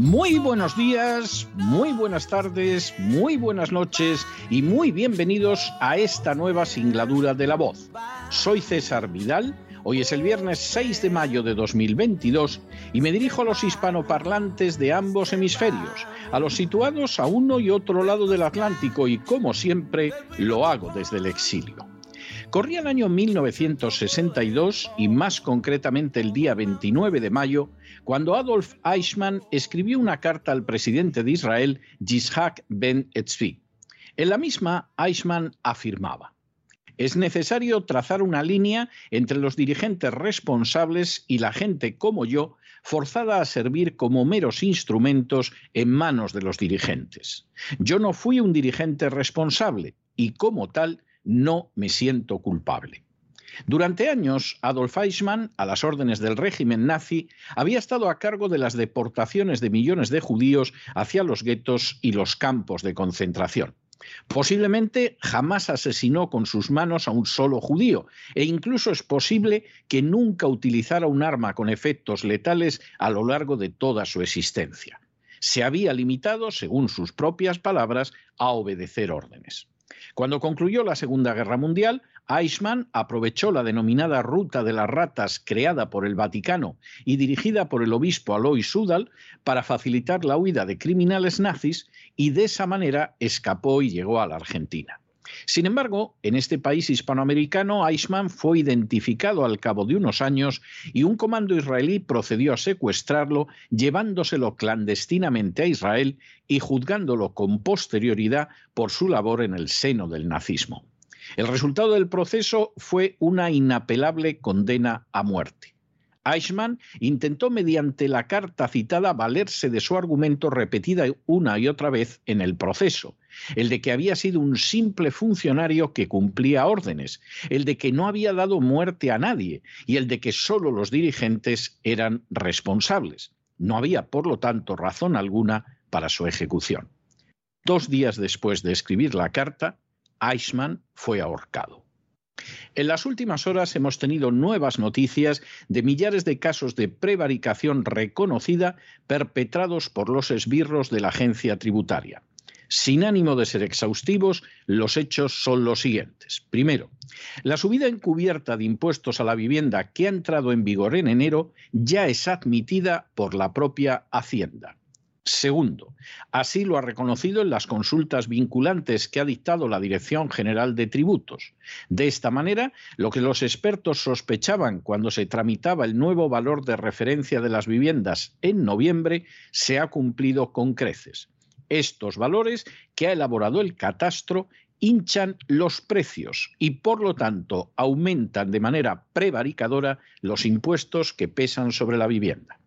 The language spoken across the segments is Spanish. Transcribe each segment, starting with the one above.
Muy buenos días, muy buenas tardes, muy buenas noches y muy bienvenidos a esta nueva singladura de la voz. Soy César Vidal, hoy es el viernes 6 de mayo de 2022 y me dirijo a los hispanoparlantes de ambos hemisferios, a los situados a uno y otro lado del Atlántico y como siempre lo hago desde el exilio. Corría el año 1962 y más concretamente el día 29 de mayo, cuando Adolf Eichmann escribió una carta al presidente de Israel, Yitzhak Ben Etzvi. En la misma, Eichmann afirmaba, es necesario trazar una línea entre los dirigentes responsables y la gente como yo, forzada a servir como meros instrumentos en manos de los dirigentes. Yo no fui un dirigente responsable y como tal no me siento culpable. Durante años, Adolf Eichmann, a las órdenes del régimen nazi, había estado a cargo de las deportaciones de millones de judíos hacia los guetos y los campos de concentración. Posiblemente jamás asesinó con sus manos a un solo judío, e incluso es posible que nunca utilizara un arma con efectos letales a lo largo de toda su existencia. Se había limitado, según sus propias palabras, a obedecer órdenes. Cuando concluyó la Segunda Guerra Mundial, Eichmann aprovechó la denominada Ruta de las Ratas creada por el Vaticano y dirigida por el obispo Alois Sudal para facilitar la huida de criminales nazis y de esa manera escapó y llegó a la Argentina. Sin embargo, en este país hispanoamericano, Eichmann fue identificado al cabo de unos años y un comando israelí procedió a secuestrarlo, llevándoselo clandestinamente a Israel y juzgándolo con posterioridad por su labor en el seno del nazismo. El resultado del proceso fue una inapelable condena a muerte. Eichmann intentó mediante la carta citada valerse de su argumento repetida una y otra vez en el proceso, el de que había sido un simple funcionario que cumplía órdenes, el de que no había dado muerte a nadie y el de que solo los dirigentes eran responsables. No había, por lo tanto, razón alguna para su ejecución. Dos días después de escribir la carta, Eichmann fue ahorcado. En las últimas horas hemos tenido nuevas noticias de millares de casos de prevaricación reconocida perpetrados por los esbirros de la agencia tributaria. Sin ánimo de ser exhaustivos, los hechos son los siguientes. Primero, la subida encubierta de impuestos a la vivienda que ha entrado en vigor en enero ya es admitida por la propia Hacienda. Segundo, así lo ha reconocido en las consultas vinculantes que ha dictado la Dirección General de Tributos. De esta manera, lo que los expertos sospechaban cuando se tramitaba el nuevo valor de referencia de las viviendas en noviembre se ha cumplido con creces. Estos valores que ha elaborado el catastro hinchan los precios y por lo tanto aumentan de manera prevaricadora los impuestos que pesan sobre la vivienda.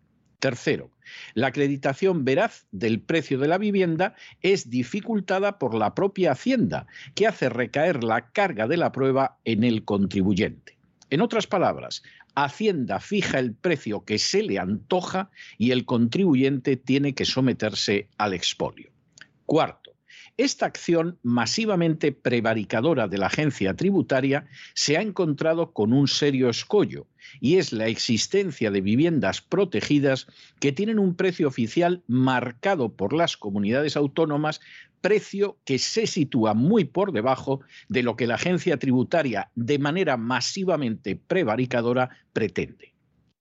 Tercero, la acreditación veraz del precio de la vivienda es dificultada por la propia Hacienda, que hace recaer la carga de la prueba en el contribuyente. En otras palabras, Hacienda fija el precio que se le antoja y el contribuyente tiene que someterse al expolio. Cuarto, esta acción masivamente prevaricadora de la agencia tributaria se ha encontrado con un serio escollo, y es la existencia de viviendas protegidas que tienen un precio oficial marcado por las comunidades autónomas, precio que se sitúa muy por debajo de lo que la agencia tributaria de manera masivamente prevaricadora pretende.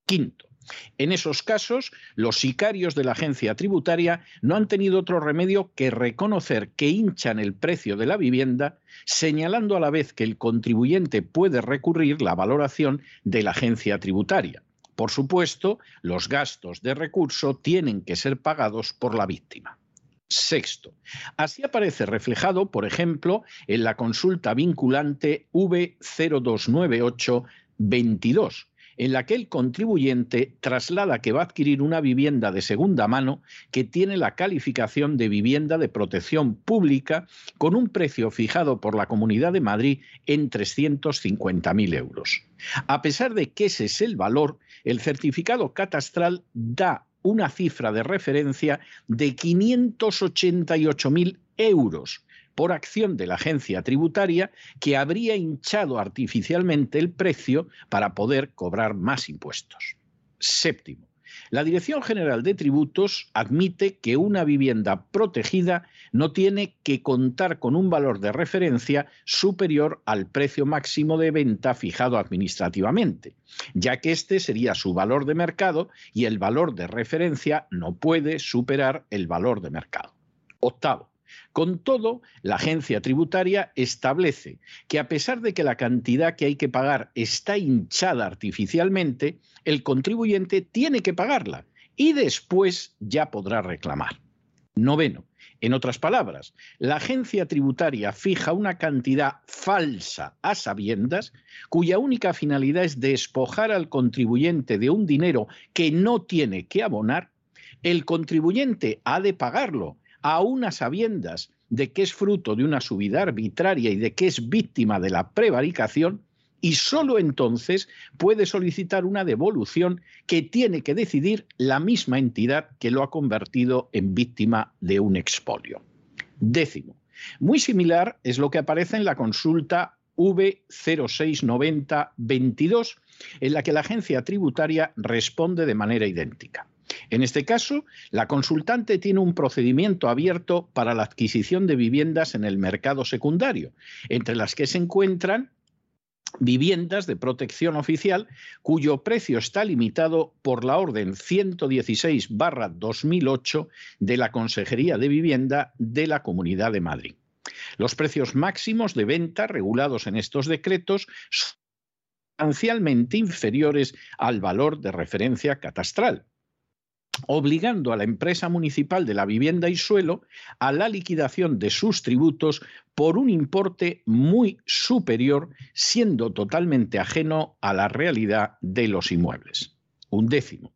Quinto, En esos casos, los sicarios de la agencia tributaria no han tenido otro remedio que reconocer que hinchan el precio de la vivienda, señalando a la vez que el contribuyente puede recurrir la valoración de la agencia tributaria. Por supuesto, los gastos de recurso tienen que ser pagados por la víctima. Sexto, así aparece reflejado, por ejemplo, en la consulta vinculante V0298-22, en la que el contribuyente traslada que va a adquirir una vivienda de segunda mano que tiene la calificación de vivienda de protección pública con un precio fijado por la Comunidad de Madrid en 350.000 euros. A pesar de que ese es el valor, el certificado catastral da una cifra de referencia de 588.000 euros por acción de la agencia tributaria que habría hinchado artificialmente el precio para poder cobrar más impuestos. Séptimo, la Dirección General de Tributos admite que una vivienda protegida no tiene que contar con un valor de referencia superior al precio máximo de venta fijado administrativamente, ya que este sería su valor de mercado y el valor de referencia no puede superar el valor de mercado. Octavo, con todo, la agencia tributaria establece que a pesar de que la cantidad que hay que pagar está hinchada artificialmente, el contribuyente tiene que pagarla y después ya podrá reclamar. Noveno. En otras palabras, la agencia tributaria fija una cantidad falsa a sabiendas cuya única finalidad es despojar al contribuyente de un dinero que no tiene que abonar. El contribuyente ha de pagarlo a unas sabiendas de que es fruto de una subida arbitraria y de que es víctima de la prevaricación, y sólo entonces puede solicitar una devolución que tiene que decidir la misma entidad que lo ha convertido en víctima de un expolio. Décimo. Muy similar es lo que aparece en la consulta V069022, en la que la agencia tributaria responde de manera idéntica. En este caso, la consultante tiene un procedimiento abierto para la adquisición de viviendas en el mercado secundario, entre las que se encuentran viviendas de protección oficial cuyo precio está limitado por la Orden 116-2008 de la Consejería de Vivienda de la Comunidad de Madrid. Los precios máximos de venta regulados en estos decretos son sustancialmente inferiores al valor de referencia catastral obligando a la empresa municipal de la vivienda y suelo a la liquidación de sus tributos por un importe muy superior, siendo totalmente ajeno a la realidad de los inmuebles. Un décimo.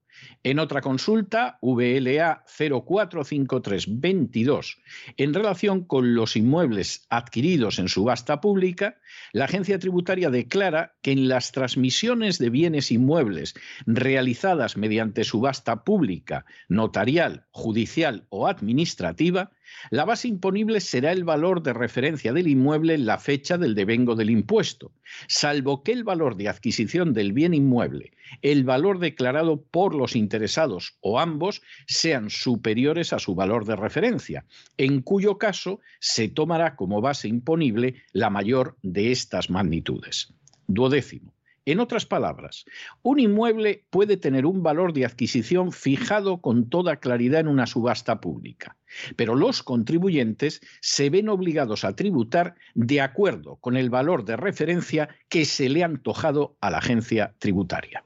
En otra consulta, VLA 045322, en relación con los inmuebles adquiridos en subasta pública, la agencia tributaria declara que en las transmisiones de bienes inmuebles realizadas mediante subasta pública, notarial, judicial o administrativa, la base imponible será el valor de referencia del inmueble en la fecha del devengo del impuesto, salvo que el valor de adquisición del bien inmueble, el valor declarado por los interesados o ambos sean superiores a su valor de referencia, en cuyo caso se tomará como base imponible la mayor de estas magnitudes. Duodécimo. En otras palabras, un inmueble puede tener un valor de adquisición fijado con toda claridad en una subasta pública, pero los contribuyentes se ven obligados a tributar de acuerdo con el valor de referencia que se le ha antojado a la agencia tributaria.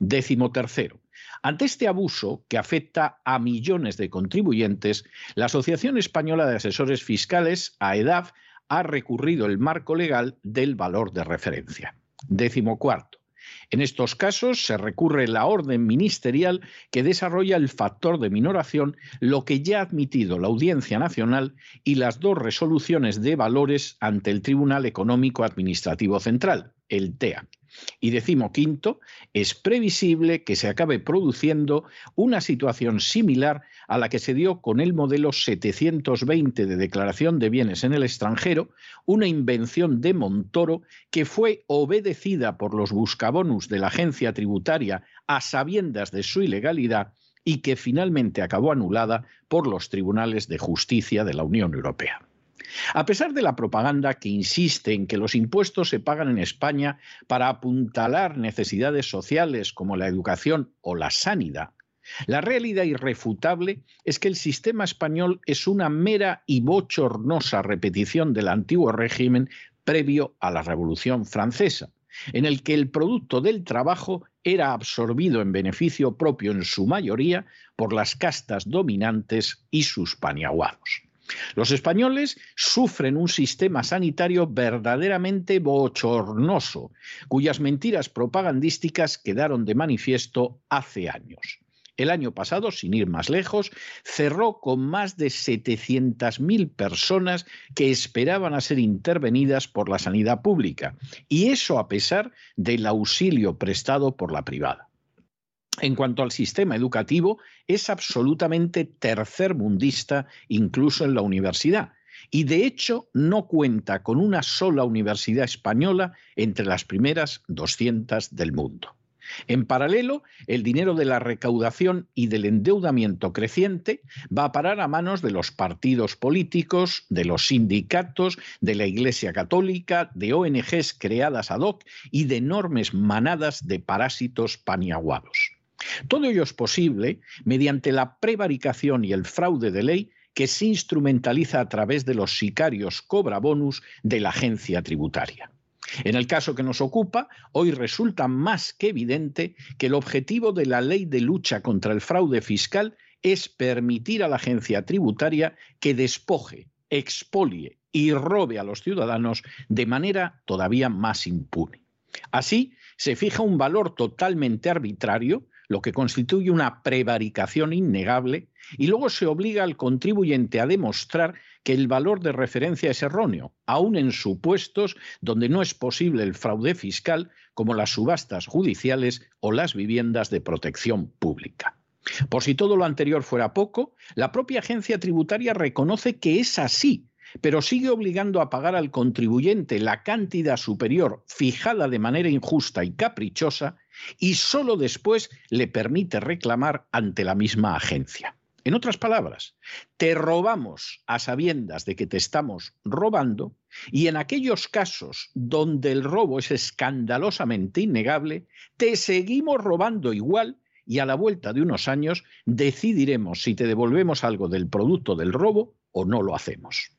Décimo tercero. Ante este abuso que afecta a millones de contribuyentes, la Asociación Española de Asesores Fiscales, AEDAF, ha recurrido el marco legal del valor de referencia. Décimo cuarto. En estos casos se recurre la orden ministerial que desarrolla el factor de minoración, lo que ya ha admitido la Audiencia Nacional y las dos resoluciones de valores ante el Tribunal Económico Administrativo Central, el TEA. Y decimoquinto, es previsible que se acabe produciendo una situación similar a la que se dio con el modelo 720 de declaración de bienes en el extranjero, una invención de Montoro que fue obedecida por los buscabonus de la agencia tributaria a sabiendas de su ilegalidad y que finalmente acabó anulada por los tribunales de justicia de la Unión Europea. A pesar de la propaganda que insiste en que los impuestos se pagan en España para apuntalar necesidades sociales como la educación o la sanidad, la realidad irrefutable es que el sistema español es una mera y bochornosa repetición del antiguo régimen previo a la Revolución Francesa, en el que el producto del trabajo era absorbido en beneficio propio en su mayoría por las castas dominantes y sus paniaguados. Los españoles sufren un sistema sanitario verdaderamente bochornoso, cuyas mentiras propagandísticas quedaron de manifiesto hace años. El año pasado, sin ir más lejos, cerró con más de 700.000 personas que esperaban a ser intervenidas por la sanidad pública, y eso a pesar del auxilio prestado por la privada. En cuanto al sistema educativo, es absolutamente tercermundista incluso en la universidad. Y de hecho no cuenta con una sola universidad española entre las primeras 200 del mundo. En paralelo, el dinero de la recaudación y del endeudamiento creciente va a parar a manos de los partidos políticos, de los sindicatos, de la Iglesia Católica, de ONGs creadas ad hoc y de enormes manadas de parásitos paniaguados. Todo ello es posible mediante la prevaricación y el fraude de ley que se instrumentaliza a través de los sicarios cobra bonus de la agencia tributaria. En el caso que nos ocupa, hoy resulta más que evidente que el objetivo de la ley de lucha contra el fraude fiscal es permitir a la agencia tributaria que despoje, expolie y robe a los ciudadanos de manera todavía más impune. Así, se fija un valor totalmente arbitrario lo que constituye una prevaricación innegable, y luego se obliga al contribuyente a demostrar que el valor de referencia es erróneo, aun en supuestos donde no es posible el fraude fiscal, como las subastas judiciales o las viviendas de protección pública. Por si todo lo anterior fuera poco, la propia agencia tributaria reconoce que es así, pero sigue obligando a pagar al contribuyente la cantidad superior fijada de manera injusta y caprichosa y solo después le permite reclamar ante la misma agencia. En otras palabras, te robamos a sabiendas de que te estamos robando y en aquellos casos donde el robo es escandalosamente innegable, te seguimos robando igual y a la vuelta de unos años decidiremos si te devolvemos algo del producto del robo o no lo hacemos.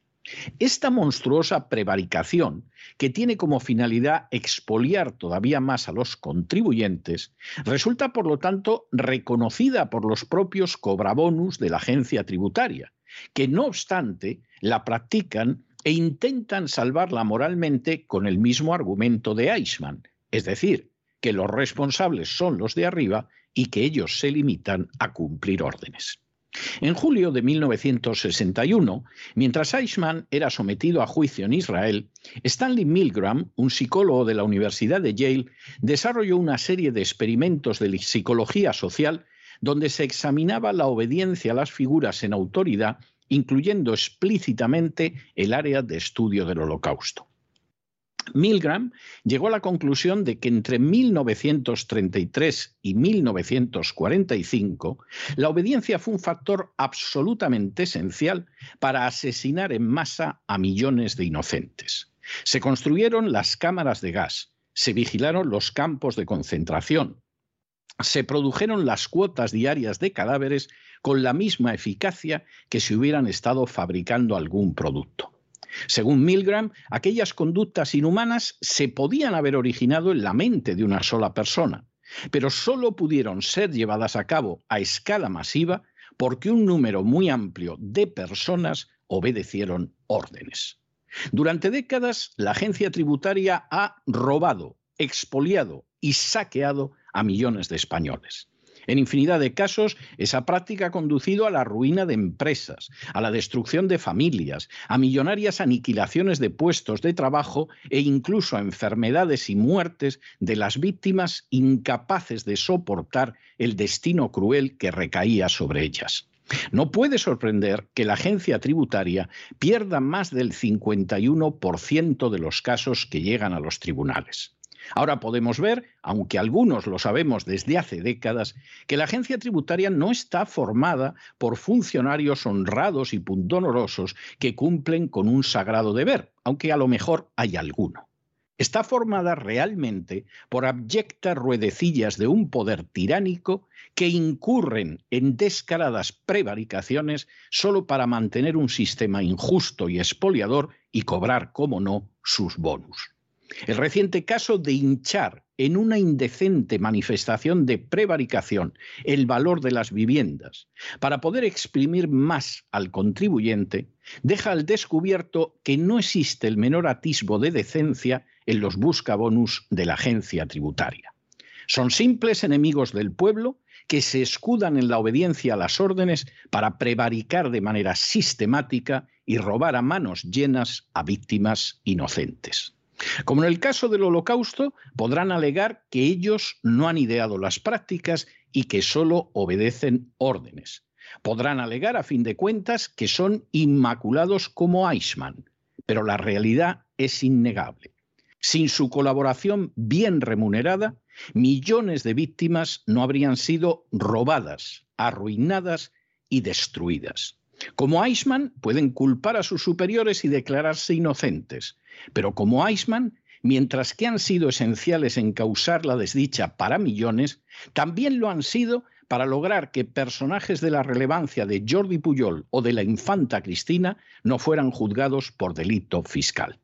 Esta monstruosa prevaricación, que tiene como finalidad expoliar todavía más a los contribuyentes, resulta, por lo tanto, reconocida por los propios cobrabonus de la agencia tributaria, que no obstante la practican e intentan salvarla moralmente con el mismo argumento de Eichmann, es decir, que los responsables son los de arriba y que ellos se limitan a cumplir órdenes. En julio de 1961, mientras Eichmann era sometido a juicio en Israel, Stanley Milgram, un psicólogo de la Universidad de Yale, desarrolló una serie de experimentos de psicología social donde se examinaba la obediencia a las figuras en autoridad, incluyendo explícitamente el área de estudio del Holocausto. Milgram llegó a la conclusión de que entre 1933 y 1945 la obediencia fue un factor absolutamente esencial para asesinar en masa a millones de inocentes. Se construyeron las cámaras de gas, se vigilaron los campos de concentración, se produjeron las cuotas diarias de cadáveres con la misma eficacia que si hubieran estado fabricando algún producto. Según Milgram, aquellas conductas inhumanas se podían haber originado en la mente de una sola persona, pero solo pudieron ser llevadas a cabo a escala masiva porque un número muy amplio de personas obedecieron órdenes. Durante décadas, la agencia tributaria ha robado, expoliado y saqueado a millones de españoles. En infinidad de casos, esa práctica ha conducido a la ruina de empresas, a la destrucción de familias, a millonarias aniquilaciones de puestos de trabajo e incluso a enfermedades y muertes de las víctimas incapaces de soportar el destino cruel que recaía sobre ellas. No puede sorprender que la agencia tributaria pierda más del 51% de los casos que llegan a los tribunales. Ahora podemos ver, aunque algunos lo sabemos desde hace décadas, que la agencia tributaria no está formada por funcionarios honrados y pundonorosos que cumplen con un sagrado deber, aunque a lo mejor hay alguno. Está formada realmente por abyectas ruedecillas de un poder tiránico que incurren en descaradas prevaricaciones solo para mantener un sistema injusto y expoliador y cobrar, como no, sus bonus. El reciente caso de hinchar en una indecente manifestación de prevaricación el valor de las viviendas para poder exprimir más al contribuyente deja al descubierto que no existe el menor atisbo de decencia en los buscabonus de la agencia tributaria. Son simples enemigos del pueblo que se escudan en la obediencia a las órdenes para prevaricar de manera sistemática y robar a manos llenas a víctimas inocentes. Como en el caso del holocausto, podrán alegar que ellos no han ideado las prácticas y que solo obedecen órdenes. Podrán alegar, a fin de cuentas, que son inmaculados como Eichmann, pero la realidad es innegable. Sin su colaboración bien remunerada, millones de víctimas no habrían sido robadas, arruinadas y destruidas. Como Eichmann, pueden culpar a sus superiores y declararse inocentes, pero como Eichmann, mientras que han sido esenciales en causar la desdicha para millones, también lo han sido para lograr que personajes de la relevancia de Jordi Pujol o de la infanta Cristina no fueran juzgados por delito fiscal.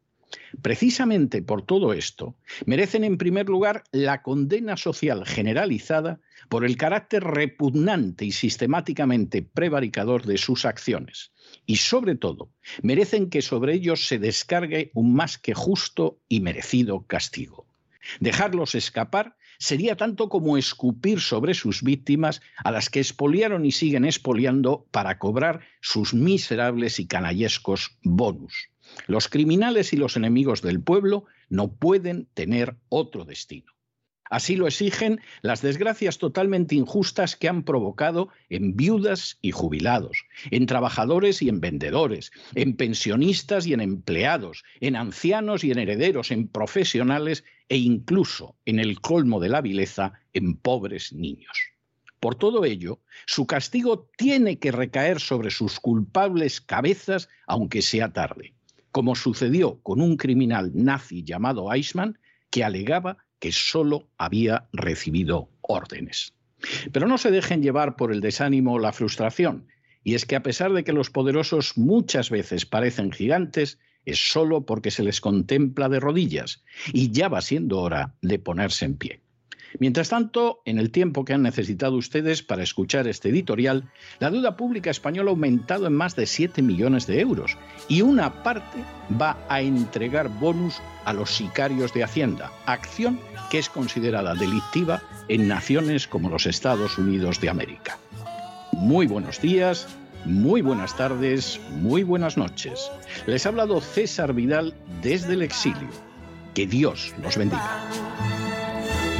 Precisamente por todo esto, merecen en primer lugar la condena social generalizada por el carácter repugnante y sistemáticamente prevaricador de sus acciones. Y sobre todo, merecen que sobre ellos se descargue un más que justo y merecido castigo. Dejarlos escapar sería tanto como escupir sobre sus víctimas a las que expoliaron y siguen expoliando para cobrar sus miserables y canallescos bonus. Los criminales y los enemigos del pueblo no pueden tener otro destino. Así lo exigen las desgracias totalmente injustas que han provocado en viudas y jubilados, en trabajadores y en vendedores, en pensionistas y en empleados, en ancianos y en herederos, en profesionales e incluso, en el colmo de la vileza, en pobres niños. Por todo ello, su castigo tiene que recaer sobre sus culpables cabezas, aunque sea tarde, como sucedió con un criminal nazi llamado Eichmann, que alegaba que solo había recibido órdenes. Pero no se dejen llevar por el desánimo o la frustración, y es que a pesar de que los poderosos muchas veces parecen gigantes, es solo porque se les contempla de rodillas, y ya va siendo hora de ponerse en pie. Mientras tanto, en el tiempo que han necesitado ustedes para escuchar este editorial, la deuda pública española ha aumentado en más de 7 millones de euros y una parte va a entregar bonus a los sicarios de Hacienda, acción que es considerada delictiva en naciones como los Estados Unidos de América. Muy buenos días, muy buenas tardes, muy buenas noches. Les ha hablado César Vidal desde el exilio. Que Dios los bendiga.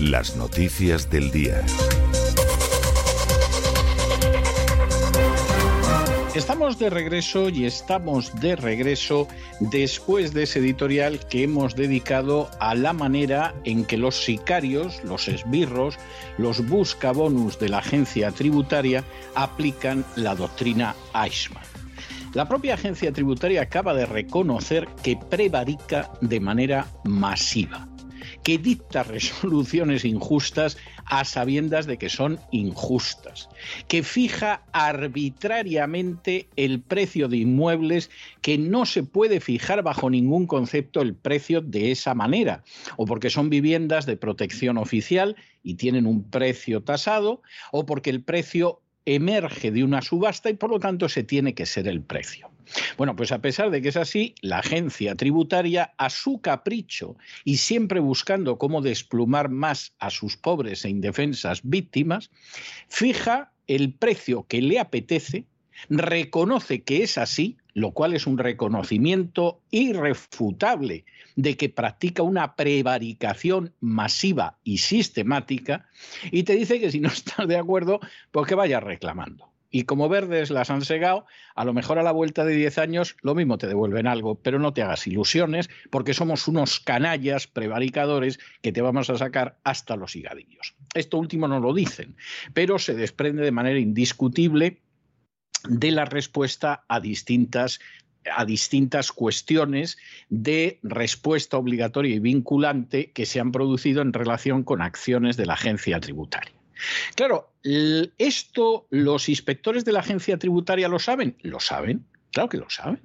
Las noticias del día. Estamos de regreso y estamos de regreso después de ese editorial que hemos dedicado a la manera en que los sicarios, los esbirros, los buscabonus de la agencia tributaria aplican la doctrina Eichmann. La propia agencia tributaria acaba de reconocer que prevarica de manera masiva que dicta resoluciones injustas a sabiendas de que son injustas, que fija arbitrariamente el precio de inmuebles que no se puede fijar bajo ningún concepto el precio de esa manera, o porque son viviendas de protección oficial y tienen un precio tasado, o porque el precio emerge de una subasta y por lo tanto se tiene que ser el precio. Bueno, pues a pesar de que es así, la agencia tributaria, a su capricho y siempre buscando cómo desplumar más a sus pobres e indefensas víctimas, fija el precio que le apetece, reconoce que es así, lo cual es un reconocimiento irrefutable de que practica una prevaricación masiva y sistemática, y te dice que si no estás de acuerdo, pues que vayas reclamando. Y como verdes las han segado, a lo mejor a la vuelta de 10 años lo mismo te devuelven algo, pero no te hagas ilusiones porque somos unos canallas prevaricadores que te vamos a sacar hasta los higadillos. Esto último no lo dicen, pero se desprende de manera indiscutible de la respuesta a distintas a distintas cuestiones de respuesta obligatoria y vinculante que se han producido en relación con acciones de la agencia tributaria. Claro, esto los inspectores de la agencia tributaria lo saben, lo saben, claro que lo saben.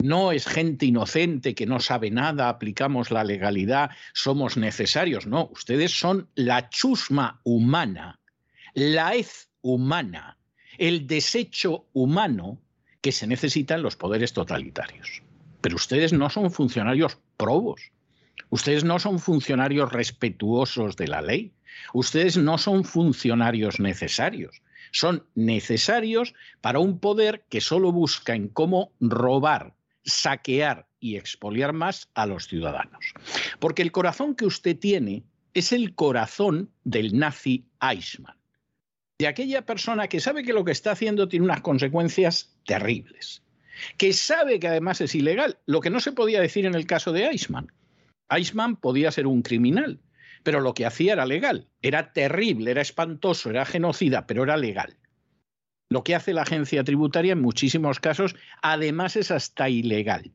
No es gente inocente que no sabe nada, aplicamos la legalidad, somos necesarios. No, ustedes son la chusma humana, la hez humana, el desecho humano que se necesita en los poderes totalitarios. Pero ustedes no son funcionarios probos, ustedes no son funcionarios respetuosos de la ley, ustedes no son funcionarios necesarios, son necesarios para un poder que solo busca en cómo robar, saquear y expoliar más a los ciudadanos. Porque el corazón que usted tiene es el corazón del nazi Eichmann. De aquella persona que sabe que lo que está haciendo tiene unas consecuencias terribles, que sabe que además es ilegal, lo que no se podía decir en el caso de Eichmann. Eichmann podía ser un criminal, pero lo que hacía era legal, era terrible, era espantoso, era genocida, pero era legal. Lo que hace la agencia tributaria en muchísimos casos, además, es hasta ilegal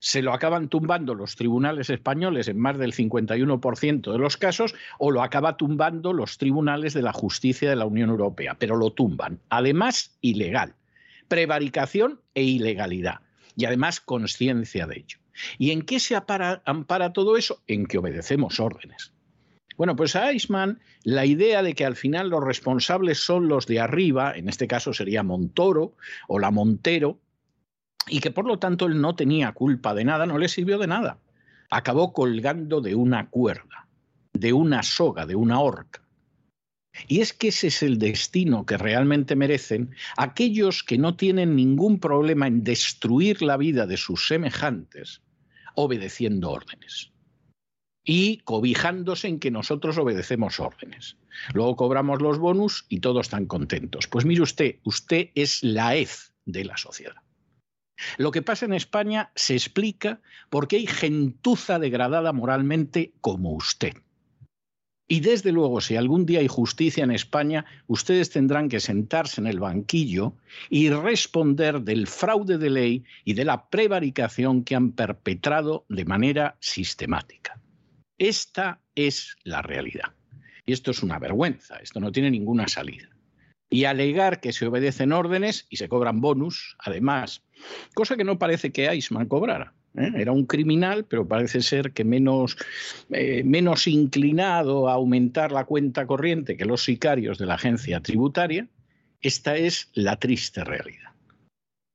se lo acaban tumbando los tribunales españoles en más del 51% de los casos o lo acaba tumbando los tribunales de la justicia de la Unión Europea, pero lo tumban. Además, ilegal. Prevaricación e ilegalidad. Y además, conciencia de ello. ¿Y en qué se ampara, todo eso? En que obedecemos órdenes. Bueno, pues a Eichmann la idea de que al final los responsables son los de arriba, en este caso sería Montoro o la Montero, y que por lo tanto él no tenía culpa de nada, no le sirvió de nada. Acabó colgando de una cuerda, de una soga, de una horca. Y es que ese es el destino que realmente merecen aquellos que no tienen ningún problema en destruir la vida de sus semejantes obedeciendo órdenes y cobijándose en que nosotros obedecemos órdenes. Luego cobramos los bonus y todos están contentos. Pues mire usted, usted es la hez de la sociedad. Lo que pasa en España se explica porque hay gentuza degradada moralmente como usted. Y desde luego, si algún día hay justicia en España, ustedes tendrán que sentarse en el banquillo y responder del fraude de ley y de la prevaricación que han perpetrado de manera sistemática. Esta es la realidad. Y esto es una vergüenza, esto no tiene ninguna salida. Y alegar que se obedecen órdenes y se cobran bonus, además, cosa que no parece que Eichmann cobrara. ¿eh? Era un criminal, pero parece ser que menos, eh, menos inclinado a aumentar la cuenta corriente que los sicarios de la agencia tributaria. Esta es la triste realidad.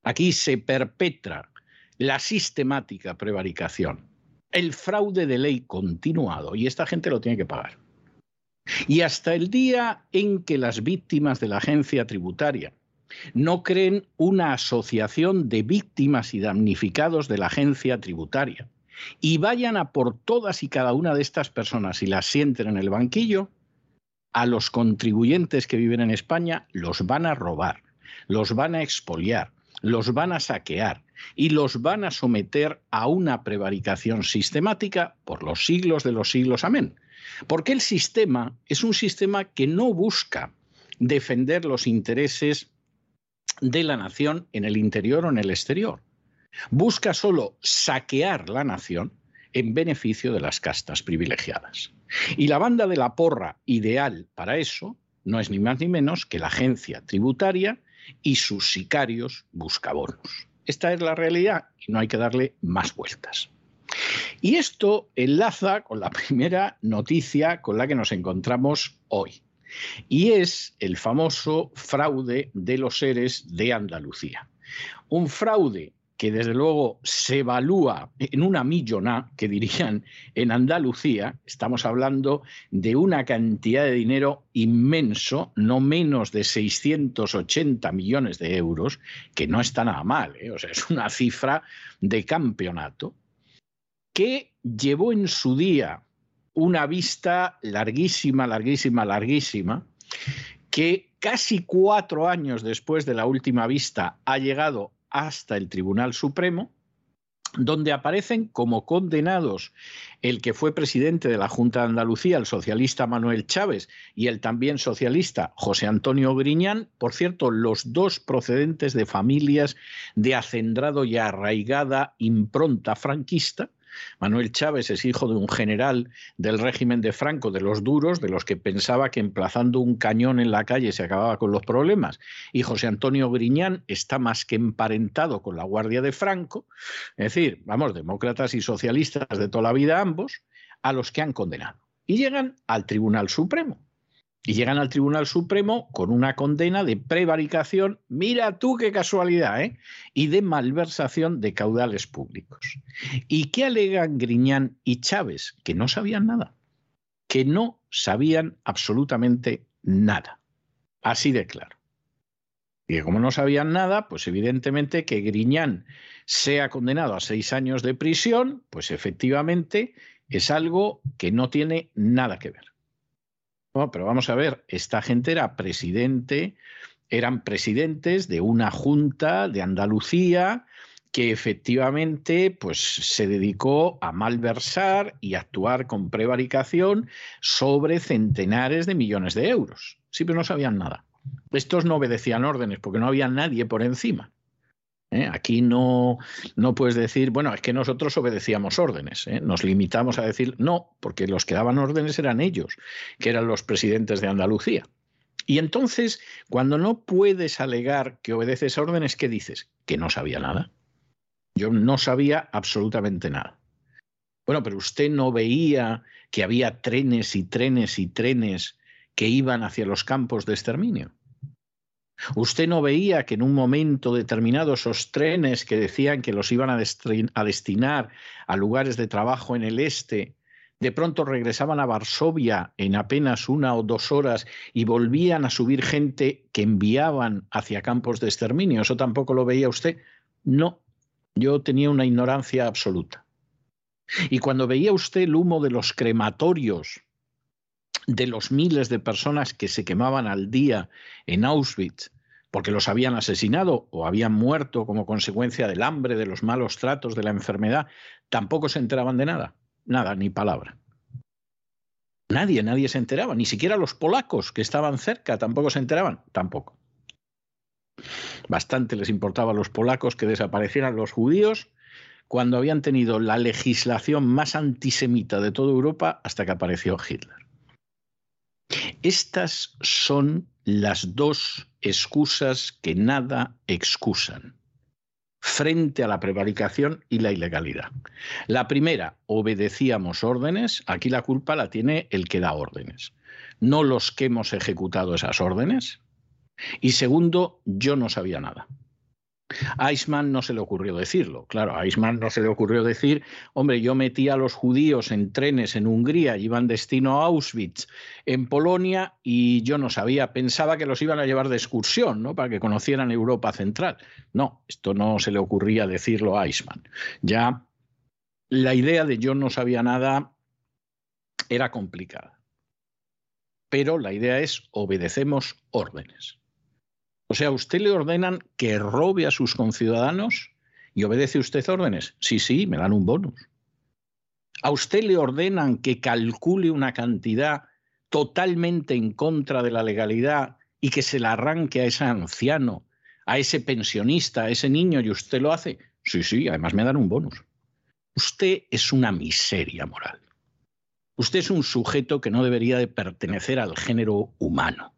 Aquí se perpetra la sistemática prevaricación, el fraude de ley continuado, y esta gente lo tiene que pagar. Y hasta el día en que las víctimas de la agencia tributaria no creen una asociación de víctimas y damnificados de la agencia tributaria y vayan a por todas y cada una de estas personas y las sienten en el banquillo, a los contribuyentes que viven en España los van a robar, los van a expoliar, los van a saquear y los van a someter a una prevaricación sistemática por los siglos de los siglos. Amén. Porque el sistema es un sistema que no busca defender los intereses de la nación en el interior o en el exterior. Busca solo saquear la nación en beneficio de las castas privilegiadas. Y la banda de la porra ideal para eso no es ni más ni menos que la agencia tributaria y sus sicarios buscabonos. Esta es la realidad y no hay que darle más vueltas. Y esto enlaza con la primera noticia con la que nos encontramos hoy y es el famoso fraude de los seres de Andalucía. Un fraude que desde luego se evalúa en una millona, que dirían en Andalucía, estamos hablando de una cantidad de dinero inmenso, no menos de 680 millones de euros, que no está nada mal, ¿eh? o sea, es una cifra de campeonato, que llevó en su día una vista larguísima, larguísima, larguísima, que casi cuatro años después de la última vista ha llegado hasta el Tribunal Supremo, donde aparecen como condenados el que fue presidente de la Junta de Andalucía, el socialista Manuel Chávez, y el también socialista José Antonio Griñán, por cierto, los dos procedentes de familias de acendrado y arraigada impronta franquista, Manuel Chávez es hijo de un general del régimen de Franco, de los duros, de los que pensaba que emplazando un cañón en la calle se acababa con los problemas. Y José Antonio Griñán está más que emparentado con la Guardia de Franco, es decir, vamos, demócratas y socialistas de toda la vida ambos, a los que han condenado. Y llegan al Tribunal Supremo y llegan al Tribunal Supremo con una condena de prevaricación, mira tú qué casualidad, ¿eh? y de malversación de caudales públicos. ¿Y qué alegan Griñán y Chávez? Que no sabían nada, que no sabían absolutamente nada. Así de claro. Y que como no sabían nada, pues evidentemente que Griñán sea condenado a seis años de prisión, pues efectivamente es algo que no tiene nada que ver pero vamos a ver, esta gente era presidente, eran presidentes de una junta de Andalucía que efectivamente pues, se dedicó a malversar y actuar con prevaricación sobre centenares de millones de euros. Sí, pero no sabían nada. Estos no obedecían órdenes porque no había nadie por encima. ¿Eh? Aquí no, no puedes decir, bueno, es que nosotros obedecíamos órdenes, ¿eh? nos limitamos a decir no, porque los que daban órdenes eran ellos, que eran los presidentes de Andalucía. Y entonces, cuando no puedes alegar que obedeces órdenes, ¿qué dices? Que no sabía nada. Yo no sabía absolutamente nada. Bueno, pero usted no veía que había trenes y trenes y trenes que iban hacia los campos de exterminio. ¿Usted no veía que en un momento determinado esos trenes que decían que los iban a, destinar a lugares de trabajo en el este, de pronto regresaban a Varsovia en apenas una o dos horas y volvían a subir gente que enviaban hacia campos de exterminio? ¿Eso tampoco lo veía usted? No, yo tenía una ignorancia absoluta. Y cuando veía usted el humo de los crematorios, de los miles de personas que se quemaban al día en Auschwitz porque los habían asesinado o habían muerto como consecuencia del hambre, de los malos tratos, de la enfermedad, tampoco se enteraban de nada, nada, ni palabra. Nadie, nadie se enteraba, ni siquiera los polacos que estaban cerca tampoco se enteraban, tampoco. Bastante les importaba a los polacos que desaparecieran los judíos cuando habían tenido la legislación más antisemita de toda Europa hasta que apareció Hitler. Estas son las dos excusas que nada excusan frente a la prevaricación y la ilegalidad. La primera, obedecíamos órdenes, aquí la culpa la tiene el que da órdenes, no los que hemos ejecutado esas órdenes. Y segundo, yo no sabía nada. A Eichmann no se le ocurrió decirlo. Claro, a Eichmann no se le ocurrió decir, hombre, yo metí a los judíos en trenes en Hungría, iban destino a Auschwitz, en Polonia, y yo no sabía, pensaba que los iban a llevar de excursión, ¿no? Para que conocieran Europa Central. No, esto no se le ocurría decirlo a Eichmann. Ya la idea de yo no sabía nada era complicada. Pero la idea es obedecemos órdenes. O sea, ¿usted le ordenan que robe a sus conciudadanos y obedece usted órdenes? Sí, sí, me dan un bonus. ¿A usted le ordenan que calcule una cantidad totalmente en contra de la legalidad y que se la arranque a ese anciano, a ese pensionista, a ese niño y usted lo hace? Sí, sí, además me dan un bonus. Usted es una miseria moral. Usted es un sujeto que no debería de pertenecer al género humano.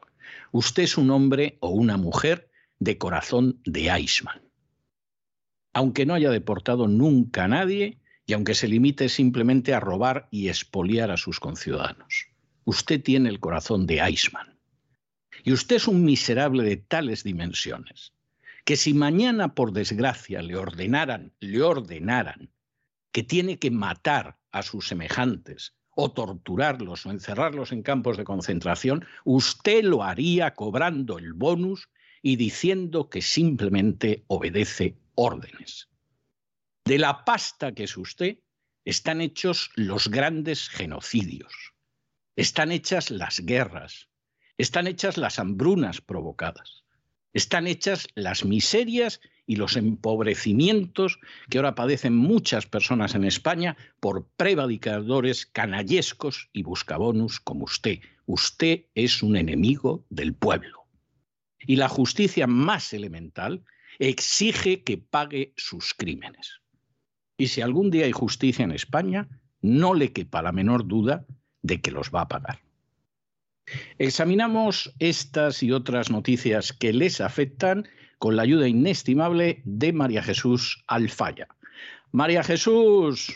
Usted es un hombre o una mujer de corazón de Eichmann. Aunque no haya deportado nunca a nadie y aunque se limite simplemente a robar y expoliar a sus conciudadanos. Usted tiene el corazón de Eichmann. Y usted es un miserable de tales dimensiones que si mañana por desgracia le ordenaran, le ordenaran que tiene que matar a sus semejantes o torturarlos o encerrarlos en campos de concentración, usted lo haría cobrando el bonus y diciendo que simplemente obedece órdenes. De la pasta que es usted están hechos los grandes genocidios, están hechas las guerras, están hechas las hambrunas provocadas, están hechas las miserias y los empobrecimientos que ahora padecen muchas personas en España por prevaricadores canallescos y buscabonus como usted. Usted es un enemigo del pueblo. Y la justicia más elemental exige que pague sus crímenes. Y si algún día hay justicia en España, no le quepa la menor duda de que los va a pagar. Examinamos estas y otras noticias que les afectan con la ayuda inestimable de María Jesús Alfaya. María Jesús,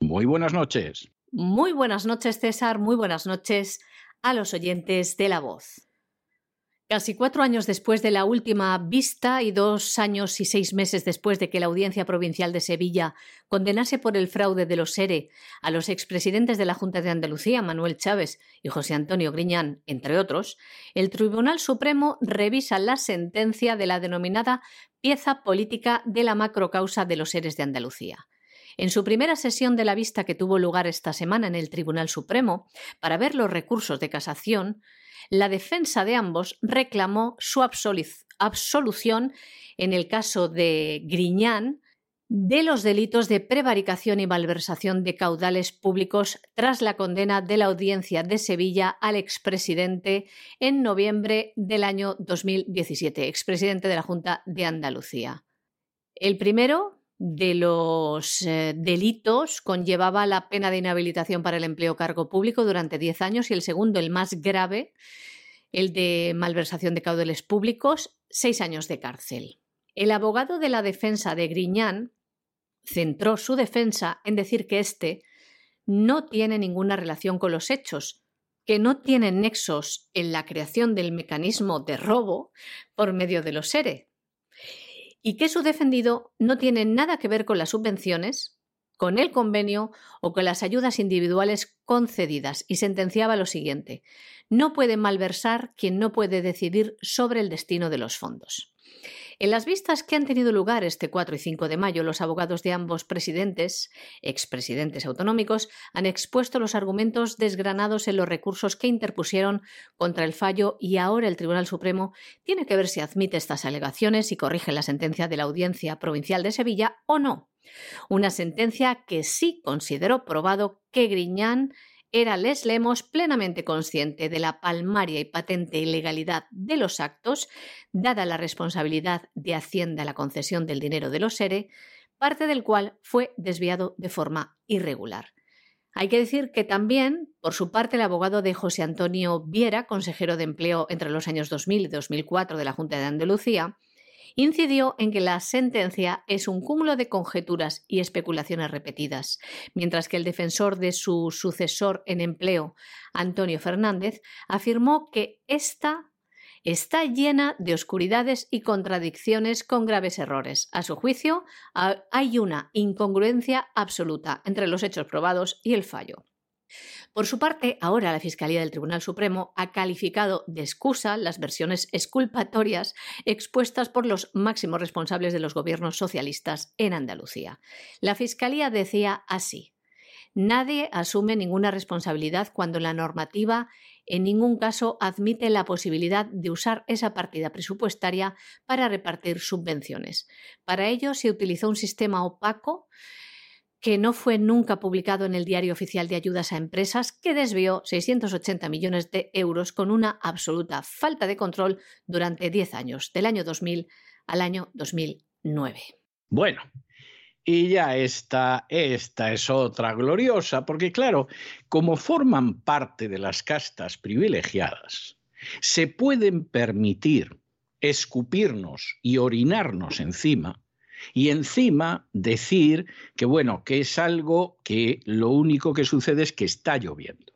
muy buenas noches. Muy buenas noches, César. Muy buenas noches a los oyentes de La Voz. Casi cuatro años después de la última vista y dos años y seis meses después de que la Audiencia Provincial de Sevilla condenase por el fraude de los SERE a los expresidentes de la Junta de Andalucía, Manuel Chávez y José Antonio Griñán, entre otros, el Tribunal Supremo revisa la sentencia de la denominada pieza política de la macrocausa de los seres de Andalucía. En su primera sesión de la vista que tuvo lugar esta semana en el Tribunal Supremo, para ver los recursos de casación, la defensa de ambos reclamó su absolución en el caso de Griñán de los delitos de prevaricación y malversación de caudales públicos tras la condena de la Audiencia de Sevilla al expresidente en noviembre del año 2017, expresidente de la Junta de Andalucía. El primero de los eh, delitos conllevaba la pena de inhabilitación para el empleo cargo público durante 10 años y el segundo, el más grave, el de malversación de caudales públicos, 6 años de cárcel. El abogado de la defensa de Griñán centró su defensa en decir que éste no tiene ninguna relación con los hechos, que no tiene nexos en la creación del mecanismo de robo por medio de los SERE y que su defendido no tiene nada que ver con las subvenciones, con el convenio o con las ayudas individuales concedidas y sentenciaba lo siguiente, no puede malversar quien no puede decidir sobre el destino de los fondos. En las vistas que han tenido lugar este 4 y 5 de mayo, los abogados de ambos presidentes, expresidentes autonómicos, han expuesto los argumentos desgranados en los recursos que interpusieron contra el fallo y ahora el Tribunal Supremo tiene que ver si admite estas alegaciones y corrige la sentencia de la Audiencia Provincial de Sevilla o no. Una sentencia que sí consideró probado que Griñán era Les Lemos plenamente consciente de la palmaria y patente ilegalidad de los actos, dada la responsabilidad de Hacienda la concesión del dinero de los SERE, parte del cual fue desviado de forma irregular. Hay que decir que también, por su parte, el abogado de José Antonio Viera, consejero de empleo entre los años 2000 y 2004 de la Junta de Andalucía, incidió en que la sentencia es un cúmulo de conjeturas y especulaciones repetidas, mientras que el defensor de su sucesor en empleo, Antonio Fernández, afirmó que esta está llena de oscuridades y contradicciones con graves errores. A su juicio, hay una incongruencia absoluta entre los hechos probados y el fallo. Por su parte, ahora la Fiscalía del Tribunal Supremo ha calificado de excusa las versiones exculpatorias expuestas por los máximos responsables de los gobiernos socialistas en Andalucía. La Fiscalía decía así. Nadie asume ninguna responsabilidad cuando la normativa en ningún caso admite la posibilidad de usar esa partida presupuestaria para repartir subvenciones. Para ello se utilizó un sistema opaco que no fue nunca publicado en el Diario Oficial de Ayudas a Empresas, que desvió 680 millones de euros con una absoluta falta de control durante 10 años, del año 2000 al año 2009. Bueno, y ya esta, esta es otra gloriosa, porque claro, como forman parte de las castas privilegiadas, se pueden permitir escupirnos y orinarnos encima y encima decir que, bueno, que es algo que lo único que sucede es que está lloviendo.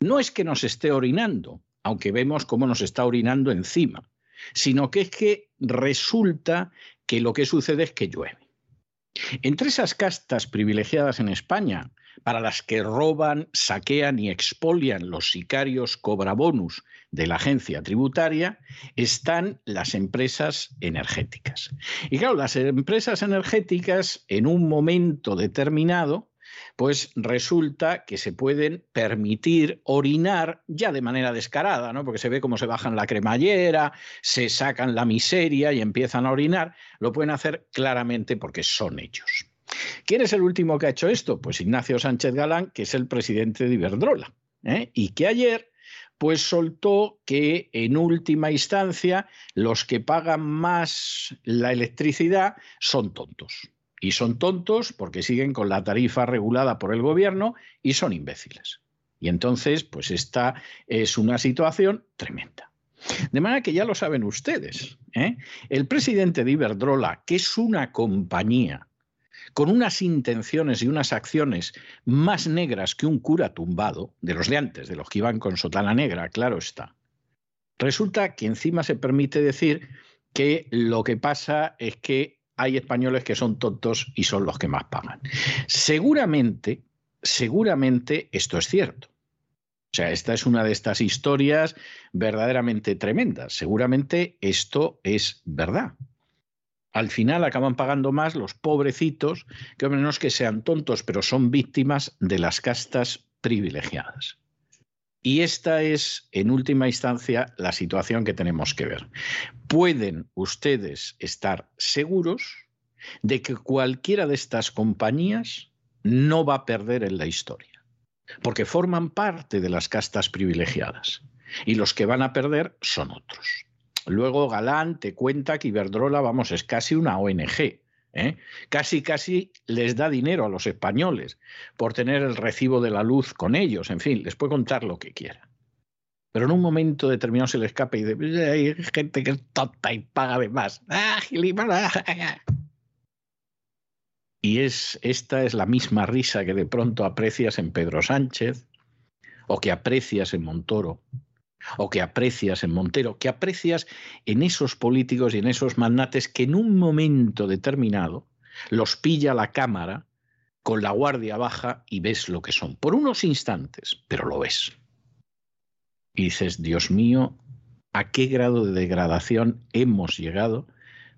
No es que nos esté orinando, aunque vemos cómo nos está orinando encima, sino que es que resulta que lo que sucede es que llueve. Entre esas castas privilegiadas en España, para las que roban, saquean y expolian los sicarios cobrabonus de la agencia tributaria, están las empresas energéticas. Y claro, las empresas energéticas en un momento determinado pues resulta que se pueden permitir orinar ya de manera descarada, ¿no? Porque se ve cómo se bajan la cremallera, se sacan la miseria y empiezan a orinar. Lo pueden hacer claramente porque son ellos. ¿Quién es el último que ha hecho esto? Pues Ignacio Sánchez Galán, que es el presidente de Iberdrola, ¿eh? y que ayer pues soltó que en última instancia los que pagan más la electricidad son tontos. Y son tontos porque siguen con la tarifa regulada por el gobierno y son imbéciles. Y entonces, pues esta es una situación tremenda. De manera que ya lo saben ustedes. ¿eh? El presidente de Iberdrola, que es una compañía con unas intenciones y unas acciones más negras que un cura tumbado, de los de antes, de los que iban con sotana negra, claro está. Resulta que encima se permite decir que lo que pasa es que hay españoles que son tontos y son los que más pagan. Seguramente, seguramente esto es cierto. O sea, esta es una de estas historias verdaderamente tremendas. Seguramente esto es verdad. Al final acaban pagando más los pobrecitos, que no es que sean tontos, pero son víctimas de las castas privilegiadas. Y esta es, en última instancia, la situación que tenemos que ver. Pueden ustedes estar seguros de que cualquiera de estas compañías no va a perder en la historia, porque forman parte de las castas privilegiadas y los que van a perder son otros. Luego Galán te cuenta que Iberdrola, vamos, es casi una ONG, ¿eh? Casi, casi les da dinero a los españoles por tener el recibo de la luz con ellos. En fin, les puede contar lo que quiera. Pero en un momento determinado se le escapa y dice, hay gente que es tonta y paga de más. ¡Ah, y es, esta es la misma risa que de pronto aprecias en Pedro Sánchez, o que aprecias en Montoro, o que aprecias en Montero, que aprecias en esos políticos y en esos magnates que en un momento determinado los pilla la cámara con la guardia baja y ves lo que son. Por unos instantes, pero lo ves. Y dices, Dios mío, ¿a qué grado de degradación hemos llegado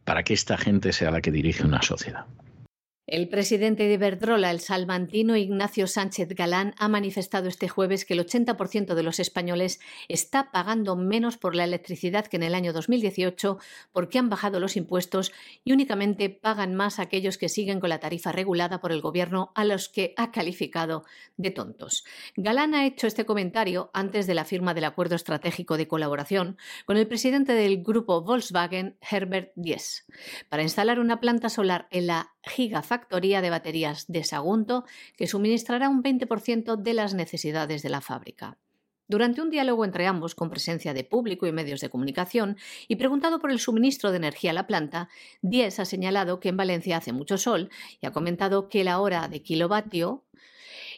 para que esta gente sea la que dirige una sociedad? El presidente de Iberdrola, el salmantino Ignacio Sánchez Galán, ha manifestado este jueves que el 80% de los españoles está pagando menos por la electricidad que en el año 2018 porque han bajado los impuestos y únicamente pagan más aquellos que siguen con la tarifa regulada por el gobierno a los que ha calificado de tontos. Galán ha hecho este comentario antes de la firma del acuerdo estratégico de colaboración con el presidente del grupo Volkswagen, Herbert Diess, para instalar una planta solar en la gigafactoría de baterías de Sagunto que suministrará un 20% de las necesidades de la fábrica. Durante un diálogo entre ambos, con presencia de público y medios de comunicación, y preguntado por el suministro de energía a la planta, Diez ha señalado que en Valencia hace mucho sol y ha comentado que la hora de kilovatio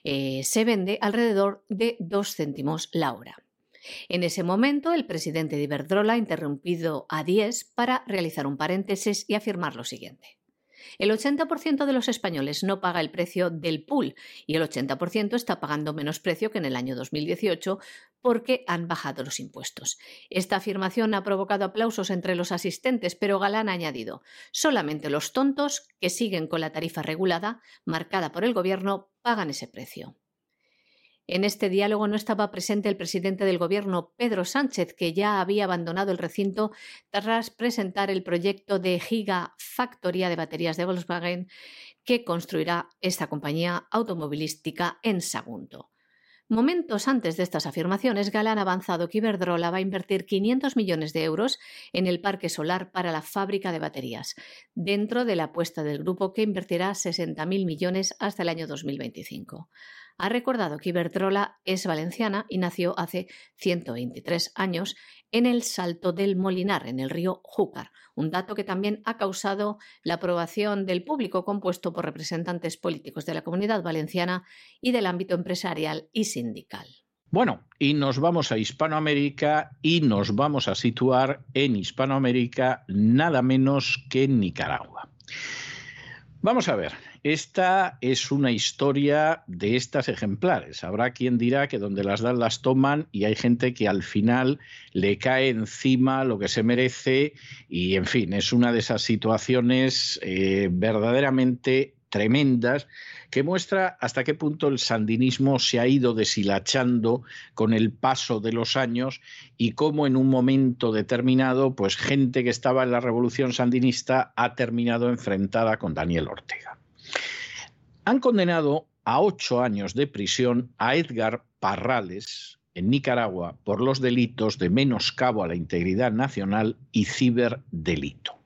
eh, se vende alrededor de 2 céntimos la hora. En ese momento, el presidente de Iberdrola ha interrumpido a Diez para realizar un paréntesis y afirmar lo siguiente. El 80% de los españoles no paga el precio del pool y el 80% está pagando menos precio que en el año 2018 porque han bajado los impuestos. Esta afirmación ha provocado aplausos entre los asistentes, pero Galán ha añadido, solamente los tontos que siguen con la tarifa regulada, marcada por el Gobierno, pagan ese precio. En este diálogo no estaba presente el presidente del Gobierno, Pedro Sánchez, que ya había abandonado el recinto tras presentar el proyecto de gigafactoría de baterías de Volkswagen que construirá esta compañía automovilística en Sagunto. Momentos antes de estas afirmaciones, Galán ha avanzado que Iberdrola va a invertir 500 millones de euros en el parque solar para la fábrica de baterías, dentro de la apuesta del grupo que invertirá 60.000 millones hasta el año 2025 ha recordado que Iberdrola es valenciana y nació hace 123 años en el Salto del Molinar, en el río Júcar, un dato que también ha causado la aprobación del público compuesto por representantes políticos de la comunidad valenciana y del ámbito empresarial y sindical. Bueno, y nos vamos a Hispanoamérica y nos vamos a situar en Hispanoamérica nada menos que en Nicaragua. Vamos a ver, esta es una historia de estas ejemplares. Habrá quien dirá que donde las dan las toman y hay gente que al final le cae encima lo que se merece y, en fin, es una de esas situaciones eh, verdaderamente tremendas que muestra hasta qué punto el sandinismo se ha ido deshilachando con el paso de los años y cómo en un momento determinado, pues gente que estaba en la revolución sandinista ha terminado enfrentada con Daniel Ortega. Han condenado a ocho años de prisión a Edgar Parrales en Nicaragua por los delitos de menoscabo a la integridad nacional y ciberdelito.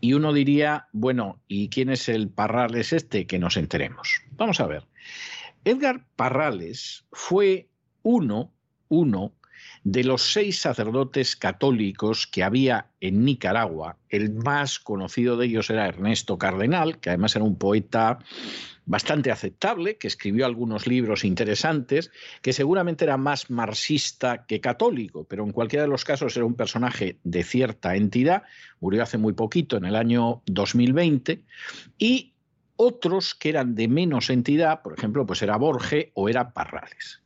Y uno diría, bueno, ¿y quién es el Parrales este? Que nos enteremos. Vamos a ver. Edgar Parrales fue uno, uno de los seis sacerdotes católicos que había en Nicaragua. El más conocido de ellos era Ernesto Cardenal, que además era un poeta bastante aceptable, que escribió algunos libros interesantes, que seguramente era más marxista que católico, pero en cualquiera de los casos era un personaje de cierta entidad, murió hace muy poquito, en el año 2020, y otros que eran de menos entidad, por ejemplo, pues era Borge o era Parrales.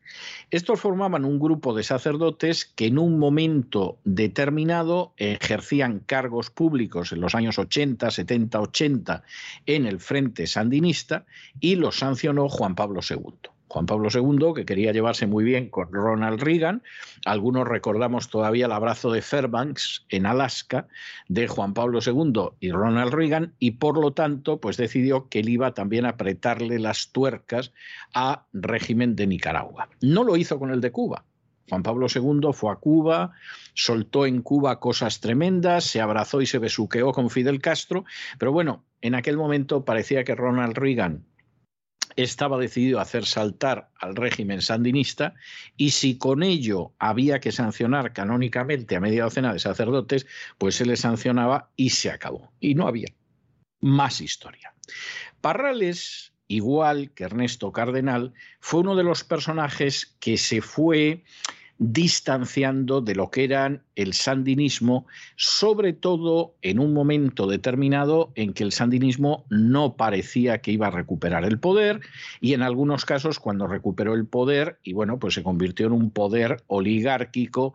Estos formaban un grupo de sacerdotes que en un momento determinado ejercían cargos públicos en los años 80, 70, 80 en el Frente Sandinista y los sancionó Juan Pablo II. Juan Pablo II, que quería llevarse muy bien con Ronald Reagan. Algunos recordamos todavía el abrazo de Fairbanks en Alaska de Juan Pablo II y Ronald Reagan, y por lo tanto, pues decidió que él iba también a apretarle las tuercas a régimen de Nicaragua. No lo hizo con el de Cuba. Juan Pablo II fue a Cuba, soltó en Cuba cosas tremendas, se abrazó y se besuqueó con Fidel Castro, pero bueno, en aquel momento parecía que Ronald Reagan estaba decidido a hacer saltar al régimen sandinista y si con ello había que sancionar canónicamente a media docena de sacerdotes, pues se les sancionaba y se acabó. Y no había más historia. Parrales, igual que Ernesto Cardenal, fue uno de los personajes que se fue distanciando de lo que eran el sandinismo, sobre todo en un momento determinado en que el sandinismo no parecía que iba a recuperar el poder y en algunos casos cuando recuperó el poder y bueno, pues se convirtió en un poder oligárquico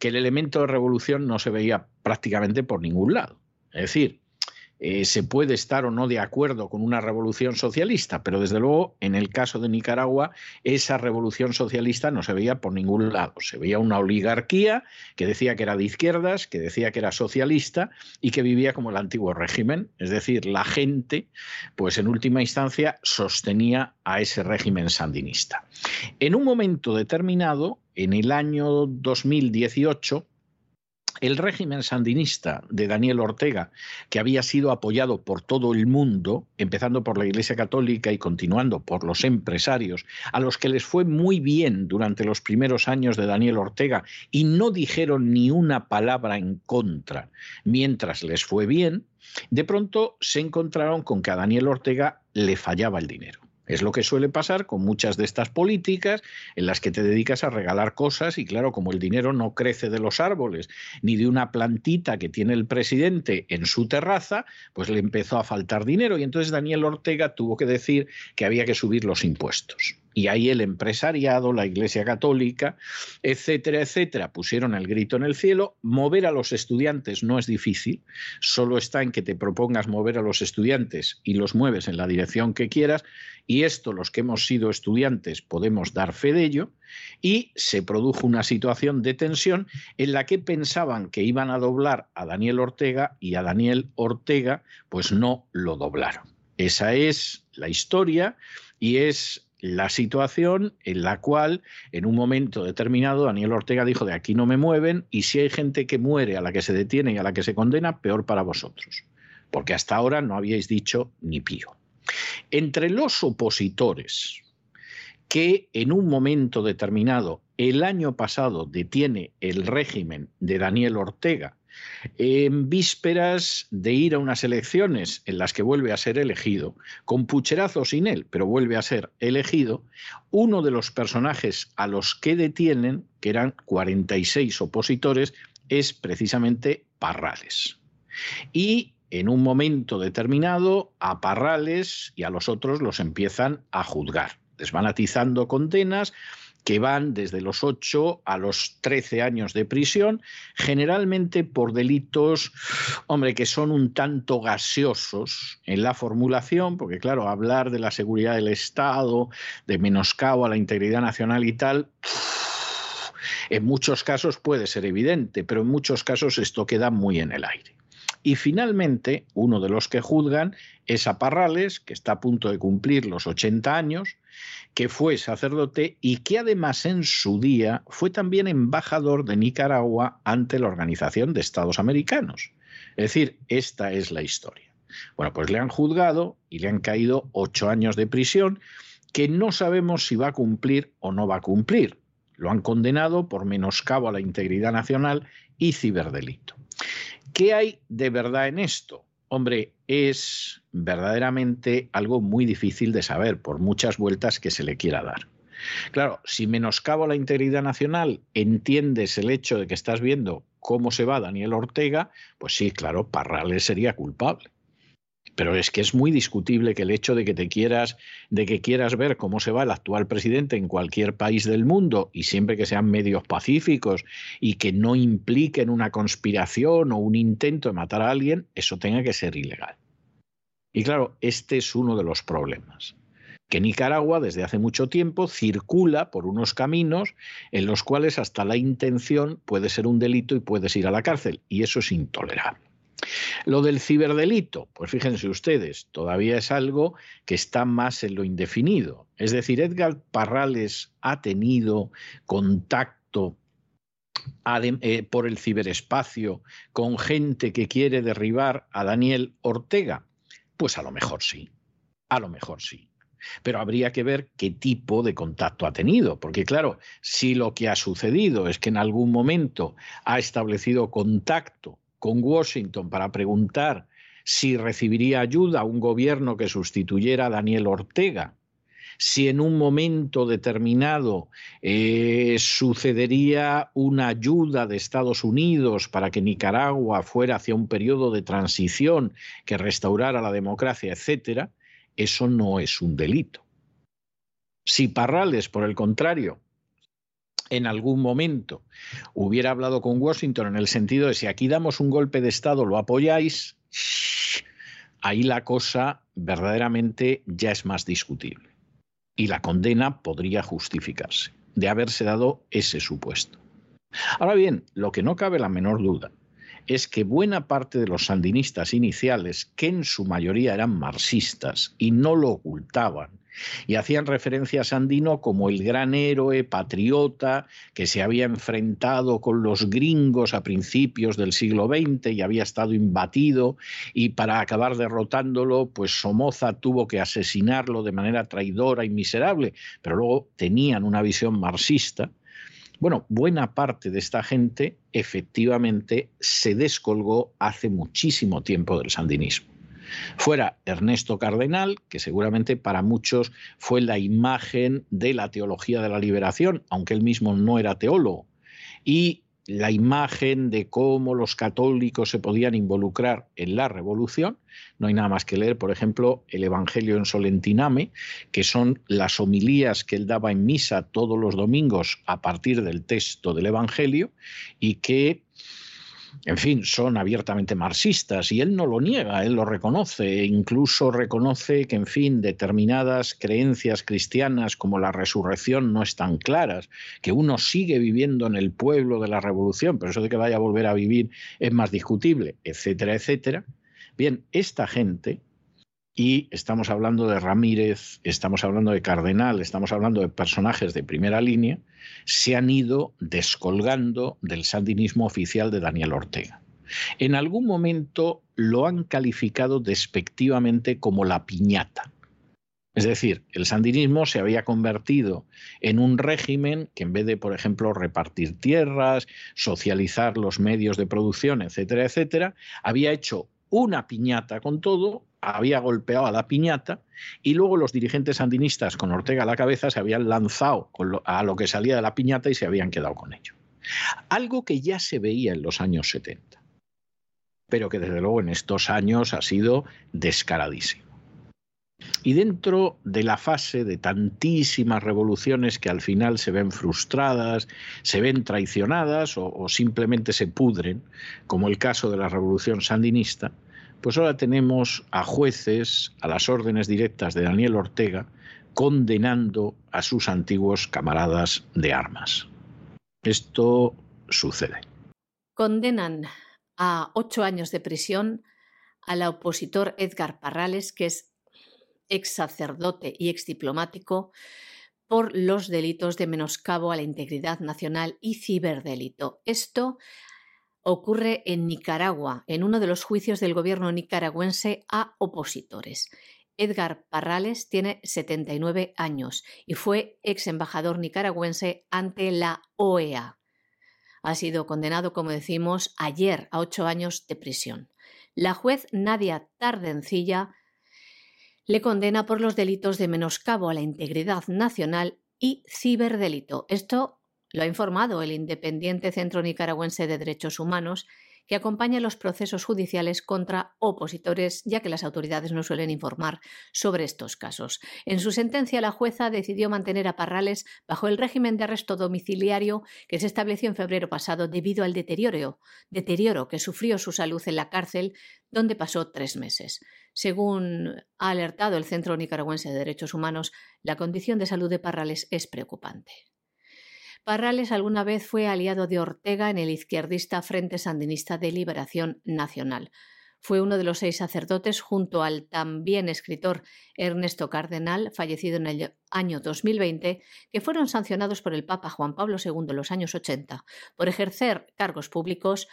que el elemento de revolución no se veía prácticamente por ningún lado. Es decir, eh, se puede estar o no de acuerdo con una revolución socialista, pero desde luego en el caso de Nicaragua esa revolución socialista no se veía por ningún lado. Se veía una oligarquía que decía que era de izquierdas, que decía que era socialista y que vivía como el antiguo régimen. Es decir, la gente, pues en última instancia, sostenía a ese régimen sandinista. En un momento determinado, en el año 2018, el régimen sandinista de Daniel Ortega, que había sido apoyado por todo el mundo, empezando por la Iglesia Católica y continuando por los empresarios, a los que les fue muy bien durante los primeros años de Daniel Ortega y no dijeron ni una palabra en contra mientras les fue bien, de pronto se encontraron con que a Daniel Ortega le fallaba el dinero. Es lo que suele pasar con muchas de estas políticas en las que te dedicas a regalar cosas y claro, como el dinero no crece de los árboles ni de una plantita que tiene el presidente en su terraza, pues le empezó a faltar dinero y entonces Daniel Ortega tuvo que decir que había que subir los impuestos. Y ahí el empresariado, la Iglesia Católica, etcétera, etcétera, pusieron el grito en el cielo. Mover a los estudiantes no es difícil, solo está en que te propongas mover a los estudiantes y los mueves en la dirección que quieras. Y esto, los que hemos sido estudiantes, podemos dar fe de ello. Y se produjo una situación de tensión en la que pensaban que iban a doblar a Daniel Ortega y a Daniel Ortega, pues no lo doblaron. Esa es la historia y es la situación en la cual en un momento determinado Daniel Ortega dijo de aquí no me mueven y si hay gente que muere a la que se detiene y a la que se condena, peor para vosotros, porque hasta ahora no habíais dicho ni pío. Entre los opositores que en un momento determinado el año pasado detiene el régimen de Daniel Ortega en vísperas de ir a unas elecciones en las que vuelve a ser elegido, con pucherazo sin él, pero vuelve a ser elegido, uno de los personajes a los que detienen, que eran 46 opositores, es precisamente Parrales. Y en un momento determinado a Parrales y a los otros los empiezan a juzgar, desvanatizando condenas que van desde los 8 a los 13 años de prisión, generalmente por delitos, hombre, que son un tanto gaseosos en la formulación, porque claro, hablar de la seguridad del Estado, de menoscabo a la integridad nacional y tal, en muchos casos puede ser evidente, pero en muchos casos esto queda muy en el aire. Y finalmente, uno de los que juzgan es a Parrales, que está a punto de cumplir los 80 años, que fue sacerdote y que además en su día fue también embajador de Nicaragua ante la Organización de Estados Americanos. Es decir, esta es la historia. Bueno, pues le han juzgado y le han caído ocho años de prisión que no sabemos si va a cumplir o no va a cumplir. Lo han condenado por menoscabo a la integridad nacional y ciberdelito. ¿Qué hay de verdad en esto? Hombre, es verdaderamente algo muy difícil de saber por muchas vueltas que se le quiera dar. Claro, si menoscabo la integridad nacional, entiendes el hecho de que estás viendo cómo se va Daniel Ortega, pues sí, claro, Parrales sería culpable. Pero es que es muy discutible que el hecho de que te quieras, de que quieras ver cómo se va el actual presidente en cualquier país del mundo y siempre que sean medios pacíficos y que no impliquen una conspiración o un intento de matar a alguien, eso tenga que ser ilegal. Y claro, este es uno de los problemas que Nicaragua desde hace mucho tiempo circula por unos caminos en los cuales hasta la intención puede ser un delito y puedes ir a la cárcel, y eso es intolerable. Lo del ciberdelito, pues fíjense ustedes, todavía es algo que está más en lo indefinido. Es decir, Edgar Parrales ha tenido contacto eh, por el ciberespacio con gente que quiere derribar a Daniel Ortega. Pues a lo mejor sí, a lo mejor sí. Pero habría que ver qué tipo de contacto ha tenido, porque claro, si lo que ha sucedido es que en algún momento ha establecido contacto con Washington para preguntar si recibiría ayuda a un gobierno que sustituyera a Daniel Ortega, si en un momento determinado eh, sucedería una ayuda de Estados Unidos para que Nicaragua fuera hacia un periodo de transición que restaurara la democracia, etcétera, eso no es un delito. Si Parrales, por el contrario, en algún momento hubiera hablado con Washington en el sentido de si aquí damos un golpe de Estado, lo apoyáis, ahí la cosa verdaderamente ya es más discutible. Y la condena podría justificarse de haberse dado ese supuesto. Ahora bien, lo que no cabe la menor duda es que buena parte de los sandinistas iniciales, que en su mayoría eran marxistas y no lo ocultaban, y hacían referencia a Sandino como el gran héroe patriota que se había enfrentado con los gringos a principios del siglo XX y había estado imbatido. Y para acabar derrotándolo, pues Somoza tuvo que asesinarlo de manera traidora y miserable, pero luego tenían una visión marxista. Bueno, buena parte de esta gente efectivamente se descolgó hace muchísimo tiempo del sandinismo fuera Ernesto Cardenal, que seguramente para muchos fue la imagen de la teología de la liberación, aunque él mismo no era teólogo, y la imagen de cómo los católicos se podían involucrar en la revolución. No hay nada más que leer, por ejemplo, el Evangelio en Solentiname, que son las homilías que él daba en misa todos los domingos a partir del texto del Evangelio y que en fin, son abiertamente marxistas y él no lo niega, él lo reconoce, e incluso reconoce que, en fin, determinadas creencias cristianas como la resurrección no están claras, que uno sigue viviendo en el pueblo de la revolución, pero eso de que vaya a volver a vivir es más discutible, etcétera, etcétera. Bien, esta gente, y estamos hablando de Ramírez, estamos hablando de Cardenal, estamos hablando de personajes de primera línea, se han ido descolgando del sandinismo oficial de Daniel Ortega. En algún momento lo han calificado despectivamente como la piñata. Es decir, el sandinismo se había convertido en un régimen que en vez de, por ejemplo, repartir tierras, socializar los medios de producción, etcétera, etcétera, había hecho una piñata con todo, había golpeado a la piñata y luego los dirigentes sandinistas con Ortega a la cabeza se habían lanzado a lo que salía de la piñata y se habían quedado con ello. Algo que ya se veía en los años 70, pero que desde luego en estos años ha sido descaradísimo. Y dentro de la fase de tantísimas revoluciones que al final se ven frustradas, se ven traicionadas o, simplemente se pudren, como el caso de la revolución sandinista, pues ahora tenemos a jueces, a las órdenes directas de Daniel Ortega, condenando a sus antiguos camaradas de armas. Esto sucede. Condenan a ocho años de prisión al opositor Edgar Parrales, que es ex sacerdote y ex diplomático, por los delitos de menoscabo a la integridad nacional y ciberdelito. Esto ocurre en Nicaragua, en uno de los juicios del gobierno nicaragüense a opositores. Edgar Parrales tiene 79 años y fue ex embajador nicaragüense ante la OEA. Ha sido condenado, como decimos, ayer a ocho años de prisión. La juez Nadia Tardencilla le condena por los delitos de menoscabo a la integridad nacional y ciberdelito. Esto lo ha informado el Independiente Centro Nicaragüense de Derechos Humanos, que acompaña los procesos judiciales contra opositores, ya que las autoridades no suelen informar sobre estos casos. En su sentencia, la jueza decidió mantener a Parrales bajo el régimen de arresto domiciliario que se estableció en febrero pasado debido al deterioro, deterioro que sufrió su salud en la cárcel, donde pasó tres meses. Según ha alertado el Centro Nicaragüense de Derechos Humanos, la condición de salud de Parrales es preocupante. Parrales alguna vez fue aliado de Ortega en el izquierdista Frente Sandinista de Liberación Nacional. Fue uno de los seis sacerdotes junto al también escritor Ernesto Cardenal, fallecido en el año 2020, que fueron sancionados por el Papa Juan Pablo II en los años 80 por ejercer cargos públicos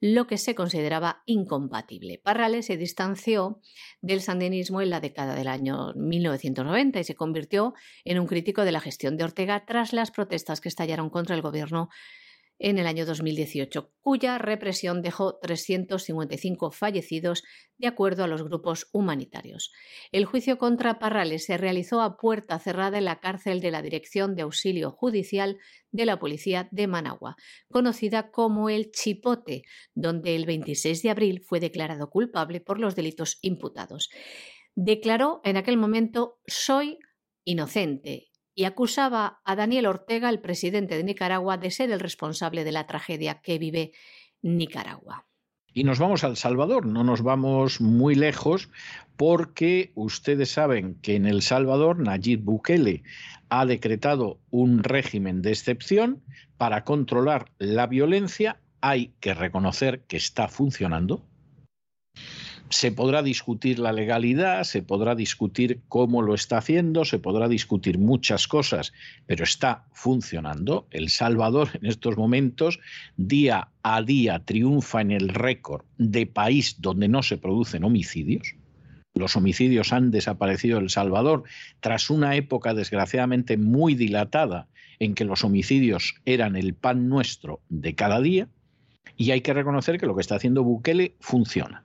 lo que se consideraba incompatible. Parrales se distanció del sandinismo en la década del año 1990 y se convirtió en un crítico de la gestión de Ortega tras las protestas que estallaron contra el gobierno en el año 2018, cuya represión dejó 355 fallecidos de acuerdo a los grupos humanitarios. El juicio contra Parrales se realizó a puerta cerrada en la cárcel de la Dirección de Auxilio Judicial de la Policía de Managua, conocida como el Chipote, donde el 26 de abril fue declarado culpable por los delitos imputados. Declaró en aquel momento soy inocente y acusaba a Daniel Ortega, el presidente de Nicaragua, de ser el responsable de la tragedia que vive Nicaragua. Y nos vamos al Salvador, no nos vamos muy lejos porque ustedes saben que en El Salvador Nayib Bukele ha decretado un régimen de excepción para controlar la violencia. Hay que reconocer que está funcionando se podrá discutir la legalidad, se podrá discutir cómo lo está haciendo, se podrá discutir muchas cosas, pero está funcionando. El Salvador en estos momentos, día a día, triunfa en el récord de país donde no se producen homicidios. Los homicidios han desaparecido en El Salvador tras una época desgraciadamente muy dilatada en que los homicidios eran el pan nuestro de cada día. Y hay que reconocer que lo que está haciendo Bukele funciona.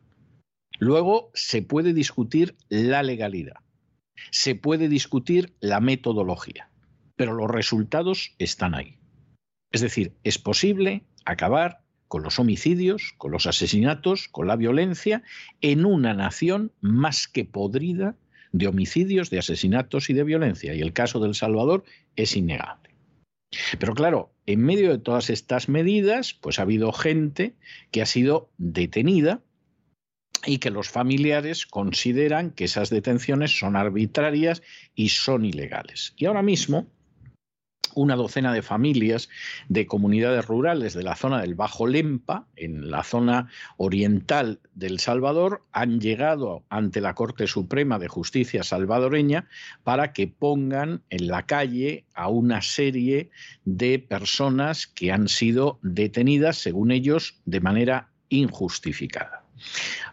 Luego se puede discutir la legalidad, se puede discutir la metodología, pero los resultados están ahí. Es decir, es posible acabar con los homicidios, con los asesinatos, con la violencia, en una nación más que podrida de homicidios, de asesinatos y de violencia. Y el caso del Salvador es innegable. Pero claro, en medio de todas estas medidas, pues ha habido gente que ha sido detenida y que los familiares consideran que esas detenciones son arbitrarias y son ilegales. Y ahora mismo, una docena de familias de comunidades rurales de la zona del Bajo Lempa, en la zona oriental del Salvador, han llegado ante la Corte Suprema de Justicia salvadoreña para que pongan en la calle a una serie de personas que han sido detenidas, según ellos, de manera injustificada.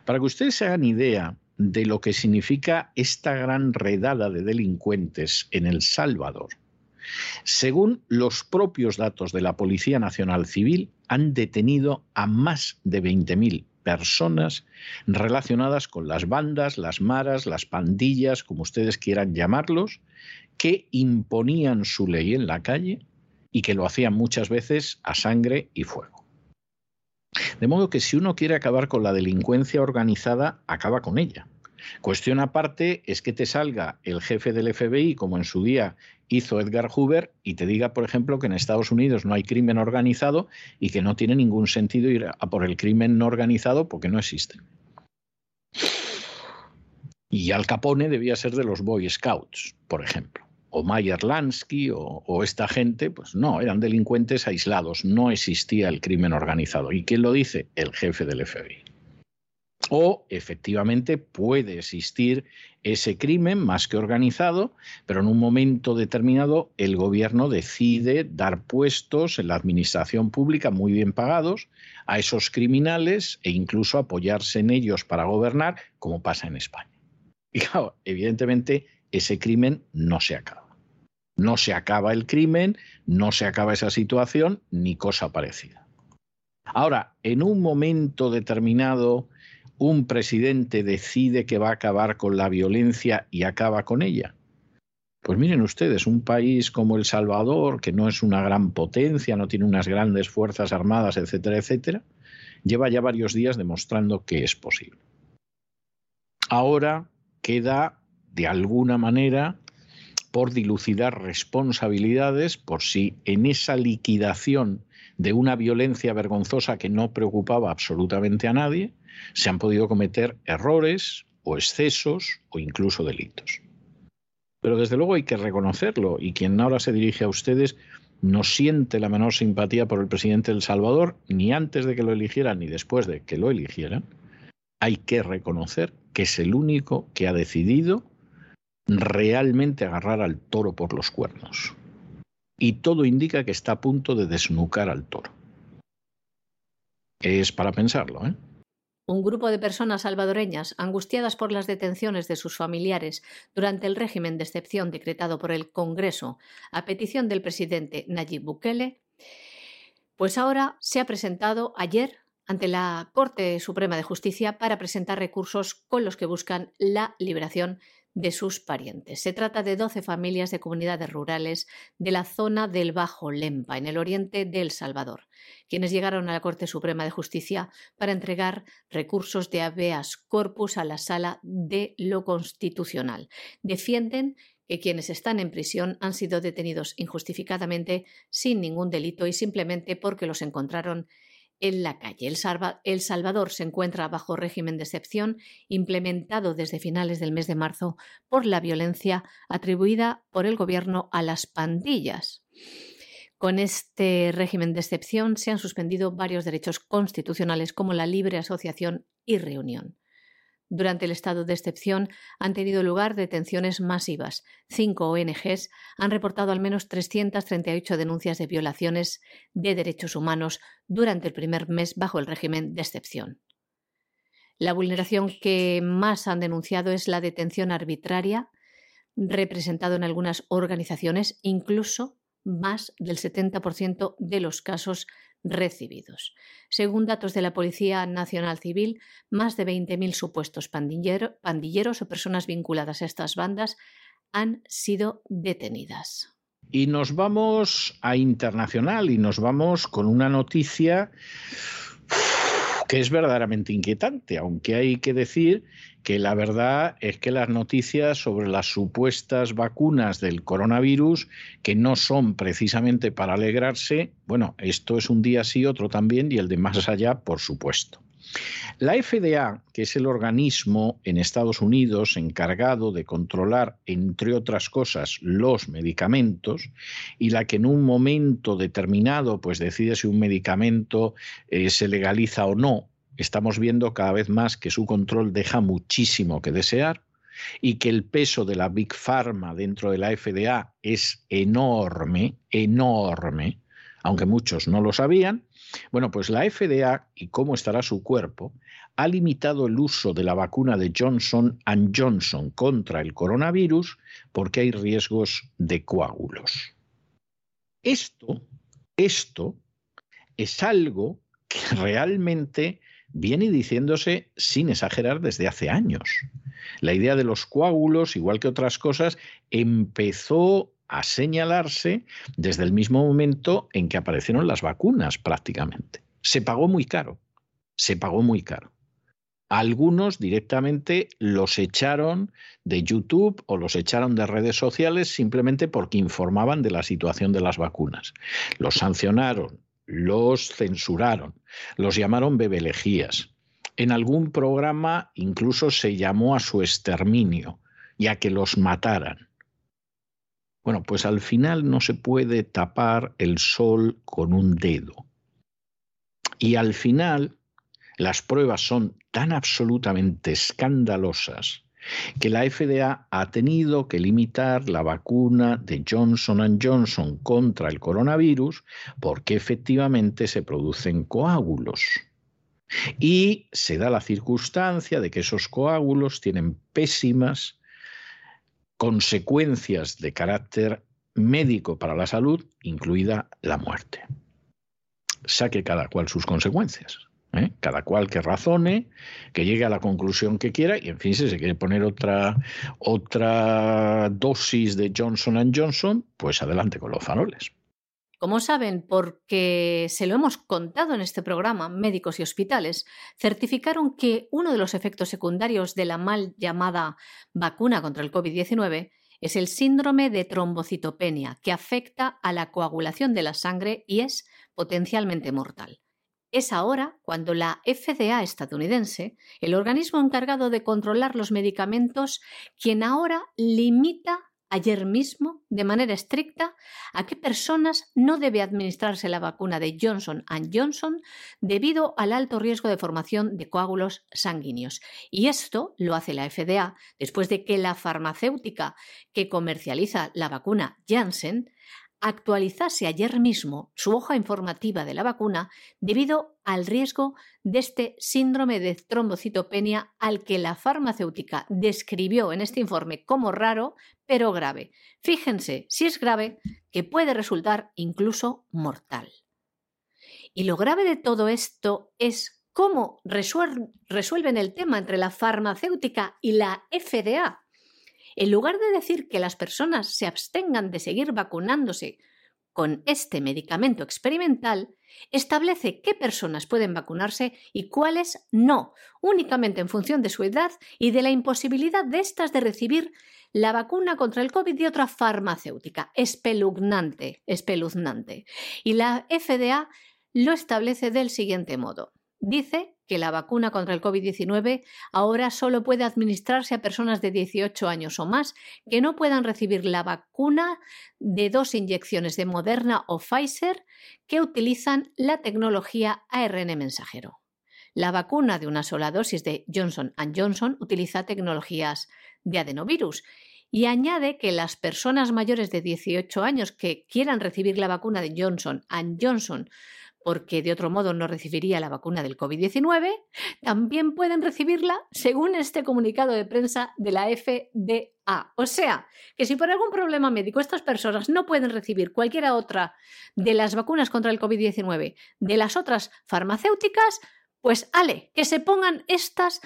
Para que ustedes se hagan idea de lo que significa esta gran redada de delincuentes en El Salvador, según los propios datos de la Policía Nacional Civil, han detenido a más de 20.000 personas relacionadas con las bandas, las maras, las pandillas, como ustedes quieran llamarlos, que imponían su ley en la calle y que lo hacían muchas veces a sangre y fuego. De modo que si uno quiere acabar con la delincuencia organizada, acaba con ella. Cuestión aparte es que te salga el jefe del FBI, como en su día hizo Edgar Hoover, y te diga, por ejemplo, que en Estados Unidos no hay crimen organizado y que no tiene ningún sentido ir a por el crimen no organizado porque no existe. Y Al Capone debía ser de los Boy Scouts, por ejemplo o Mayer Lansky o, esta gente, pues no, eran delincuentes aislados, no existía el crimen organizado. ¿Y quién lo dice? El jefe del FBI. O efectivamente puede existir ese crimen más que organizado, pero en un momento determinado el gobierno decide dar puestos en la administración pública muy bien pagados a esos criminales e incluso apoyarse en ellos para gobernar, como pasa en España. Y claro, evidentemente ese crimen no se acaba. No se acaba el crimen, no se acaba esa situación, ni cosa parecida. Ahora, en un momento determinado, un presidente decide que va a acabar con la violencia y acaba con ella. Pues miren ustedes, un país como El Salvador, que no es una gran potencia, no tiene unas grandes fuerzas armadas, etcétera, etcétera, lleva ya varios días demostrando que es posible. Ahora queda, de alguna manera, por dilucidar responsabilidades, por si en esa liquidación de una violencia vergonzosa que no preocupaba absolutamente a nadie, se han podido cometer errores o excesos o incluso delitos. Pero desde luego hay que reconocerlo y quien ahora se dirige a ustedes no siente la menor simpatía por el presidente del Salvador, ni antes de que lo eligieran ni después de que lo eligieran, hay que reconocer que es el único que ha decidido realmente agarrar al toro por los cuernos. Y todo indica que está a punto de desnucar al toro. Es para pensarlo, ¿eh? Un grupo de personas salvadoreñas, angustiadas por las detenciones de sus familiares durante el régimen de excepción decretado por el Congreso a petición del presidente Nayib Bukele, pues ahora se ha presentado ayer ante la Corte Suprema de Justicia para presentar recursos con los que buscan la liberación de sus parientes. Se trata de 12 familias de comunidades rurales de la zona del Bajo Lempa, en el oriente de El Salvador, quienes llegaron a la Corte Suprema de Justicia para entregar recursos de habeas corpus a la Sala de lo Constitucional. Defienden que quienes están en prisión han sido detenidos injustificadamente sin ningún delito y simplemente porque los encontraron en la calle. El, Salvador se encuentra bajo régimen de excepción implementado desde finales del mes de marzo por la violencia atribuida por el gobierno a las pandillas. Con este régimen de excepción se han suspendido varios derechos constitucionales como la libre asociación y reunión. Durante el estado de excepción han tenido lugar detenciones masivas. Cinco ONGs han reportado al menos 338 denuncias de violaciones de derechos humanos durante el primer mes bajo el régimen de excepción. La vulneración que más han denunciado es la detención arbitraria, representado en algunas organizaciones, incluso más del 70% de los casos recibidos. Según datos de la Policía Nacional Civil, más de 20.000 supuestos pandilleros o personas vinculadas a estas bandas han sido detenidas. Y nos vamos a internacional y nos vamos con una noticia que es verdaderamente inquietante, aunque hay que decir que la verdad es que las noticias sobre las supuestas vacunas del coronavirus, que no son precisamente para alegrarse, bueno, esto es un día sí, otro también, y el de más allá, por supuesto. La FDA, que es el organismo en Estados Unidos encargado de controlar, entre otras cosas, los medicamentos, y la que en un momento determinado pues decide si un medicamento eh, se legaliza o no, estamos viendo cada vez más que su control deja muchísimo que desear y que el peso de la Big Pharma dentro de la FDA es enorme, enorme, aunque muchos no lo sabían, bueno, pues la FDA y cómo estará su cuerpo ha limitado el uso de la vacuna de Johnson Johnson contra el coronavirus porque hay riesgos de coágulos. Esto, esto es algo que realmente viene diciéndose sin exagerar desde hace años. La idea de los coágulos, igual que otras cosas, empezó a señalarse desde el mismo momento en que aparecieron las vacunas prácticamente. Se pagó muy caro, se pagó muy caro. Algunos directamente los echaron de YouTube o los echaron de redes sociales simplemente porque informaban de la situación de las vacunas. Los sancionaron, los censuraron, los llamaron bebelejías. En algún programa incluso se llamó a su exterminio y a que los mataran. Bueno, pues al final no se puede tapar el sol con un dedo. Y al final las pruebas son tan absolutamente escandalosas que la FDA ha tenido que limitar la vacuna de Johnson Johnson contra el coronavirus porque efectivamente se producen coágulos. Y se da la circunstancia de que esos coágulos tienen pésimas consecuencias de carácter médico para la salud, incluida la muerte. Saque cada cual sus consecuencias. ¿eh? Cada cual que razone, que llegue a la conclusión que quiera y, en fin, si se quiere poner otra, otra dosis de Johnson Johnson, pues adelante con los faroles. Como saben, porque se lo hemos contado en este programa, médicos y hospitales certificaron que uno de los efectos secundarios de la mal llamada vacuna contra el COVID-19 es el síndrome de trombocitopenia, que afecta a la coagulación de la sangre y es potencialmente mortal. Es ahora cuando la FDA estadounidense, el organismo encargado de controlar los medicamentos, quien ahora limita ayer mismo, de manera estricta, a qué personas no debe administrarse la vacuna de Johnson Johnson debido al alto riesgo de formación de coágulos sanguíneos. Y esto lo hace la FDA después de que la farmacéutica que comercializa la vacuna Janssen actualizase ayer mismo su hoja informativa de la vacuna debido al riesgo de este síndrome de trombocitopenia al que la farmacéutica describió en este informe como raro, pero grave. Fíjense, si es grave, que puede resultar incluso mortal. Y lo grave de todo esto es cómo resuelven el tema entre la farmacéutica y la FDA en lugar de decir que las personas se abstengan de seguir vacunándose con este medicamento experimental, establece qué personas pueden vacunarse y cuáles no, únicamente en función de su edad y de la imposibilidad de estas de recibir la vacuna contra el COVID de otra farmacéutica. Espeluznante, espeluznante. Y la FDA lo establece del siguiente modo. Dice que la vacuna contra el COVID-19 ahora solo puede administrarse a personas de 18 años o más que no puedan recibir la vacuna de dos inyecciones de Moderna o Pfizer que utilizan la tecnología ARN mensajero. La vacuna de una sola dosis de Johnson Johnson utiliza tecnologías de adenovirus y añade que las personas mayores de 18 años que quieran recibir la vacuna de Johnson Johnson porque de otro modo no recibiría la vacuna del COVID-19, también pueden recibirla según este comunicado de prensa de la FDA. O sea, que si por algún problema médico estas personas no pueden recibir cualquiera otra de las vacunas contra el COVID-19 de las otras farmacéuticas, pues ale, que se pongan estas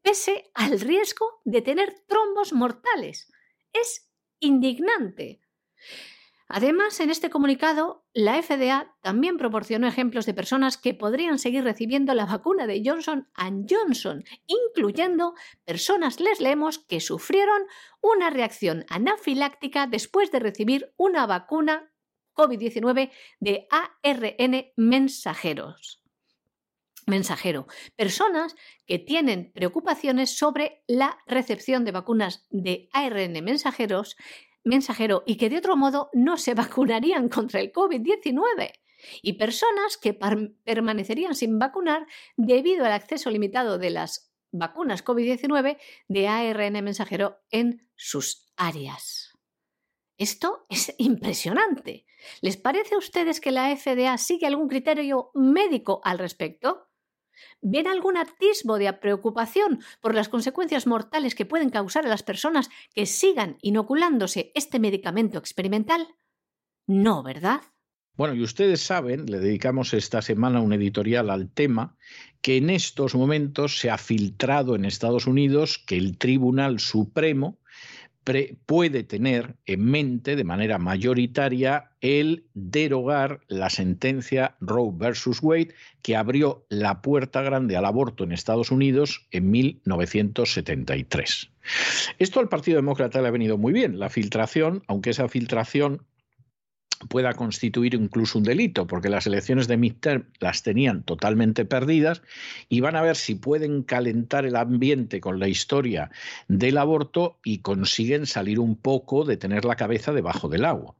pese al riesgo de tener trombos mortales. Es indignante. Además, en este comunicado, la FDA también proporcionó ejemplos de personas que podrían seguir recibiendo la vacuna de Johnson Johnson, incluyendo personas, les leemos, que sufrieron una reacción anafiláctica después de recibir una vacuna COVID-19 de ARN mensajeros mensajero. Personas que tienen preocupaciones sobre la recepción de vacunas de ARN mensajeros mensajero y que de otro modo no se vacunarían contra el COVID-19 y personas que permanecerían sin vacunar debido al acceso limitado de las vacunas COVID-19 de ARN mensajero en sus áreas. Esto es impresionante. ¿Les parece a ustedes que la FDA sigue algún criterio médico al respecto? ¿Ven algún atisbo de preocupación por las consecuencias mortales que pueden causar a las personas que sigan inoculándose este medicamento experimental? No, ¿verdad? Bueno, y ustedes saben, le dedicamos esta semana un editorial al tema, que en estos momentos se ha filtrado en Estados Unidos que el Tribunal Supremo puede tener en mente de manera mayoritaria el derogar la sentencia Roe versus Wade que abrió la puerta grande al aborto en Estados Unidos en 1973. Esto al Partido Demócrata le ha venido muy bien, la filtración, aunque esa filtración pueda constituir incluso un delito, porque las elecciones de midterm las tenían totalmente perdidas y van a ver si pueden calentar el ambiente con la historia del aborto y consiguen salir un poco de tener la cabeza debajo del agua.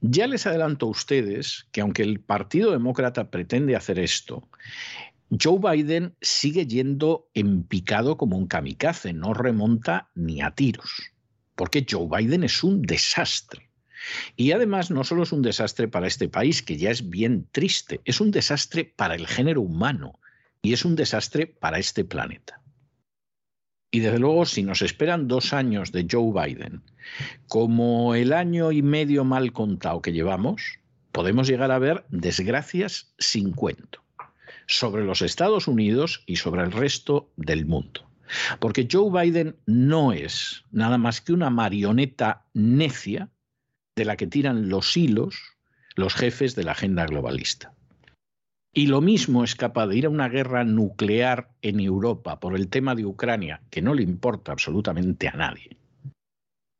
Ya les adelanto a ustedes que aunque el Partido Demócrata pretende hacer esto, Joe Biden sigue yendo en picado como un kamikaze, no remonta ni a tiros, porque Joe Biden es un desastre. Y además no solo es un desastre para este país, que ya es bien triste, es un desastre para el género humano y es un desastre para este planeta. Y desde luego, si nos esperan dos años de Joe Biden, como el año y medio mal contado que llevamos, podemos llegar a ver desgracias sin cuento sobre los Estados Unidos y sobre el resto del mundo. Porque Joe Biden no es nada más que una marioneta necia de la que tiran los hilos los jefes de la agenda globalista. Y lo mismo es capaz de ir a una guerra nuclear en Europa por el tema de Ucrania, que no le importa absolutamente a nadie,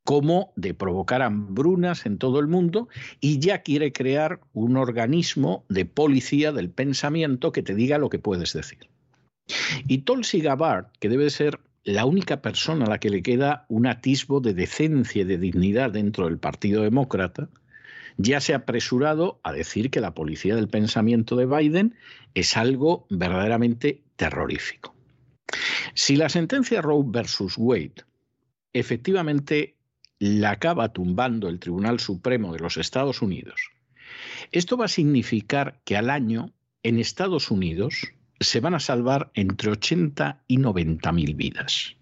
como de provocar hambrunas en todo el mundo y ya quiere crear un organismo de policía del pensamiento que te diga lo que puedes decir. Y Tulsi Gabbard, que debe ser la única persona a la que le queda un atisbo de decencia y de dignidad dentro del Partido Demócrata, ya se ha apresurado a decir que la policía del pensamiento de Biden es algo verdaderamente terrorífico. Si la sentencia Roe versus Wade efectivamente la acaba tumbando el Tribunal Supremo de los Estados Unidos, esto va a significar que al año en Estados Unidos se van a salvar entre 80 y 90 mil vidas.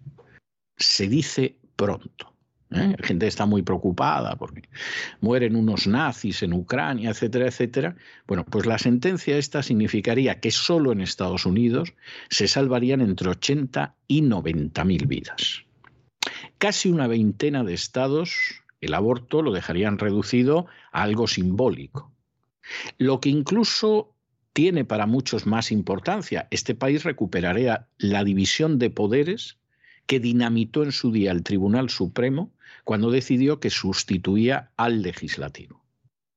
Se dice pronto. ¿eh? La gente está muy preocupada porque mueren unos nazis en Ucrania, etcétera, etcétera. Bueno, pues la sentencia esta significaría que solo en Estados Unidos se salvarían entre 80 y 90 mil vidas. Casi una veintena de estados el aborto lo dejarían reducido a algo simbólico. Lo que incluso tiene para muchos más importancia. Este país recuperaría la división de poderes que dinamitó en su día el Tribunal Supremo cuando decidió que sustituía al legislativo,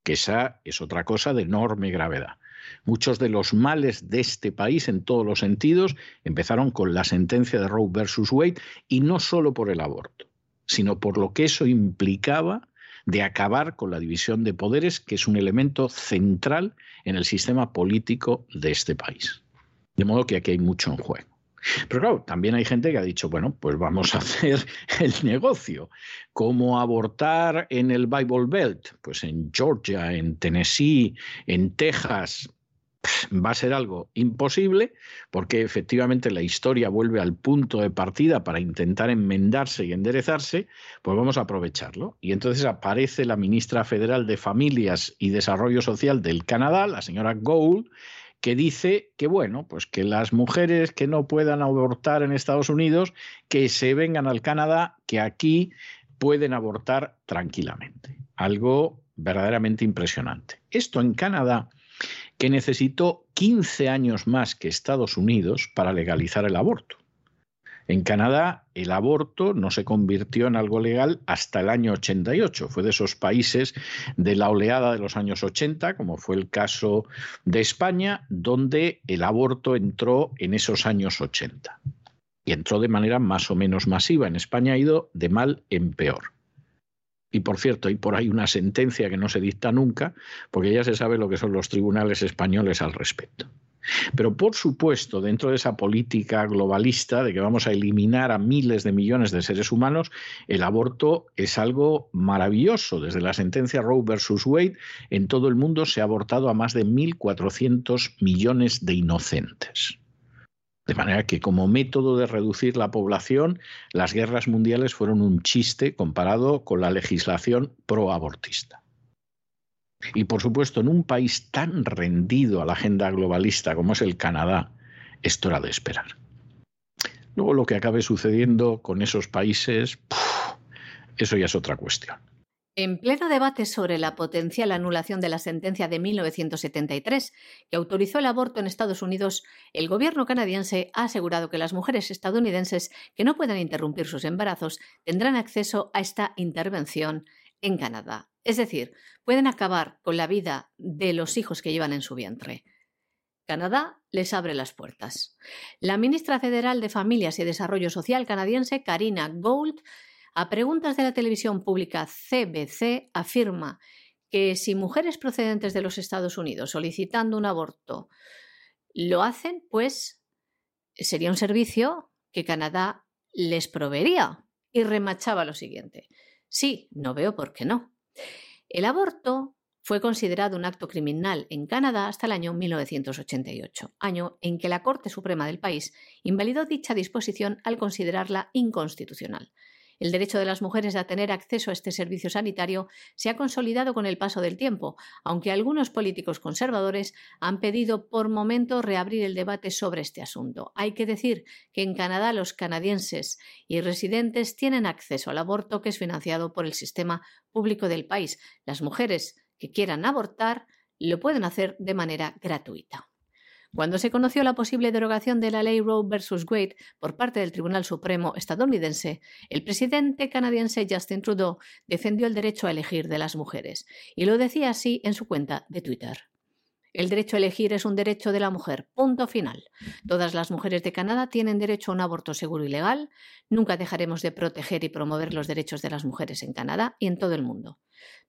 que esa es otra cosa de enorme gravedad. Muchos de los males de este país en todos los sentidos empezaron con la sentencia de Roe versus Wade y no solo por el aborto, sino por lo que eso implicaba de acabar con la división de poderes, que es un elemento central en el sistema político de este país. De modo que aquí hay mucho en juego. Pero claro, también hay gente que ha dicho, bueno, pues vamos a hacer el negocio. ¿Cómo abortar en el Bible Belt? Pues en Georgia, en Tennessee, en Texas, va a ser algo imposible porque efectivamente la historia vuelve al punto de partida para intentar enmendarse y enderezarse, pues vamos a aprovecharlo. Y entonces aparece la ministra federal de Familias y Desarrollo Social del Canadá, la señora Gould, que dice que bueno, pues que las mujeres que no puedan abortar en Estados Unidos, que se vengan al Canadá, que aquí pueden abortar tranquilamente. Algo verdaderamente impresionante. Esto en Canadá que necesitó 15 años más que Estados Unidos para legalizar el aborto. En Canadá, el aborto no se convirtió en algo legal hasta el año 88. Fue de esos países de la oleada de los años 80, como fue el caso de España, donde el aborto entró en esos años 80. Y entró de manera más o menos masiva. En España ha ido de mal en peor. Y por cierto, hay por ahí una sentencia que no se dicta nunca, porque ya se sabe lo que son los tribunales españoles al respecto. Pero por supuesto, dentro de esa política globalista de que vamos a eliminar a miles de millones de seres humanos, el aborto es algo maravilloso. Desde la sentencia Roe versus Wade, en todo el mundo se ha abortado a más de 1.400 millones de inocentes. De manera que como método de reducir la población, las guerras mundiales fueron un chiste comparado con la legislación proabortista. Y por supuesto, en un país tan rendido a la agenda globalista como es el Canadá, esto era de esperar. Luego lo que acabe sucediendo con esos países, eso ya es otra cuestión. En pleno debate sobre la potencial anulación de la sentencia de 1973 que autorizó el aborto en Estados Unidos, el gobierno canadiense ha asegurado que las mujeres estadounidenses que no puedan interrumpir sus embarazos tendrán acceso a esta intervención en Canadá. Es decir, pueden acabar con la vida de los hijos que llevan en su vientre. Canadá les abre las puertas. La ministra federal de Familias y Desarrollo Social canadiense, Karina Gould, a preguntas de la televisión pública CBC, afirma que si mujeres procedentes de los Estados Unidos solicitando un aborto lo hacen, pues sería un servicio que Canadá les proveería. Y remachaba lo siguiente. Sí, no veo por qué no. El aborto fue considerado un acto criminal en Canadá hasta el año 1988, año en que la Corte Suprema del país invalidó dicha disposición al considerarla inconstitucional. El derecho de las mujeres a tener acceso a este servicio sanitario se ha consolidado con el paso del tiempo, aunque algunos políticos conservadores han pedido por momento reabrir el debate sobre este asunto. Hay que decir que en Canadá los canadienses y residentes tienen acceso al aborto que es financiado por el sistema público del país. Las mujeres que quieran abortar lo pueden hacer de manera gratuita. Cuando se conoció la posible derogación de la ley Roe vs. Wade por parte del Tribunal Supremo estadounidense, el presidente canadiense Justin Trudeau defendió el derecho a elegir de las mujeres, y lo decía así en su cuenta de Twitter. El derecho a elegir es un derecho de la mujer. Punto final. Todas las mujeres de Canadá tienen derecho a un aborto seguro y legal. Nunca dejaremos de proteger y promover los derechos de las mujeres en Canadá y en todo el mundo.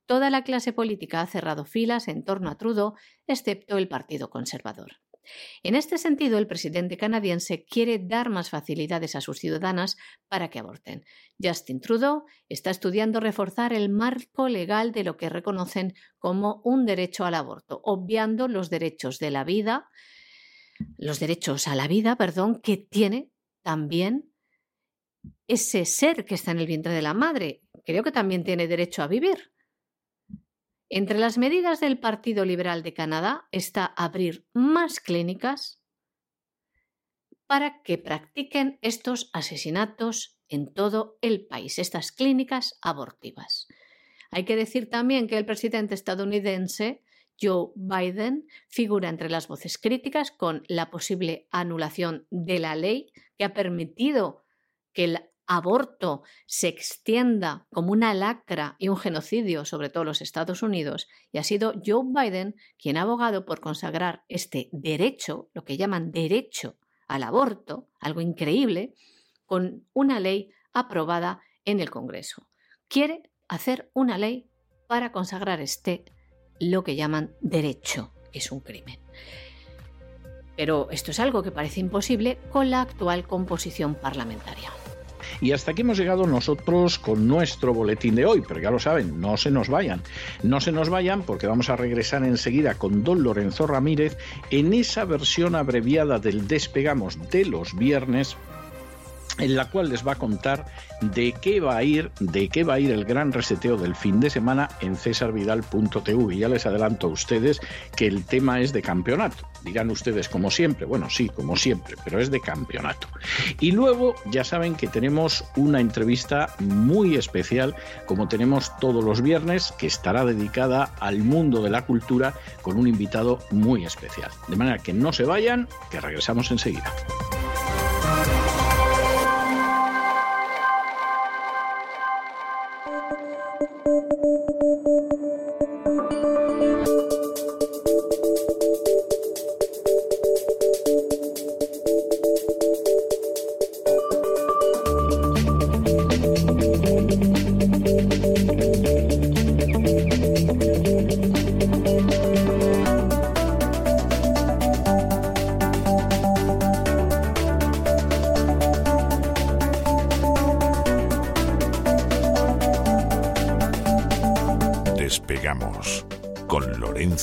Toda la clase política ha cerrado filas en torno a Trudeau, excepto el Partido Conservador. En este sentido, el presidente canadiense quiere dar más facilidades a sus ciudadanas para que aborten. Justin Trudeau está estudiando reforzar el marco legal de lo que reconocen como un derecho al aborto, obviando los derechos de la vida, los derechos a la vida, perdón, que tiene también ese ser que está en el vientre de la madre. Creo que también tiene derecho a vivir. Entre las medidas del Partido Liberal de Canadá está abrir más clínicas para que practiquen estos asesinatos en todo el país, estas clínicas abortivas. Hay que decir también que el presidente estadounidense Joe Biden figura entre las voces críticas con la posible anulación de la ley que ha permitido que el aborto se extienda como una lacra y un genocidio sobre todos los Estados Unidos, y ha sido Joe Biden quien ha abogado por consagrar este derecho, lo que llaman derecho al aborto, algo increíble, con una ley aprobada en el Congreso. Quiere hacer una ley para consagrar este, lo que llaman derecho, que es un crimen. Pero esto es algo que parece imposible con la actual composición parlamentaria. Y hasta aquí hemos llegado nosotros con nuestro boletín de hoy, pero ya lo saben, no se nos vayan. No se nos vayan porque vamos a regresar enseguida con don Lorenzo Ramírez en esa versión abreviada del Despegamos de los viernes en la cual les va a contar de qué va a ir, de qué va a ir el gran reseteo del fin de semana en cesarvidal.tv. Ya les adelanto a ustedes que el tema es de campeonato. Dirán ustedes como siempre, bueno, sí, como siempre, pero es de campeonato. Y luego ya saben que tenemos una entrevista muy especial, como tenemos todos los viernes, que estará dedicada al mundo de la cultura con un invitado muy especial. De manera que no se vayan, que regresamos enseguida.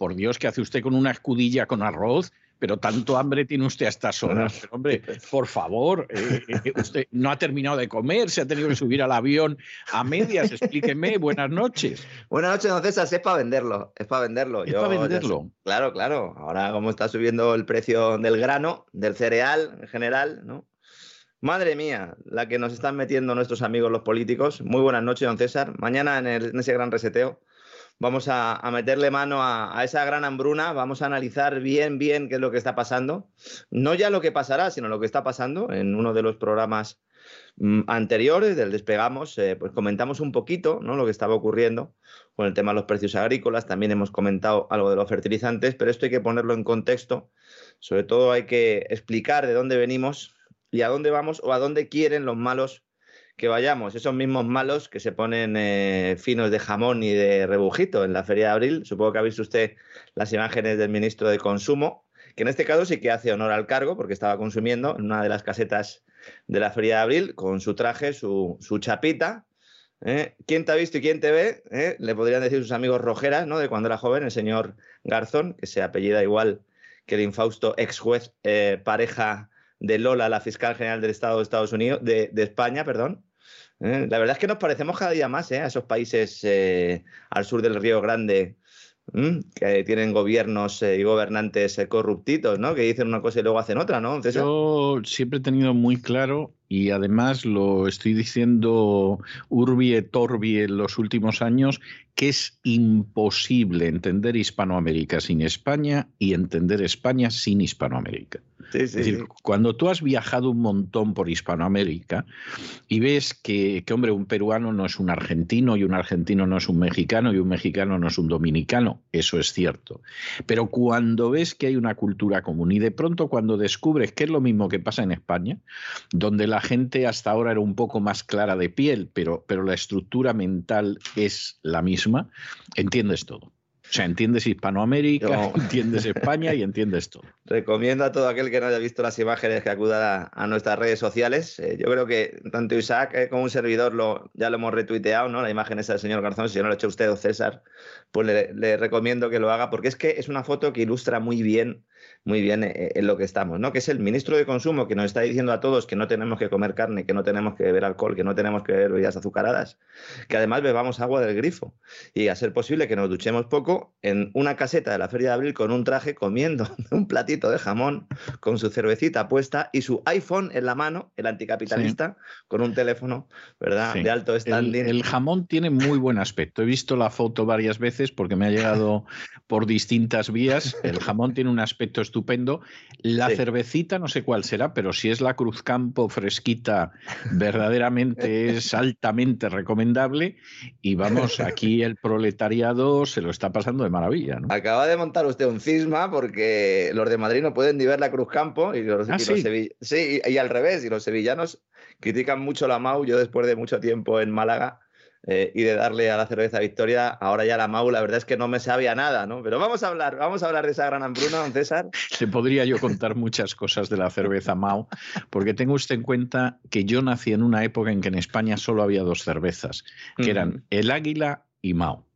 por Dios, ¿qué hace usted con una escudilla con arroz? pero tanto hambre tiene usted a estas horas. Pero, hombre, por favor, eh, eh, usted no ha terminado de comer, se ha tenido que subir al avión a medias. Explíqueme, buenas noches. Buenas noches, don César, es para venderlo, es para venderlo. Es para venderlo. claro, claro. Ahora, como está subiendo el precio del grano, del cereal en general, ¿no? Madre mía, la que nos están metiendo nuestros amigos los políticos. Muy buenas noches, don César. Mañana en, en ese gran reseteo vamos a, meterle mano a, esa gran hambruna, vamos a analizar bien, bien qué es lo que está pasando. No ya lo que pasará, sino lo que está pasando. En uno de los programas mm, anteriores del Despegamos, eh, pues comentamos un poquito ¿no? lo que estaba ocurriendo con el tema de los precios agrícolas. También hemos comentado algo de los fertilizantes, pero esto hay que ponerlo en contexto. Sobre todo hay que explicar de dónde venimos y a dónde vamos o a dónde quieren los malos que vayamos, esos mismos malos que se ponen eh, finos de jamón y de rebujito en la feria de abril. Supongo que ha visto usted las imágenes del ministro de Consumo, que en este caso sí que hace honor al cargo porque estaba consumiendo en una de las casetas de la feria de abril con su traje, su, chapita. ¿eh? ¿Quién te ha visto y quién te ve? ¿Eh? Le podrían decir sus amigos rojeras, ¿no? De cuando era joven, el señor Garzón, que se apellida igual que el infausto ex juez pareja de Lola, la fiscal general del Estado de Estados Unidos, de, de España, perdón. Eh, la verdad es que nos parecemos cada día más eh, a esos países eh, al sur del Río Grande que tienen gobiernos y gobernantes corruptitos, ¿no? Que dicen una cosa y luego hacen otra, ¿no? Yo siempre he tenido muy claro y además lo estoy diciendo urbi et orbi en los últimos años, que es imposible entender Hispanoamérica sin España y entender España sin Hispanoamérica es decir, cuando tú has viajado un montón por Hispanoamérica y ves que, que, hombre, un peruano no es un argentino y un argentino no es un mexicano y un mexicano no es un dominicano, eso es cierto. Pero cuando ves que hay una cultura común y de pronto cuando descubres que es lo mismo que pasa en España, donde la gente hasta ahora era un poco más clara de piel, pero, pero la estructura mental es la misma, entiendes todo. O sea, entiendes Hispanoamérica, entiendes España y entiendes todo. Recomiendo a todo aquel que no haya visto las imágenes que acuda a, nuestras redes sociales. Eh, yo creo que tanto Isaac eh, como un servidor lo, ya lo hemos retuiteado, ¿no? La imagen esa del señor Garzón, si no lo ha hecho usted o César, pues le, le, recomiendo que lo haga porque es que es una foto que ilustra muy bien muy bien eh, en lo que estamos, ¿no? Que es el ministro de Consumo que nos está diciendo a todos que no tenemos que comer carne, que no tenemos que beber alcohol, que no tenemos que beber bebidas azucaradas, que además bebamos agua del grifo y a ser posible que nos duchemos poco en una caseta de la Feria de Abril con un traje comiendo un platito de jamón con su cervecita puesta y su iPhone en la mano, el anticapitalista, con un teléfono, ¿verdad? De alto standing. El, el jamón tiene muy buen aspecto. He visto la foto varias veces porque me ha llegado por distintas vías. El jamón tiene un aspecto estupendo. La cervecita, no sé cuál será, pero si es la Cruzcampo fresquita, verdaderamente es altamente recomendable. Y vamos, aquí el proletariado se lo está pasando de maravilla. Acaba de montar usted un cisma porque los de Madrid no pueden ni ver la Cruzcampo y los, ah, sí. y al revés, y los sevillanos critican mucho la MAU. Yo después de mucho tiempo en Málaga eh, y de darle a la cerveza Victoria, ahora ya la Mau, la verdad es que no me sabía nada, ¿no? Pero vamos a hablar, vamos a hablar de esa gran hambruna, don César. Se podría yo contar muchas cosas de la cerveza Mau, porque tengo usted en cuenta que yo nací en una época en que en España solo había dos cervezas, que eran el Águila y Mau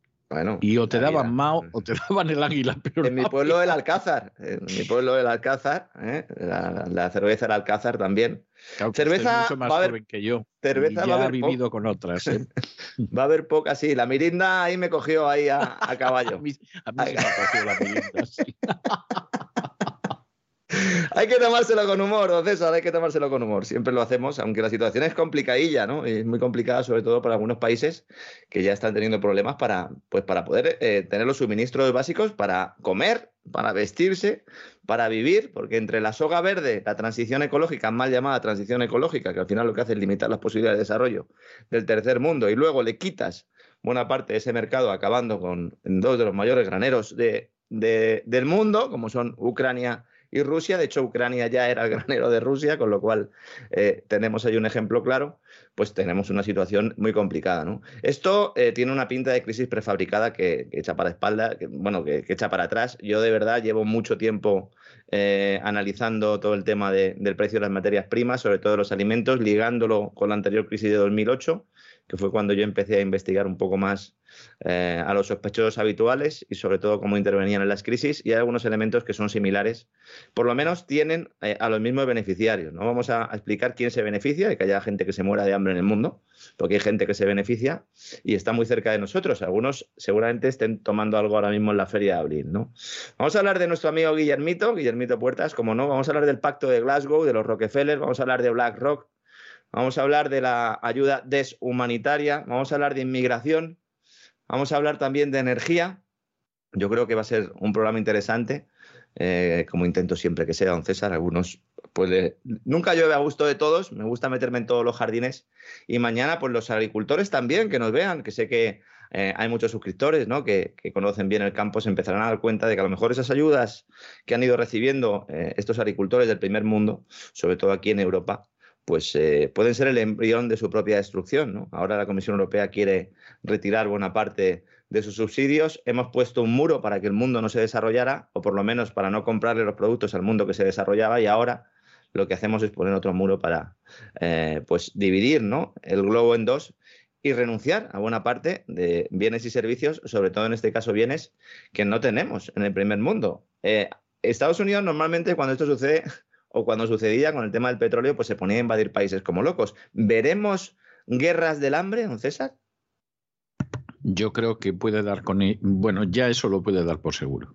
y o te daban Mao o te daban el águila. Pero en mi pueblo el Alcázar, en mi pueblo el Alcázar, ¿eh? la, cerveza el Alcázar también. cerveza mucho más joven que yo. Cerveza va a haber vivido con otras. ¿eh? va a haber poca, sí. La mirinda ahí me cogió ahí a, caballo. a mí, a mí se me cogió la mirinda, sí. hay que tomárselo con humor, don César, hay que tomárselo con humor. Siempre lo hacemos, aunque la situación es complicadilla, ¿no? Es muy complicada, sobre todo para algunos países que ya están teniendo problemas para, pues, para poder eh, tener los suministros básicos para comer, para vestirse, para vivir, porque entre la soga verde, la transición ecológica, mal llamada transición ecológica, que al final lo que hace es limitar las posibilidades de desarrollo del tercer mundo, y luego le quitas buena parte de ese mercado acabando con dos de los mayores graneros de, del mundo, como son Ucrania y Rusia. De hecho, Ucrania ya era el granero de Rusia, con lo cual eh, tenemos ahí un ejemplo claro. pues tenemos una situación muy complicada. ¿no? Esto eh, tiene una pinta de crisis prefabricada que, echa para espalda, que, bueno, que, echa para atrás. Yo de verdad llevo mucho tiempo eh, analizando todo el tema del precio de las materias primas, sobre todo los alimentos, ligándolo con la anterior crisis de 2008 que fue cuando yo empecé a investigar un poco más eh, a los sospechosos habituales y sobre todo cómo intervenían en las crisis y hay algunos elementos que son similares, por lo menos tienen eh, a los mismos beneficiarios. No vamos a, explicar quién se beneficia de que haya gente que se muera de hambre en el mundo, porque hay gente que se beneficia y está muy cerca de nosotros. Algunos seguramente estén tomando algo ahora mismo en la feria de abril. ¿no? Vamos a hablar de nuestro amigo Guillermito, Guillermito Puertas, como no, vamos a hablar del pacto de Glasgow, de los Rockefeller, vamos a hablar de BlackRock, vamos a hablar de la ayuda deshumanitaria, vamos a hablar de inmigración, vamos a hablar también de energía. Yo creo que va a ser un programa interesante, eh, como intento siempre que sea, don César. Algunos, pues nunca llueve a gusto de todos, me gusta meterme en todos los jardines. Y mañana, pues los agricultores también, que nos vean, que sé que eh, hay muchos suscriptores ¿no? que, conocen bien el campo, se empezarán a dar cuenta de que a lo mejor esas ayudas que han ido recibiendo eh, estos agricultores del primer mundo, sobre todo aquí en Europa, pues eh, pueden ser el embrión de su propia destrucción. ¿no? Ahora la Comisión Europea quiere retirar buena parte de sus subsidios. Hemos puesto un muro para que el mundo no se desarrollara, o por lo menos para no comprarle los productos al mundo que se desarrollaba, y ahora lo que hacemos es poner otro muro para eh, pues dividir ¿no? el globo en dos y renunciar a buena parte de bienes y servicios, sobre todo en este caso bienes que no tenemos en el primer mundo. Eh, Estados Unidos normalmente cuando esto sucede o cuando sucedía con el tema del petróleo, pues se ponía a invadir países como locos. ¿Veremos guerras del hambre, don César? Yo creo que puede dar con... E-, bueno, ya eso lo puede dar por seguro.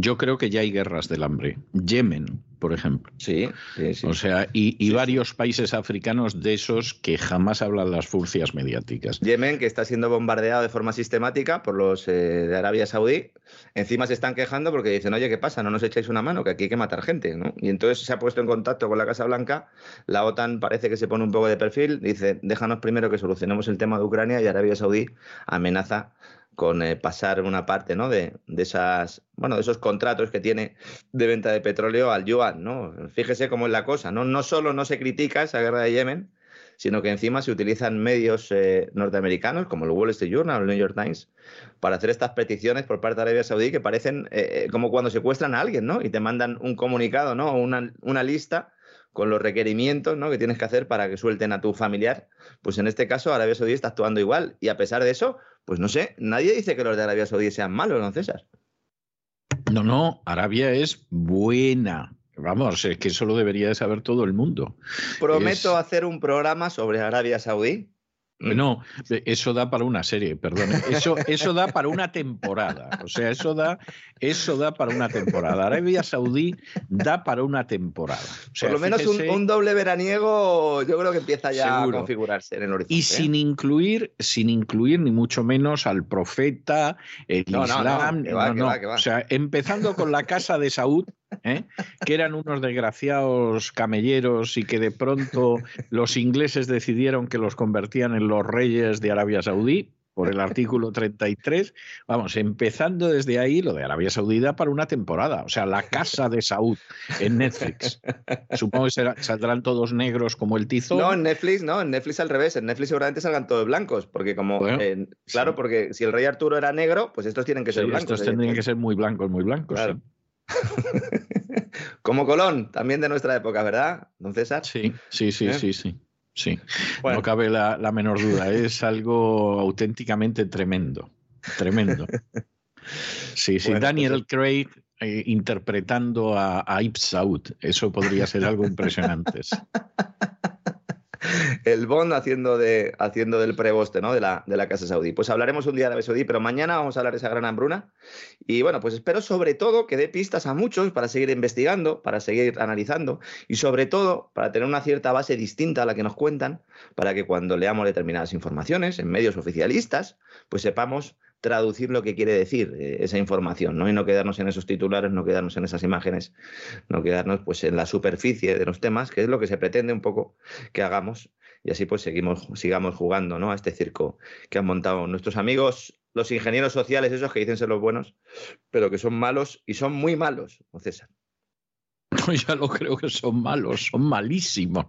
Yo creo que ya hay guerras del hambre. Yemen, por ejemplo. Sí, sí, sí. O sea, y, varios países africanos de esos que jamás hablan las furcias mediáticas. Yemen, que está siendo bombardeado de forma sistemática por los eh, de Arabia Saudí, encima se están quejando porque dicen, oye, ¿qué pasa? No nos echáis una mano, que aquí hay que matar gente, ¿no? Y entonces se ha puesto en contacto con la Casa Blanca, la OTAN parece que se pone un poco de perfil, dice, déjanos primero que solucionemos el tema de Ucrania y Arabia Saudí amenaza con eh, pasar una parte ¿no? de, esas, bueno, de esos contratos que tiene de venta de petróleo al yuan. ¿no? Fíjese cómo es la cosa. ¿no? no solo no se critica esa guerra de Yemen, sino que encima se utilizan medios eh, norteamericanos como el Wall Street Journal o el New York Times para hacer estas peticiones por parte de Arabia Saudí que parecen eh, como cuando secuestran a alguien ¿no? y te mandan un comunicado ¿no? una, una lista con los requerimientos ¿no? que tienes que hacer para que suelten a tu familiar. Pues en este caso Arabia Saudí está actuando igual y a pesar de eso, pues no sé, nadie dice que los de Arabia Saudí sean malos, ¿no, César? No, no, Arabia es buena. Vamos, es que eso lo debería de saber todo el mundo. Prometo hacer un programa sobre Arabia Saudí. No, eso da para una serie, perdón. Eso, eso da para una temporada. O sea, eso da, eso da para una temporada. Arabia Saudí da para una temporada. Por lo menos un, doble veraniego yo creo que empieza ya a configurarse en el horizonte. Y ¿eh? sin incluir, sin incluir ni mucho menos al profeta, el Islam. O sea, empezando con la casa de Saúd, ¿eh? que eran unos desgraciados camelleros y que de pronto los ingleses decidieron que los convertían en los reyes de Arabia Saudí por el artículo 33. Vamos, empezando desde ahí, lo de Arabia Saudita para una temporada. O sea, la casa de Saud en Netflix. Supongo que saldrán todos negros como el tizo. No, en Netflix, no, en Netflix al revés. En Netflix seguramente salgan todos blancos. Porque como, claro, porque si el rey Arturo era negro, pues estos tienen que ser blancos. Estos tendrían que ser muy blancos, muy blancos. Como Colón, también de nuestra época, ¿verdad, don César? Sí, sí, sí, ¿Eh? sí, sí. Sí, no cabe la, menor duda. Es algo auténticamente tremendo. Tremendo. Sí, sí. Daniel Craig eh, interpretando a, a. Eso podría ser algo impresionante. el Bond haciendo, de, haciendo del preboste ¿no? de, la, de la Casa Saudí. Pues hablaremos un día de Arabia Saudí, pero mañana vamos a hablar de esa gran hambruna. Y bueno, pues espero sobre todo que dé pistas a muchos para seguir investigando, para seguir analizando y sobre todo para tener una cierta base distinta a la que nos cuentan, para que cuando leamos determinadas informaciones en medios oficialistas, pues sepamos traducir lo que quiere decir eh, esa información, ¿no? Y no quedarnos en esos titulares, no quedarnos en esas imágenes, no quedarnos pues en la superficie de los temas, que es lo que se pretende un poco que hagamos y así pues seguimos, sigamos jugando, ¿no? A este circo que han montado nuestros amigos, los ingenieros sociales, esos que dicen ser los buenos, pero que son malos y son muy malos, César. No, ya lo creo que son malos, son malísimos.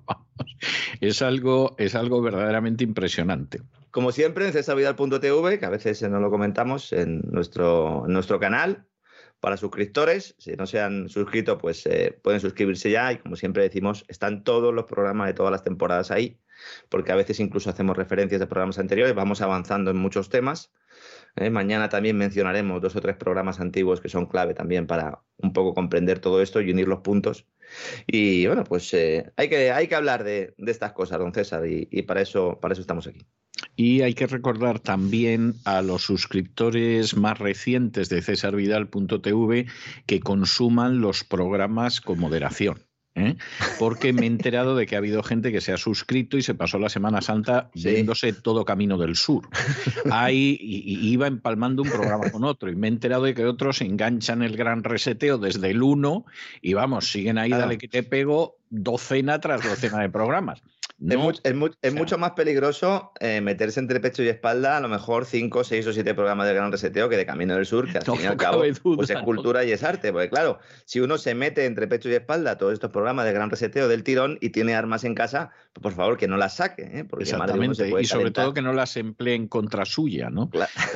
Es algo, es algo verdaderamente impresionante. Como siempre, en cesarvidal.tv, que a veces no lo comentamos en nuestro, en nuestro canal, para suscriptores. Si no se han suscrito, pues eh, pueden suscribirse ya. Y como siempre decimos, están todos los programas de todas las temporadas ahí, porque a veces incluso hacemos referencias de programas anteriores, vamos avanzando en muchos temas. ¿eh? Mañana también mencionaremos dos o tres programas antiguos que son clave también para un poco comprender todo esto y unir los puntos. Y bueno, pues eh, hay, que, hay que hablar de, estas cosas, don César, y, y, para, eso, para eso estamos aquí. Y hay que recordar también a los suscriptores más recientes de cesarvidal.tv que consuman los programas con moderación. ¿Eh? porque me he enterado de que ha habido gente que se ha suscrito y se pasó la Semana Santa viéndose todo Camino del Sur. Ahí iba empalmando un programa con otro y me he enterado de que otros enganchan el gran reseteo desde el 1 y vamos, siguen ahí, dale que te pego, docena tras docena de programas es, mucho más peligroso eh, meterse entre pecho y espalda a lo mejor cinco, seis o siete programas de Gran Reseteo que de Camino del Sur, que al fin y al cabo pues es cultura y es arte. Porque claro, si uno se mete entre pecho y espalda a todos estos programas de Gran Reseteo del tirón y tiene armas en casa, por favor que no las saque. ¿eh? Porque Exactamente, y sobre todo que no las emplee en contra suya, ¿no?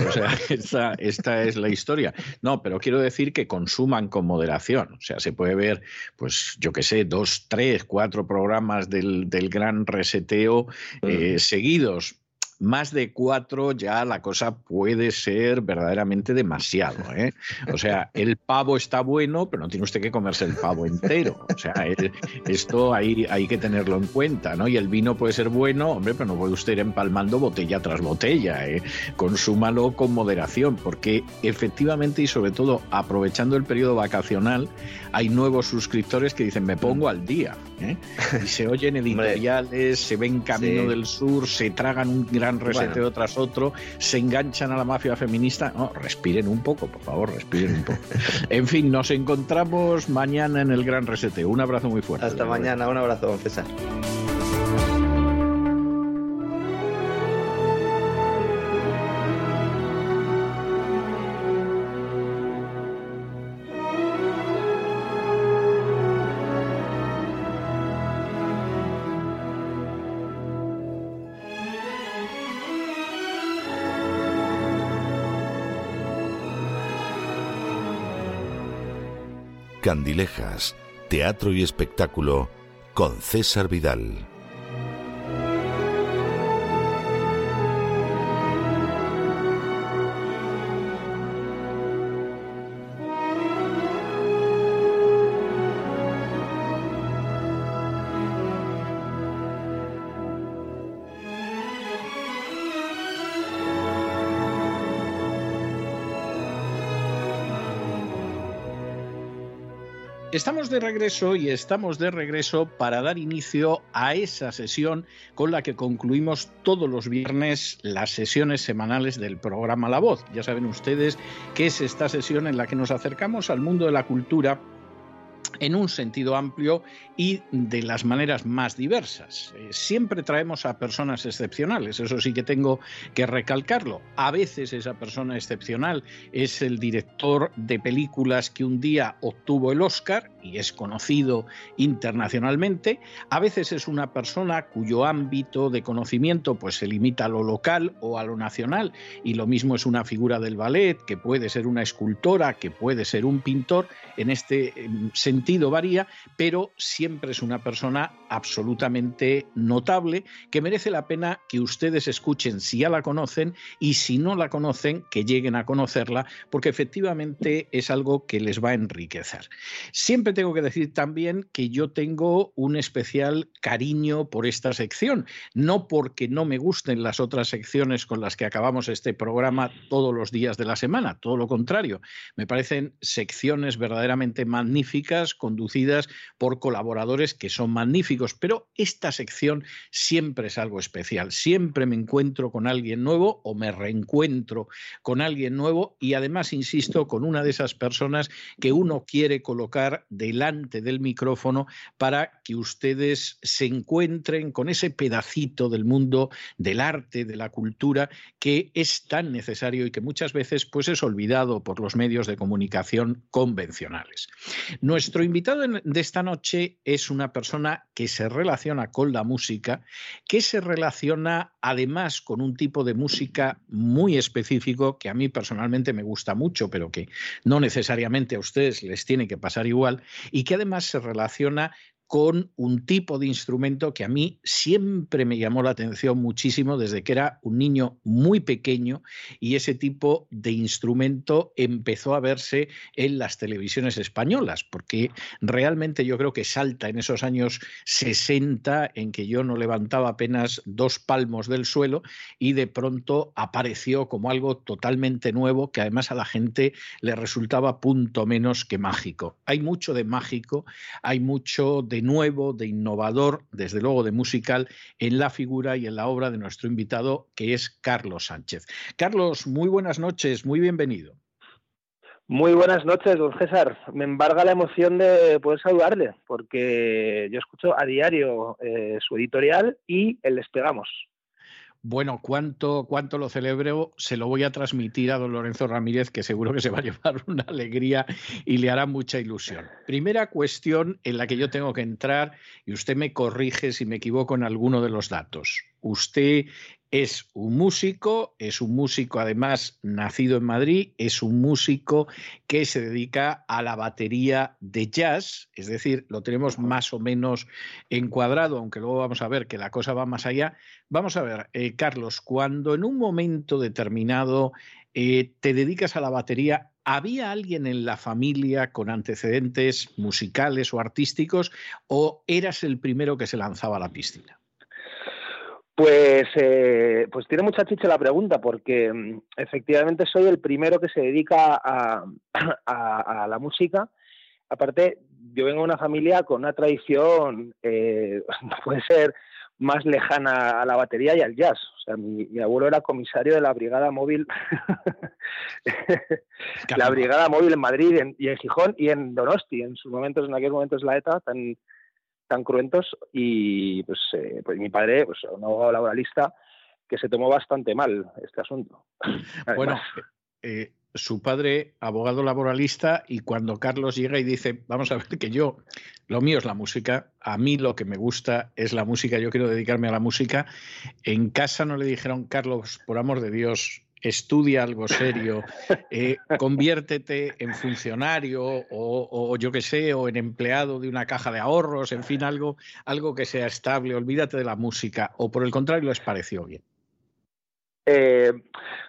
O sea, esta, esta es la historia. No, pero quiero decir que consuman con moderación. O sea, se puede ver, pues yo qué sé, dos, tres, cuatro programas del, del Gran reseteo eh, seguidos más de cuatro ya la cosa puede ser verdaderamente demasiado. ¿eh? O sea, el pavo está bueno, pero no tiene usted que comerse el pavo entero. O sea, esto hay, hay que tenerlo en cuenta, ¿no? Y el vino puede ser bueno, hombre, pero no puede usted ir empalmando botella tras botella. ¿eh? Consúmalo con moderación, porque efectivamente y sobre todo aprovechando el periodo vacacional, hay nuevos suscriptores que dicen, me pongo al día. ¿Eh? Y se oyen editoriales, se ven Camino del Sur, se tragan un gran reseteo tras otro, se enganchan a la mafia feminista. No, respiren un poco, por favor, respiren un poco. en fin, nos encontramos mañana en el gran reseteo. Un abrazo muy fuerte. Hasta mañana, un abrazo, César. Candilejas, Teatro y Espectáculo con César Vidal. Estamos de regreso y estamos de regreso para dar inicio a esa sesión con la que concluimos todos los viernes las sesiones semanales del programa La Voz. Ya saben ustedes que es esta sesión en la que nos acercamos al mundo de la cultura en un sentido amplio y de las maneras más diversas. Eh, siempre traemos a personas excepcionales, eso sí que tengo que recalcarlo. A veces esa persona excepcional es el director de películas que un día obtuvo el Oscar y es conocido internacionalmente. A veces es una persona cuyo ámbito de conocimiento pues se limita a lo local o a lo nacional y lo mismo es una figura del ballet que puede ser una escultora, que puede ser un pintor. En este em, sentido varía, pero siempre es una persona absolutamente notable que merece la pena que ustedes escuchen si ya la conocen y si no la conocen, que lleguen a conocerla, porque efectivamente es algo que les va a enriquecer. Siempre tengo que decir también que yo tengo un especial cariño por esta sección, no porque no me gusten las otras secciones con las que acabamos este programa todos los días de la semana, todo lo contrario, me parecen secciones verdaderamente magníficas conducidas por colaboradores que son magníficos, pero esta sección siempre es algo especial. Siempre me encuentro con alguien nuevo o me reencuentro con alguien nuevo y además, insisto, con una de esas personas que uno quiere colocar delante del micrófono para que ustedes se encuentren con ese pedacito del mundo del arte, de la cultura, que es tan necesario y que muchas veces pues, es olvidado por los medios de comunicación convencionales. Nuestro Invitado de esta noche es una persona que se relaciona con la música, que se relaciona además con un tipo de música muy específico que a mí personalmente me gusta mucho, pero que no necesariamente a ustedes les tiene que pasar igual, y que además se relaciona con un tipo de instrumento que a mí siempre me llamó la atención muchísimo desde que era un niño muy pequeño y ese tipo de instrumento empezó a verse en las televisiones españolas, porque realmente yo creo que salta en esos años 60 en que yo no levantaba apenas dos palmos del suelo y de pronto apareció como algo totalmente nuevo que además a la gente le resultaba punto menos que mágico. Hay mucho de mágico, hay mucho de nuevo, de innovador, desde luego de musical, en la figura y en la obra de nuestro invitado, que es Carlos Sánchez. Carlos, muy buenas noches, muy bienvenido. Muy buenas noches, don César. Me embarga la emoción de poder saludarle, porque yo escucho a diario eh, su editorial y el Despegamos. Bueno, cuánto, cuánto lo celebro, se lo voy a transmitir a don Lorenzo Ramírez, que seguro que se va a llevar una alegría y le hará mucha ilusión. Primera cuestión en la que yo tengo que entrar, y usted me corrige si me equivoco en alguno de los datos. Usted es un músico, es un músico además nacido en Madrid, es un músico que se dedica a la batería de jazz, es decir, lo tenemos más o menos encuadrado, aunque luego vamos a ver que la cosa va más allá. Vamos a ver, eh, Carlos, cuando en un momento determinado eh, te dedicas a la batería, ¿había alguien en la familia con antecedentes musicales o artísticos o eras el primero que se lanzaba a la piscina? Pues, eh, pues tiene mucha chicha la pregunta, porque mm, efectivamente soy el primero que se dedica a, la música. Aparte, yo vengo de una familia con una tradición, eh, puede ser más lejana a la batería y al jazz. O sea, mi, abuelo era comisario de la Brigada Móvil, la Brigada Móvil en Madrid y en Gijón y en Donosti. En sus momentos, en aquellos momentos la ETA, tan, tan cruentos y pues, eh, pues mi padre, pues un abogado laboralista que se tomó bastante mal este asunto. bueno, eh, su padre, abogado laboralista, y cuando Carlos llega y dice, vamos a ver que yo, lo mío es la música, a mí lo que me gusta es la música, yo quiero dedicarme a la música, en casa no le dijeron, Carlos, por amor de Dios, estudia algo serio, eh, conviértete en funcionario o, yo qué sé, o en empleado de una caja de ahorros, en fin, algo, algo que sea estable, olvídate de la música, o por el contrario, les pareció bien. Eh,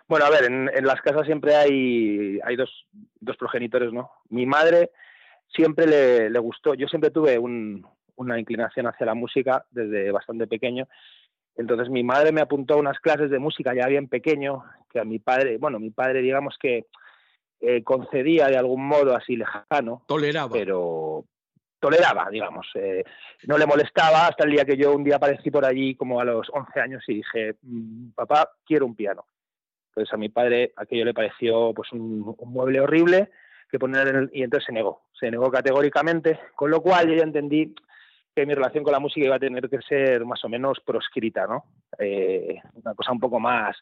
bueno, a ver, en, las casas siempre hay, hay dos, dos, progenitores, ¿no? Mi madre siempre le, gustó, yo siempre tuve una inclinación hacia la música desde bastante pequeño entonces mi madre me apuntó a unas clases de música ya bien pequeño, que a mi padre, bueno, mi padre digamos que eh, concedía de algún modo así lejano. Toleraba. Pero toleraba, digamos. Eh, no le molestaba hasta el día que yo un día aparecí por allí como a los 11 años y dije, mm, papá, quiero un piano. Entonces a mi padre aquello le pareció pues un, mueble horrible que poner en el, y entonces se negó, se negó categóricamente, con lo cual yo ya entendí que mi relación con la música iba a tener que ser más o menos proscrita, ¿no? Eh, una cosa un poco más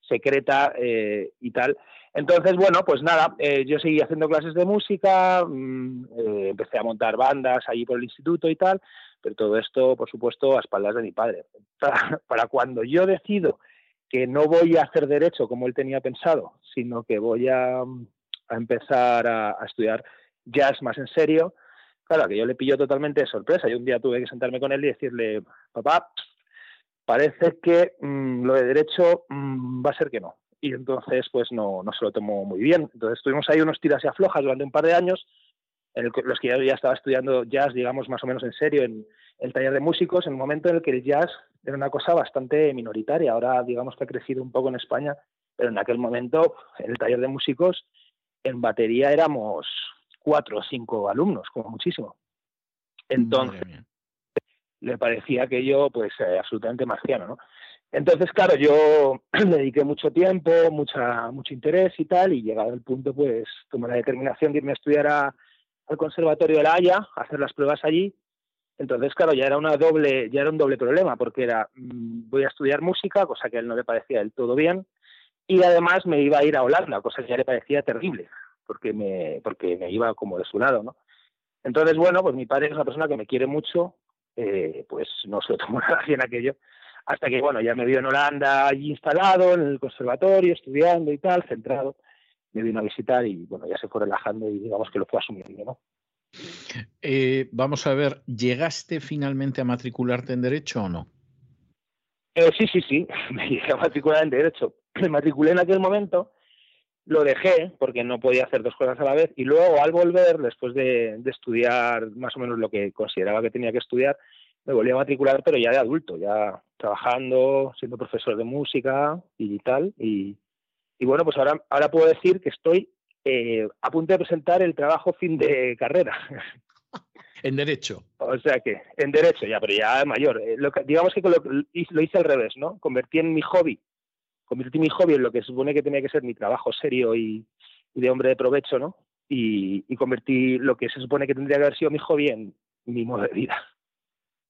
secreta eh, y tal. Entonces, bueno, pues nada, eh, yo seguí haciendo clases de música, mm, empecé a montar bandas allí por el instituto y tal, pero todo esto, por supuesto, a espaldas de mi padre. Para, cuando yo decido que no voy a hacer derecho como él tenía pensado, sino que voy a, empezar a, a estudiar jazz más en serio, Claro, que yo le pilló totalmente de sorpresa. Y un día tuve que sentarme con él y decirle, papá, parece que mm, lo de derecho mm, va a ser que no. Y entonces, pues no, no se lo tomó muy bien. Entonces tuvimos ahí unos tiras y aflojas durante un par de años, en los que yo ya estaba estudiando jazz, digamos, más o menos en serio, en el taller de músicos, en un momento en el que el jazz era una cosa bastante minoritaria. Ahora, digamos que ha crecido un poco en España, pero en aquel momento, en el taller de músicos, en batería éramos cuatro o cinco alumnos, como muchísimo. Entonces, le parecía que yo, pues, eh, absolutamente marciano, ¿no? Entonces, claro, yo le dediqué mucho tiempo, mucha, mucho interés y tal, y llegado el punto, pues, tomé la determinación de irme a estudiar al Conservatorio de La Haya, a hacer las pruebas allí. Entonces, claro, ya era una doble, ya era un doble problema, porque era mm, voy a estudiar música, cosa que a él no le parecía del todo bien, y además me iba a ir a Holanda, cosa que ya le parecía terrible porque me, porque me iba como de su lado, ¿no? Entonces, bueno, pues mi padre es una persona que me quiere mucho, eh, pues no se lo tomó nada bien aquello, hasta que, bueno, ya me vio en Holanda allí instalado, en el conservatorio, estudiando y tal, centrado, me vino a visitar y, bueno, ya se fue relajando y digamos que lo fue asumiendo, ¿no? Eh, vamos a ver, ¿llegaste finalmente a matricularte en Derecho o no? Eh, sí, sí, sí, me llegué a matricular en Derecho. Me matriculé en aquel momento, lo dejé porque no podía hacer dos cosas a la vez y luego al volver, después de, estudiar más o menos lo que consideraba que tenía que estudiar, me volví a matricular, pero ya de adulto, ya trabajando, siendo profesor de música y tal. Y, y bueno, pues ahora, ahora puedo decir que estoy eh, a punto de presentar el trabajo fin de carrera. En derecho. O sea que, en derecho ya, pero ya mayor. Eh, digamos que lo, hice al revés, ¿no? Convertí en mi hobby, convertí mi hobby en lo que supone que tenía que ser mi trabajo serio y, de hombre de provecho, ¿no? Y, y, convertí lo que se supone que tendría que haber sido mi hobby en mi modo de vida.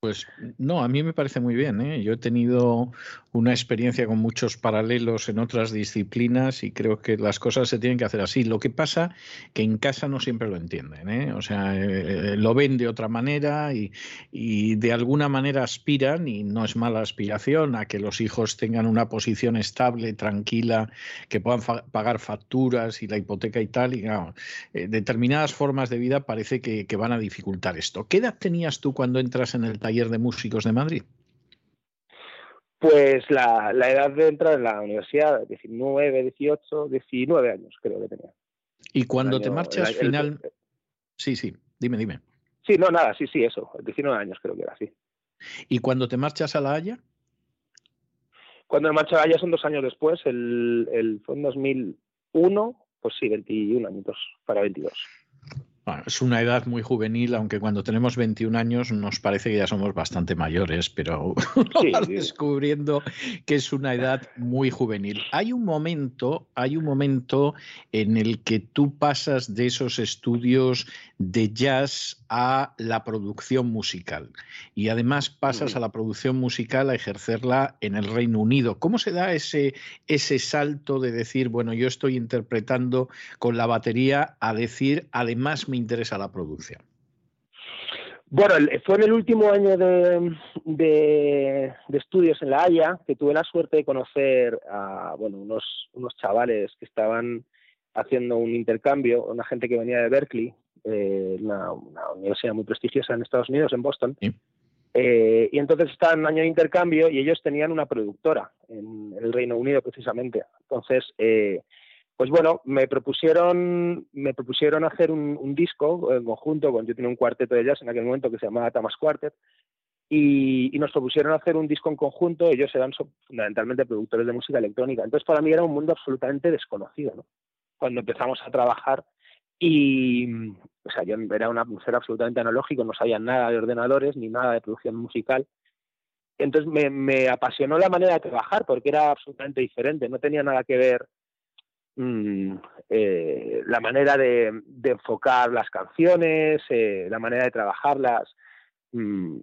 Pues no, a mí me parece muy bien. ¿eh? Yo he tenido una experiencia con muchos paralelos en otras disciplinas y creo que las cosas se tienen que hacer así. Lo que pasa que en casa no siempre lo entienden. ¿eh? O sea, eh, lo ven de otra manera y, de alguna manera aspiran, y no es mala aspiración, a que los hijos tengan una posición estable, tranquila, que puedan pagar facturas y la hipoteca y tal. Y determinadas formas de vida parece que, que van a dificultar esto. ¿Qué edad tenías tú cuando entras en el taller de músicos de Madrid? Pues la, edad de entrar en la universidad, 19, 18, 19 años creo que tenía. ¿Y cuando te marchas final...? sí, sí, dime, dime. Sí, no, nada, sí, sí, eso, 19 años creo que era, así. ¿Y cuando te marchas a La Haya? Cuando me marcho a La Haya son dos años después, el, el, fue en 2001, pues sí, 21 añitos, para 22 es una edad muy juvenil, aunque cuando tenemos 21 años nos parece que ya somos bastante mayores, pero vas descubriendo que es una edad muy juvenil. Hay un momento, hay un momento en el que tú pasas de esos estudios de jazz a la producción musical y además pasas a la producción musical a ejercerla en el Reino Unido. ¿Cómo se da ese, ese salto de decir, bueno, yo estoy interpretando con la batería a decir, además me interesa la producción? Bueno, fue en el último año de, de, estudios en La Haya que tuve la suerte de conocer a bueno, unos, unos chavales que estaban haciendo un intercambio, una gente que venía de Berkeley, eh, una, universidad muy prestigiosa en Estados Unidos, en Boston. Eh, y entonces estaban en año de intercambio y ellos tenían una productora en el Reino Unido precisamente. Entonces, eh, pues bueno, me propusieron, me propusieron hacer un, disco en conjunto, con, yo tenía un cuarteto de jazz en aquel momento que se llamaba Tamas Quartet, y, nos propusieron hacer un disco en conjunto, ellos eran fundamentalmente productores de música electrónica, entonces para mí era un mundo absolutamente desconocido, ¿no? Cuando empezamos a trabajar y, o sea, yo era una ser absolutamente analógico, no sabía nada de ordenadores ni nada de producción musical. Entonces me, me, apasionó la manera de trabajar porque era absolutamente diferente, no tenía nada que ver mm, eh, la manera de, de, enfocar las canciones, eh, la manera de trabajarlas. Mm,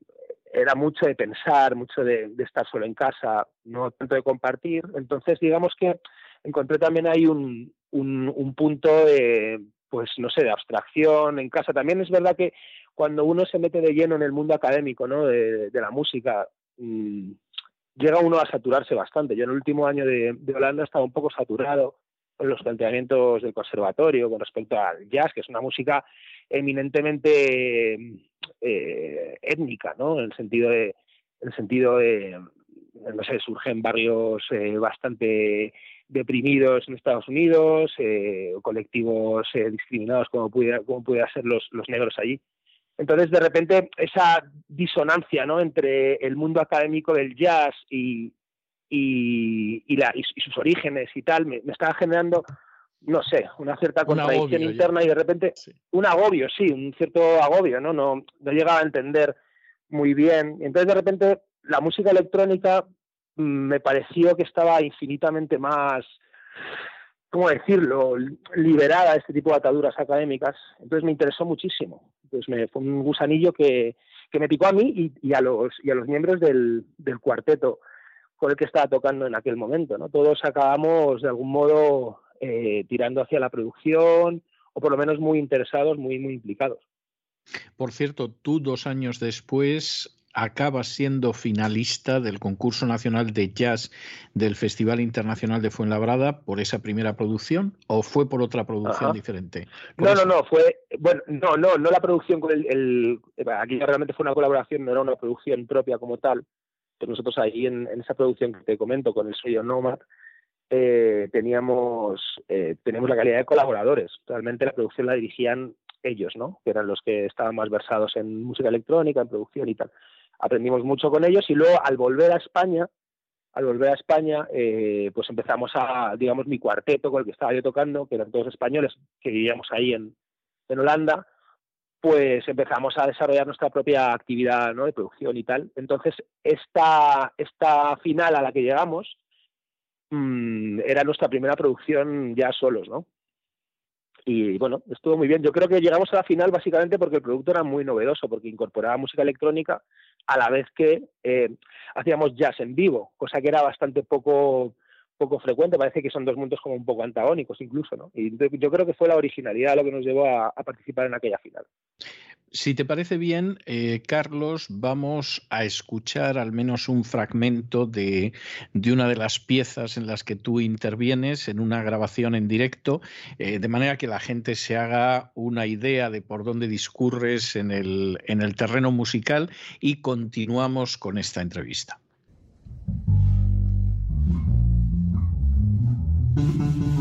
era mucho de pensar, mucho de, de, estar solo en casa, no tanto de compartir. Entonces, digamos que encontré también ahí un, un, un punto de, pues no sé, de abstracción en casa. También es verdad que cuando uno se mete de lleno en el mundo académico, ¿no? De, la música, mm, llega uno a saturarse bastante. Yo en el último año de, Holanda estaba un poco saturado con los planteamientos del conservatorio con respecto al jazz, que es una música eminentemente eh, étnica, ¿no? En el sentido de, en el sentido de, no sé, surge en barrios eh, bastante deprimidos en Estados Unidos, eh, colectivos eh, discriminados como pudiera, como pudiera ser los, los negros allí. Entonces, de repente, esa disonancia ¿no? entre el mundo académico del jazz y, y, y, la, y sus orígenes y tal, me, estaba generando, no sé, una cierta contradicción interna y de repente un agobio, sí, un cierto agobio, ¿no? No, no llegaba a entender muy bien. Entonces, de repente, la música electrónica me pareció que estaba infinitamente más, ¿cómo decirlo?, liberada de este tipo de ataduras académicas. Entonces me interesó muchísimo. Entonces me, fue un gusanillo que, que me picó a mí y, a, los, y a los miembros del, del cuarteto con el que estaba tocando en aquel momento. ¿no? Todos acabamos de algún modo eh, tirando hacia la producción o por lo menos muy interesados, muy, muy implicados. Por cierto, tú dos años después acabas siendo finalista del concurso nacional de jazz del Festival Internacional de Fuenlabrada por esa primera producción o fue por otra producción diferente? no, no, no, fue, bueno, no, no, no la producción con el, aquí realmente fue una colaboración, no era una producción propia como tal, pero nosotros ahí en, esa producción que te comento con el sello Nomad, eh, teníamos, eh, teníamos la calidad de colaboradores. Realmente la producción la dirigían ellos, ¿no? Que eran los que estaban más versados en música electrónica, en producción y tal aprendimos mucho con ellos y luego al volver a España, al volver a España, eh, pues empezamos a, digamos, mi cuarteto con el que estaba yo tocando, que eran todos españoles, que vivíamos ahí en, en Holanda, pues empezamos a desarrollar nuestra propia actividad ¿no? de producción y tal. Entonces, esta, esta final a la que llegamos mmm, era nuestra primera producción ya solos, ¿no? Y bueno, estuvo muy bien. Yo creo que llegamos a la final básicamente porque el producto era muy novedoso, porque incorporaba música electrónica a la vez que eh, hacíamos jazz en vivo, cosa que era bastante poco poco frecuente, parece que son dos mundos como un poco antagónicos incluso, ¿no? Y yo creo que fue la originalidad lo que nos llevó a participar en aquella final. Si te parece bien, eh, Carlos, vamos a escuchar al menos un fragmento de, una de las piezas en las que tú intervienes en una grabación en directo, eh, de manera que la gente se haga una idea de por dónde discurres en el, en el terreno musical y continuamos con esta entrevista. Mm-hmm.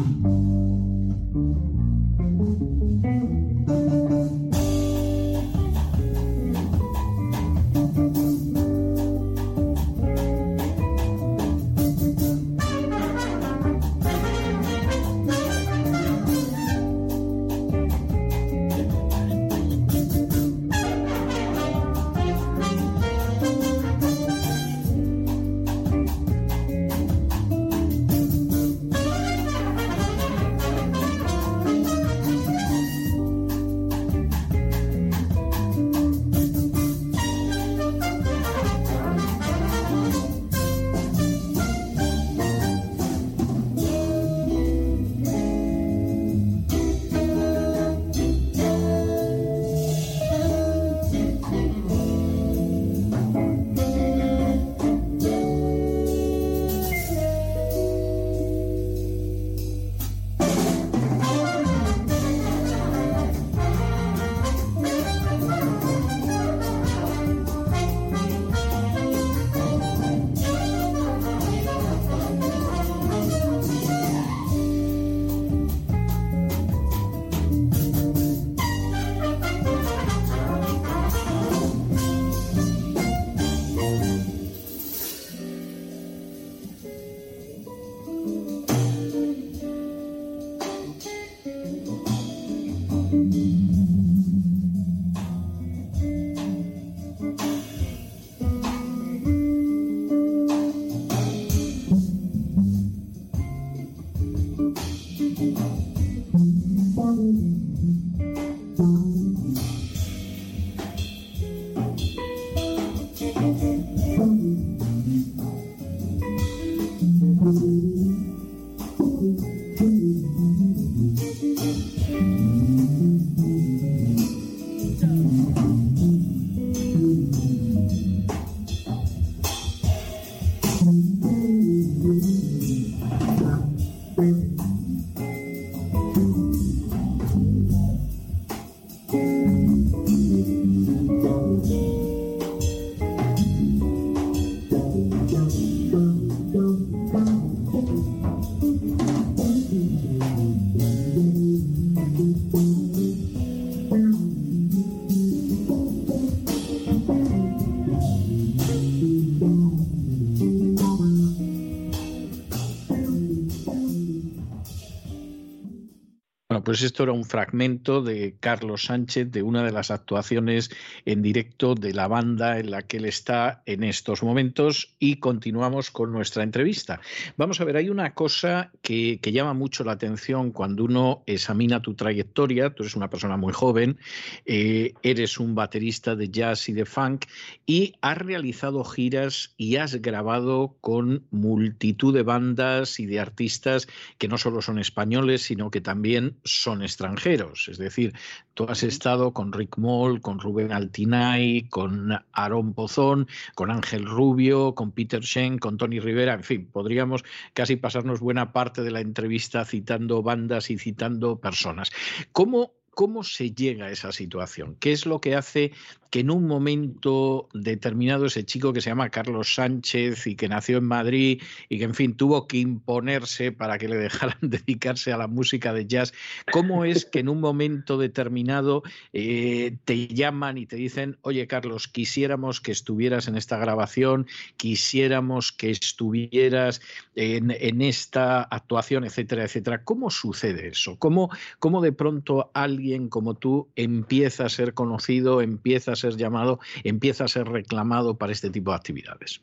Pues esto era un fragmento de Carlos Sánchez de una de las actuaciones en directo de la banda en la que él está en estos momentos y continuamos con nuestra entrevista. Vamos a ver, hay una cosa que, llama mucho la atención cuando uno examina tu trayectoria. Tú eres una persona muy joven, eh, eres un baterista de jazz y de funk y has realizado giras y has grabado con multitud de bandas y de artistas que no solo son españoles, sino que también son son extranjeros. Es decir, tú has estado con Rick Moll, con Rubén Altinay, con Aaron Pozón, con Ángel Rubio, con Peter Shen, con Tony Rivera, en fin, podríamos casi pasarnos buena parte de la entrevista citando bandas y citando personas. ¿Cómo ¿Cómo se llega a esa situación? ¿Qué es lo que hace que en un momento determinado ese chico que se llama Carlos Sánchez y que nació en Madrid y que en fin tuvo que imponerse para que le dejaran dedicarse a la música de jazz, ¿cómo es que en un momento determinado eh, te llaman y te dicen, oye Carlos, quisiéramos que estuvieras en esta grabación, quisiéramos que estuvieras en, en esta actuación, etcétera, etcétera? ¿Cómo sucede eso? ¿Cómo, cómo de pronto alguien como tú empieza a ser conocido, empieza a ser llamado, empieza a ser reclamado para este tipo de actividades?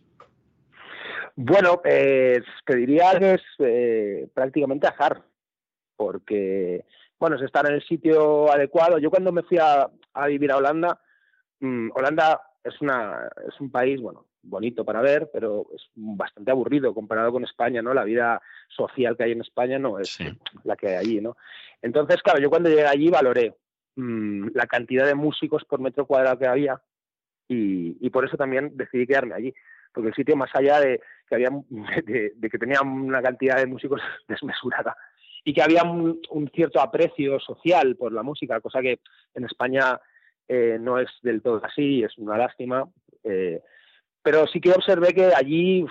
Bueno, pues te diría que es eh, prácticamente azar, porque, bueno, es estar en el sitio adecuado. Yo cuando me fui a, vivir a Holanda, mm, Holanda es, una, es un país, bueno, bonito para ver, pero es bastante aburrido comparado con España, ¿no? La vida social que hay en España no es la que hay allí, ¿no? Entonces, claro, yo cuando llegué allí valoré Mm, la cantidad de músicos por metro cuadrado que había y, por eso también decidí quedarme allí porque el sitio más allá de que había de, que tenía una cantidad de músicos desmesurada y que había un, cierto aprecio social por la música cosa que en España eh, no es del todo así es una lástima eh, pero sí que observé que allí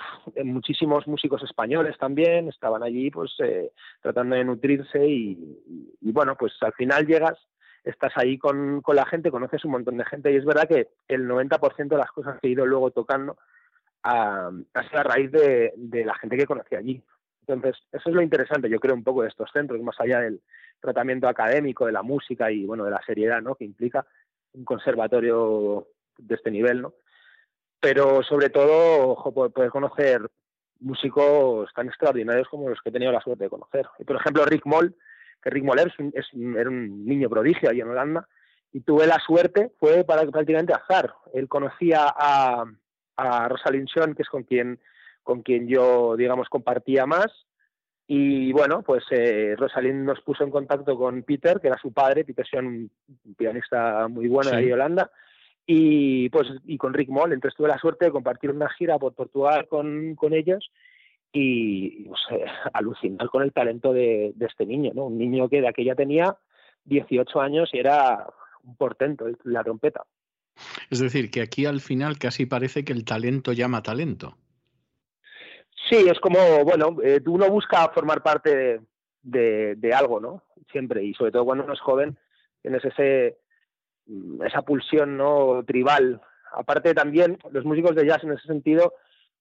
muchísimos músicos españoles también estaban allí pues eh, tratando de nutrirse y, bueno pues al final llegas estás ahí con, la gente, conoces un montón de gente y es verdad que el 90% de las cosas que he ido luego tocando ha, sido a raíz de, la gente que conocí allí. Entonces, eso es lo interesante, yo creo, un poco de estos centros, más allá del tratamiento académico, de la música y, bueno, de la seriedad, ¿no?, que implica un conservatorio de este nivel, ¿no? Pero, sobre todo, ojo, poder conocer músicos tan extraordinarios como los que he tenido la suerte de conocer. Y, por ejemplo, Rick Moll, que Rick Moller era un niño prodigio ahí en Holanda, y tuve la suerte, fue para prácticamente azar. Él conocía a, a Rosalind Sean, que es con quien, con quien yo, digamos, compartía más, y bueno, pues eh, Rosalind nos puso en contacto con Peter, que era su padre, Peter Sean, un pianista muy bueno de Holanda, y pues y con Rick Moll. Entonces tuve la suerte de compartir una gira por Portugal con, con ellos y no sé, alucinar con el talento de, este niño, ¿no? Un niño que de aquella tenía 18 años y era un portento, la trompeta. Es decir, que aquí al final casi parece que el talento llama talento. Sí, es como, bueno, eh, uno busca formar parte de, algo, ¿no? Siempre, y sobre todo cuando uno es joven, tienes ese, mm, esa pulsión, ¿no? Tribal. Aparte también, los músicos de jazz en ese sentido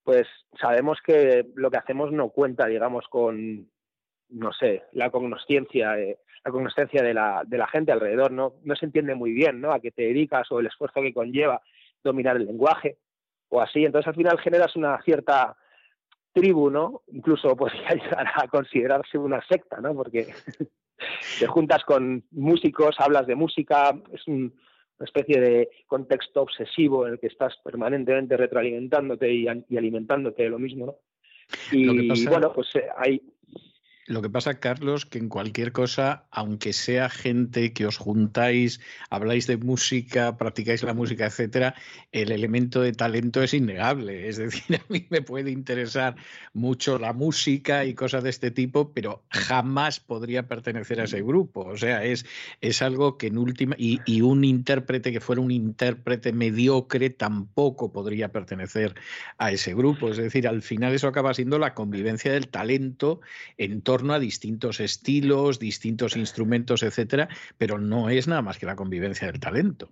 pues sabemos que lo que hacemos no cuenta, digamos, con, no sé, la cognoscencia, la cognoscencia de la, de la gente alrededor, ¿no? No se entiende muy bien, ¿no? A qué te dedicas o el esfuerzo que conlleva dominar el lenguaje o así. Entonces, al final generas una cierta tribu, ¿no? Incluso podría llegar a considerarse una secta, ¿no? Porque te juntas con músicos, hablas de música, es un, una especie de contexto obsesivo en el que estás permanentemente retroalimentándote y, alimentándote de lo mismo, ¿no? Y bueno, pues eh, hay, lo que pasa, Carlos, que en cualquier cosa, aunque sea gente que os juntáis, habláis de música, practicáis la música, etcétera, el elemento de talento es innegable. Es decir, a mí me puede interesar mucho la música y cosas de este tipo, pero jamás podría pertenecer a ese grupo. O sea, es, es algo que en última. Y, y un intérprete que fuera un intérprete mediocre tampoco podría pertenecer a ese grupo. Es decir, al final eso acaba siendo la convivencia del talento en torno a distintos estilos, distintos instrumentos, etcétera, pero no es nada más que la convivencia del talento.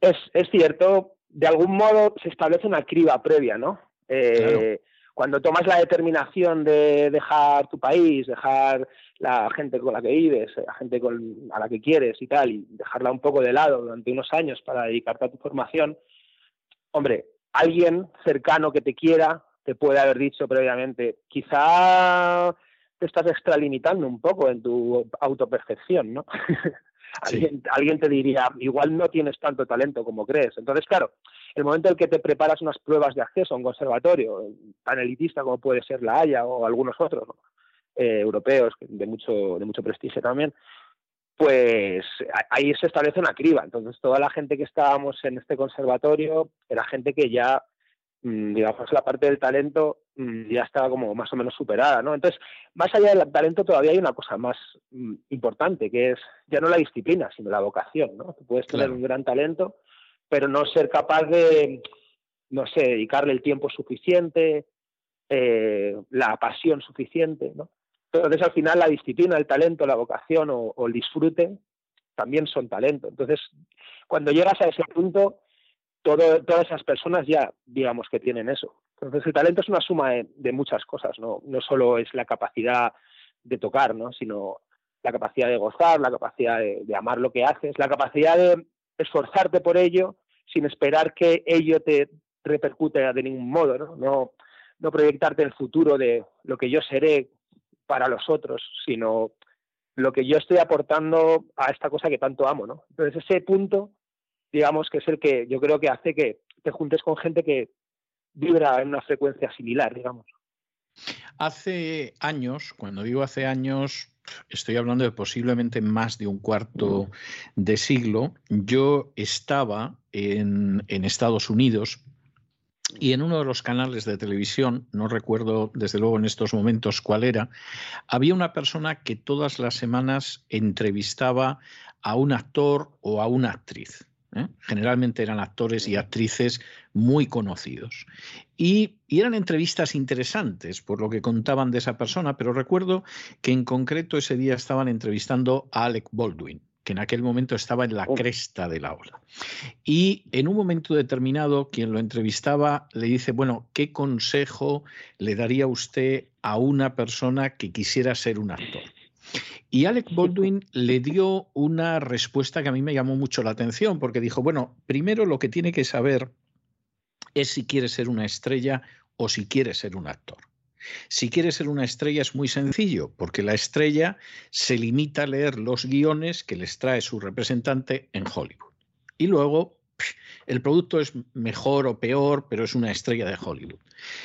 Es, cierto, de algún modo se establece una criba previa, ¿no? Eh, cuando tomas la determinación de dejar tu país, dejar la gente con la que vives, la gente con, a la que quieres y tal, y dejarla un poco de lado durante unos años para dedicarte a tu formación, hombre, alguien cercano que te quiera te puede haber dicho previamente, quizá te estás extralimitando un poco en tu autopercepción, ¿no? alguien, te diría, igual no tienes tanto talento como crees. Entonces, claro, el momento en el que te preparas unas pruebas de acceso a un conservatorio, tan elitista como puede ser la Haya o algunos otros, eh, europeos de mucho, de mucho prestigio también, pues ahí se establece una criba. Entonces, toda la gente que estábamos en este conservatorio era gente que ya, digamos, la parte del talento mm, ya estaba como más o menos superada, ¿no? Entonces, más allá del talento todavía hay una cosa más mm, importante, que es ya no la disciplina, sino la vocación, ¿no? Tú puedes tener un gran talento, pero no ser capaz de, no sé, dedicarle el tiempo suficiente, eh, la pasión suficiente, ¿no? Entonces, al final, la disciplina, el talento, la vocación o, el disfrute también son talento. Entonces, cuando llegas a ese punto, todas esas personas ya, digamos, que tienen eso. Entonces, el talento es una suma de, muchas cosas, ¿no? No solo es la capacidad de tocar, ¿no? Sino la capacidad de gozar, la capacidad de, amar lo que haces, la capacidad de esforzarte por ello sin esperar que ello te repercute de ningún modo, ¿no? No, no proyectarte el futuro de lo que yo seré para los otros, sino lo que yo estoy aportando a esta cosa que tanto amo, ¿no? Entonces ese punto, digamos que es el que yo creo que hace que te juntes con gente que vibra en una frecuencia similar, digamos. Hace años, cuando digo hace años, estoy hablando de posiblemente más de un cuarto de siglo, yo estaba en, en Estados Unidos y en uno de los canales de televisión, no recuerdo desde luego en estos momentos cuál era, había una persona que todas las semanas entrevistaba a un actor o a una actriz. ¿Eh? Generalmente eran actores y actrices muy conocidos. Y, y, eran entrevistas interesantes por lo que contaban de esa persona, pero recuerdo que en concreto ese día estaban entrevistando a Alec Baldwin que en aquel momento estaba en la oh. cresta de la ola. Y en un momento determinado, quien lo entrevistaba le dice, bueno, ¿qué consejo le daría usted a una persona que quisiera ser un actor? Y Alec Baldwin le dio una respuesta que a mí me llamó mucho la atención, porque dijo, bueno, primero lo que tiene que saber es si quiere ser una estrella o si quiere ser un actor. Si quiere ser una estrella es muy sencillo, porque la estrella se limita a leer los guiones que les trae su representante en Hollywood. Y luego el producto es mejor o peor, pero es una estrella de Hollywood.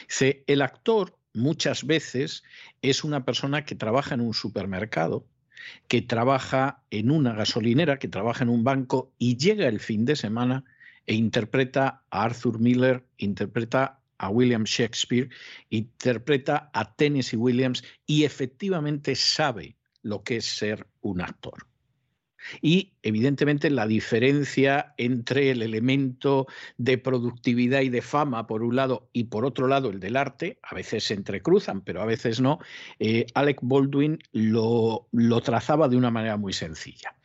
Dice, el actor muchas veces es una persona que trabaja en un supermercado, que trabaja en una gasolinera, que trabaja en un banco y llega el fin de semana e interpreta a Arthur Miller, interpreta a William Shakespeare, interpreta a Tennessee Williams y efectivamente sabe lo que es ser un actor. Y evidentemente la diferencia entre el elemento de productividad y de fama por un lado y por otro lado el del arte, a veces se entrecruzan, pero a veces no, eh, Alec Baldwin lo, lo, trazaba de una manera muy sencilla.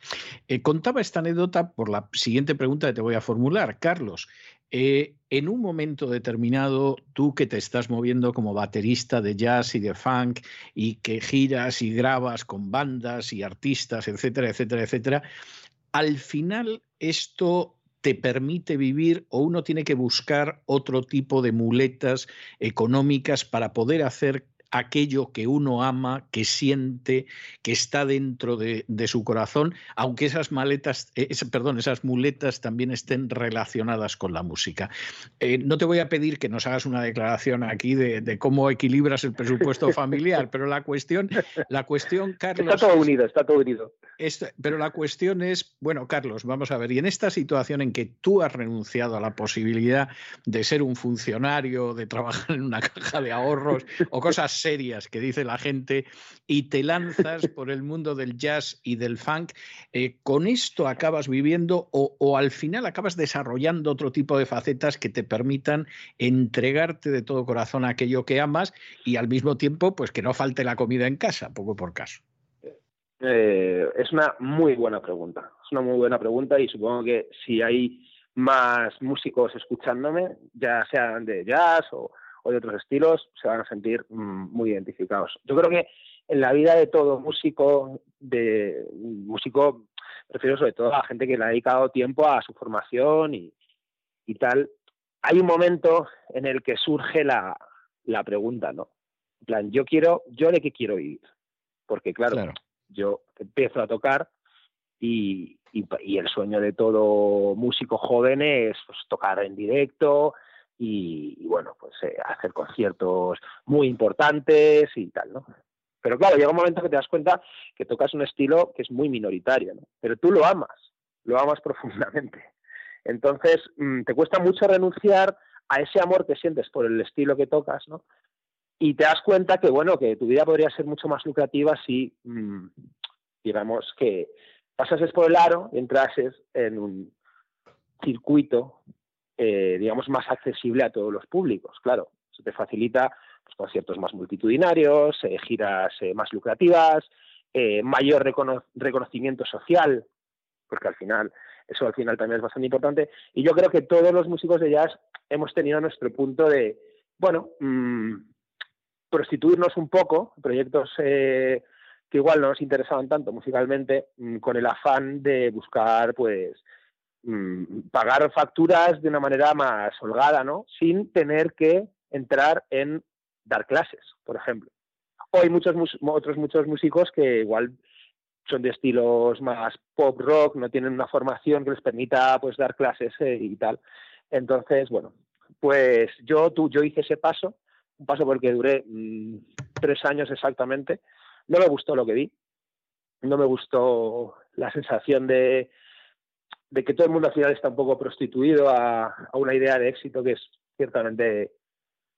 Eh, contaba esta anécdota por la siguiente pregunta que te voy a formular. Carlos, eh, en un momento determinado, tú que te estás moviendo como baterista de jazz y de funk y que giras y grabas con bandas y artistas, etcétera, etcétera, etcétera, al final esto te permite vivir o uno tiene que buscar otro tipo de muletas económicas para poder hacer aquello que uno ama, que siente, que está dentro de, su corazón, aunque esas maletas, eh, perdón, esas muletas también estén relacionadas con la música. Eh, no te voy a pedir que nos hagas una declaración aquí de, cómo equilibras el presupuesto familiar, pero la cuestión, la cuestión, Carlos. Está todo unido, está todo unido. pero la cuestión es, bueno, Carlos, vamos a ver, y en esta situación en que tú has renunciado a la posibilidad de ser un funcionario, de trabajar en una caja de ahorros o cosas serias que dice la gente y te lanzas por el mundo del jazz y del funk, eh, ¿con esto acabas viviendo o, al final acabas desarrollando otro tipo de facetas que te permitan entregarte de todo corazón a aquello que amas y al mismo tiempo pues que no falte la comida en casa, poco por caso? Eh, es una muy buena pregunta, es una muy buena pregunta y supongo que si hay más músicos escuchándome, ya sean de jazz o, de otros estilos, se van a sentir mm, muy identificados. Yo creo que en la vida de todo músico, de músico, prefiero sobre todo a la gente que le ha dedicado tiempo a su formación y, tal, hay un momento en el que surge la, pregunta, ¿no? En plan, yo quiero, ¿yo de qué quiero vivir? Porque claro, yo empiezo a tocar y, y, el sueño de todo músico joven es pues, tocar en directo, y, bueno, pues eh, hacer conciertos muy importantes y tal, ¿no? Pero claro, llega un momento que te das cuenta que tocas un estilo que es muy minoritario, ¿no? Pero tú lo amas, lo amas profundamente. Entonces, mm, te cuesta mucho renunciar a ese amor que sientes por el estilo que tocas, ¿no? Y te das cuenta que, bueno, que tu vida podría ser mucho más lucrativa si, mm, digamos, que pasases por el aro y entrases en un circuito, eh, digamos, más accesible a todos los públicos. Claro, se te facilita pues, conciertos más multitudinarios, eh, giras eh, más lucrativas, mayor reconocimiento social, porque al final, eso al final también es bastante importante. Y yo creo que todos los músicos de jazz hemos tenido nuestro punto de, bueno, mm, prostituirnos un poco, proyectos que igual no nos interesaban tanto musicalmente, mm, con el afán de buscar, pues, Mm, pagar facturas de una manera más holgada, ¿no? Sin tener que entrar en dar clases, por ejemplo. O hay muchos otros muchos músicos que igual son de estilos más pop rock, no tienen una formación que les permita pues dar clases eh, y tal. Entonces, bueno, pues yo tú yo hice ese paso, un paso porque duré mm, tres años exactamente. No me gustó lo que vi, no me gustó la sensación de de que todo el mundo al final está un poco prostituido a, una idea de éxito que es ciertamente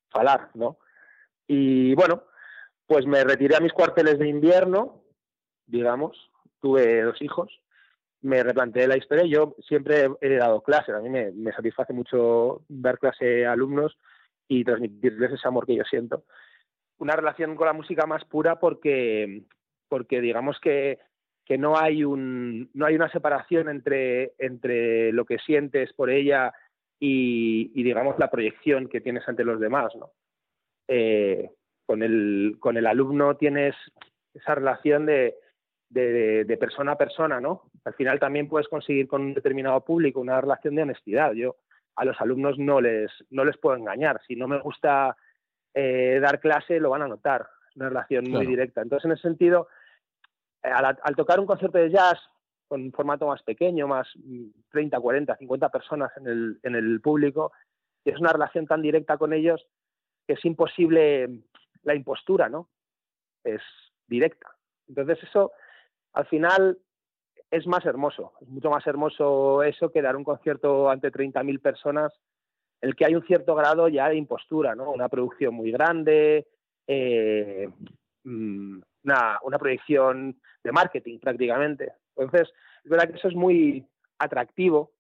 falar, ¿no? Y bueno, pues me retiré a mis cuarteles de invierno, digamos, tuve dos hijos, me replanteé la historia. Yo siempre he dado clases, a mí me, me satisface mucho dar clase a alumnos y transmitirles ese amor que yo siento. Una relación con la música más pura porque, porque digamos que que no hay, un, no hay una separación entre, entre lo que sientes por ella y, digamos, la proyección que tienes ante los demás, ¿no? Eh, con, el, con el alumno tienes esa relación de, de, persona a persona, ¿no? Al final también puedes conseguir con un determinado público una relación de honestidad. Yo a los alumnos no les, no les puedo engañar. Si no me gusta eh, dar clase, lo van a notar. Una relación muy directa. Entonces, en ese sentido, eh, al, tocar un concierto de jazz con un formato más pequeño, más 30, 40, 50 personas en el, en el público, es una relación tan directa con ellos que es imposible la impostura, ¿no? Es directa. Entonces eso, al final, es más hermoso. Es mucho más hermoso eso que dar un concierto ante 30.000 personas el que hay un cierto grado ya de impostura, ¿no? Una producción muy grande, eh, mm, una, una proyección de marketing prácticamente. Entonces, es verdad que eso es muy atractivo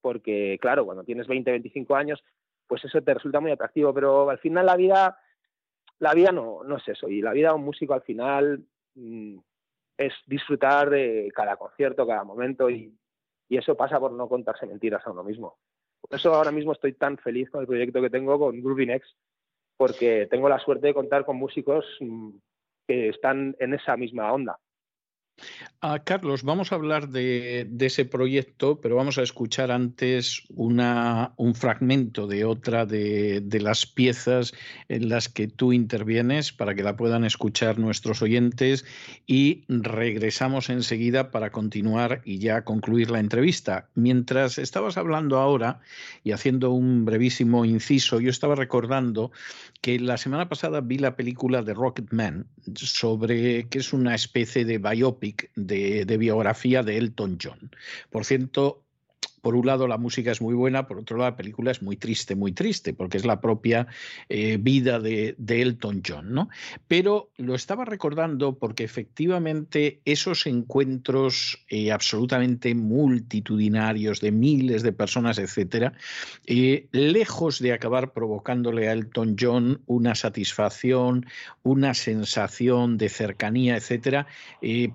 porque, claro, cuando tienes 20, 25 años, pues eso te resulta muy atractivo, pero al final la vida, la vida no, no es eso, y la vida de un músico al final mm, es disfrutar de cada concierto, cada momento, y, y, eso pasa por no contarse mentiras a uno mismo. Por eso ahora mismo estoy tan feliz con el proyecto que tengo con Groovy Next, porque tengo la suerte de contar con músicos mm, que están en esa misma onda. Ah, Carlos, vamos a hablar de, ese proyecto, pero vamos a escuchar antes una, un fragmento de otra de, las piezas en las que tú intervienes para que la puedan escuchar nuestros oyentes y regresamos enseguida para continuar y ya concluir la entrevista. Mientras estabas hablando ahora y haciendo un brevísimo inciso, yo estaba recordando que la semana pasada vi la película de Man sobre que es una especie de biopic de, biografía de Elton John. Por cierto, por un lado la música es muy buena, por otro lado la película es muy triste, muy triste, porque es la propia eh, vida de, Elton John, ¿no? Pero lo estaba recordando porque efectivamente esos encuentros eh, absolutamente multitudinarios de miles de personas, etcétera, eh, lejos de acabar provocándole a Elton John una satisfacción, una sensación de cercanía, etcétera,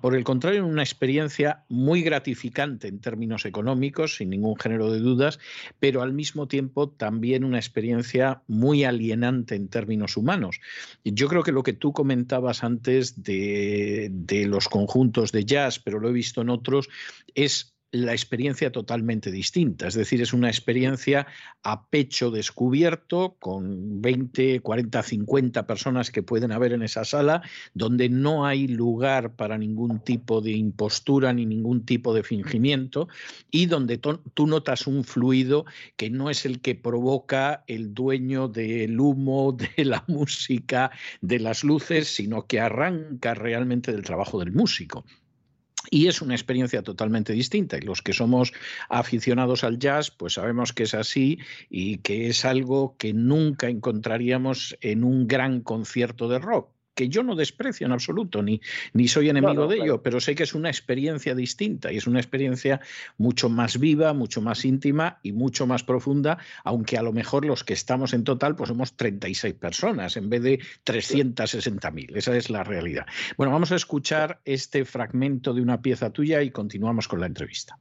por el contrario, una experiencia muy gratificante en términos económicos, sin ningún género de dudas, pero al mismo tiempo también una experiencia muy alienante en términos humanos. Yo creo que lo que tú comentabas antes de, de los conjuntos de jazz, pero lo he visto en otros, es la experiencia totalmente distinta. Es decir, es una experiencia a pecho descubierto con 20, 40, 50 personas que pueden haber en esa sala, donde no hay lugar para ningún tipo de impostura ni ningún tipo de fingimiento y donde tú notas un fluido que no es el que provoca el dueño del humo, de la música, de las luces, sino que arranca realmente del trabajo del músico. Y es una experiencia totalmente distinta. Y los que somos aficionados al jazz, pues sabemos que es así y que es algo que nunca encontraríamos en un gran concierto de rock que yo no desprecio en absoluto, ni, ni soy enemigo de ello, pero sé que es una experiencia distinta y es una experiencia mucho más viva, mucho más íntima y mucho más profunda, aunque a lo mejor los que estamos en total pues somos 36 personas en vez de 360.000. Esa es la realidad. Bueno, vamos a escuchar este fragmento de una pieza tuya y continuamos con la entrevista.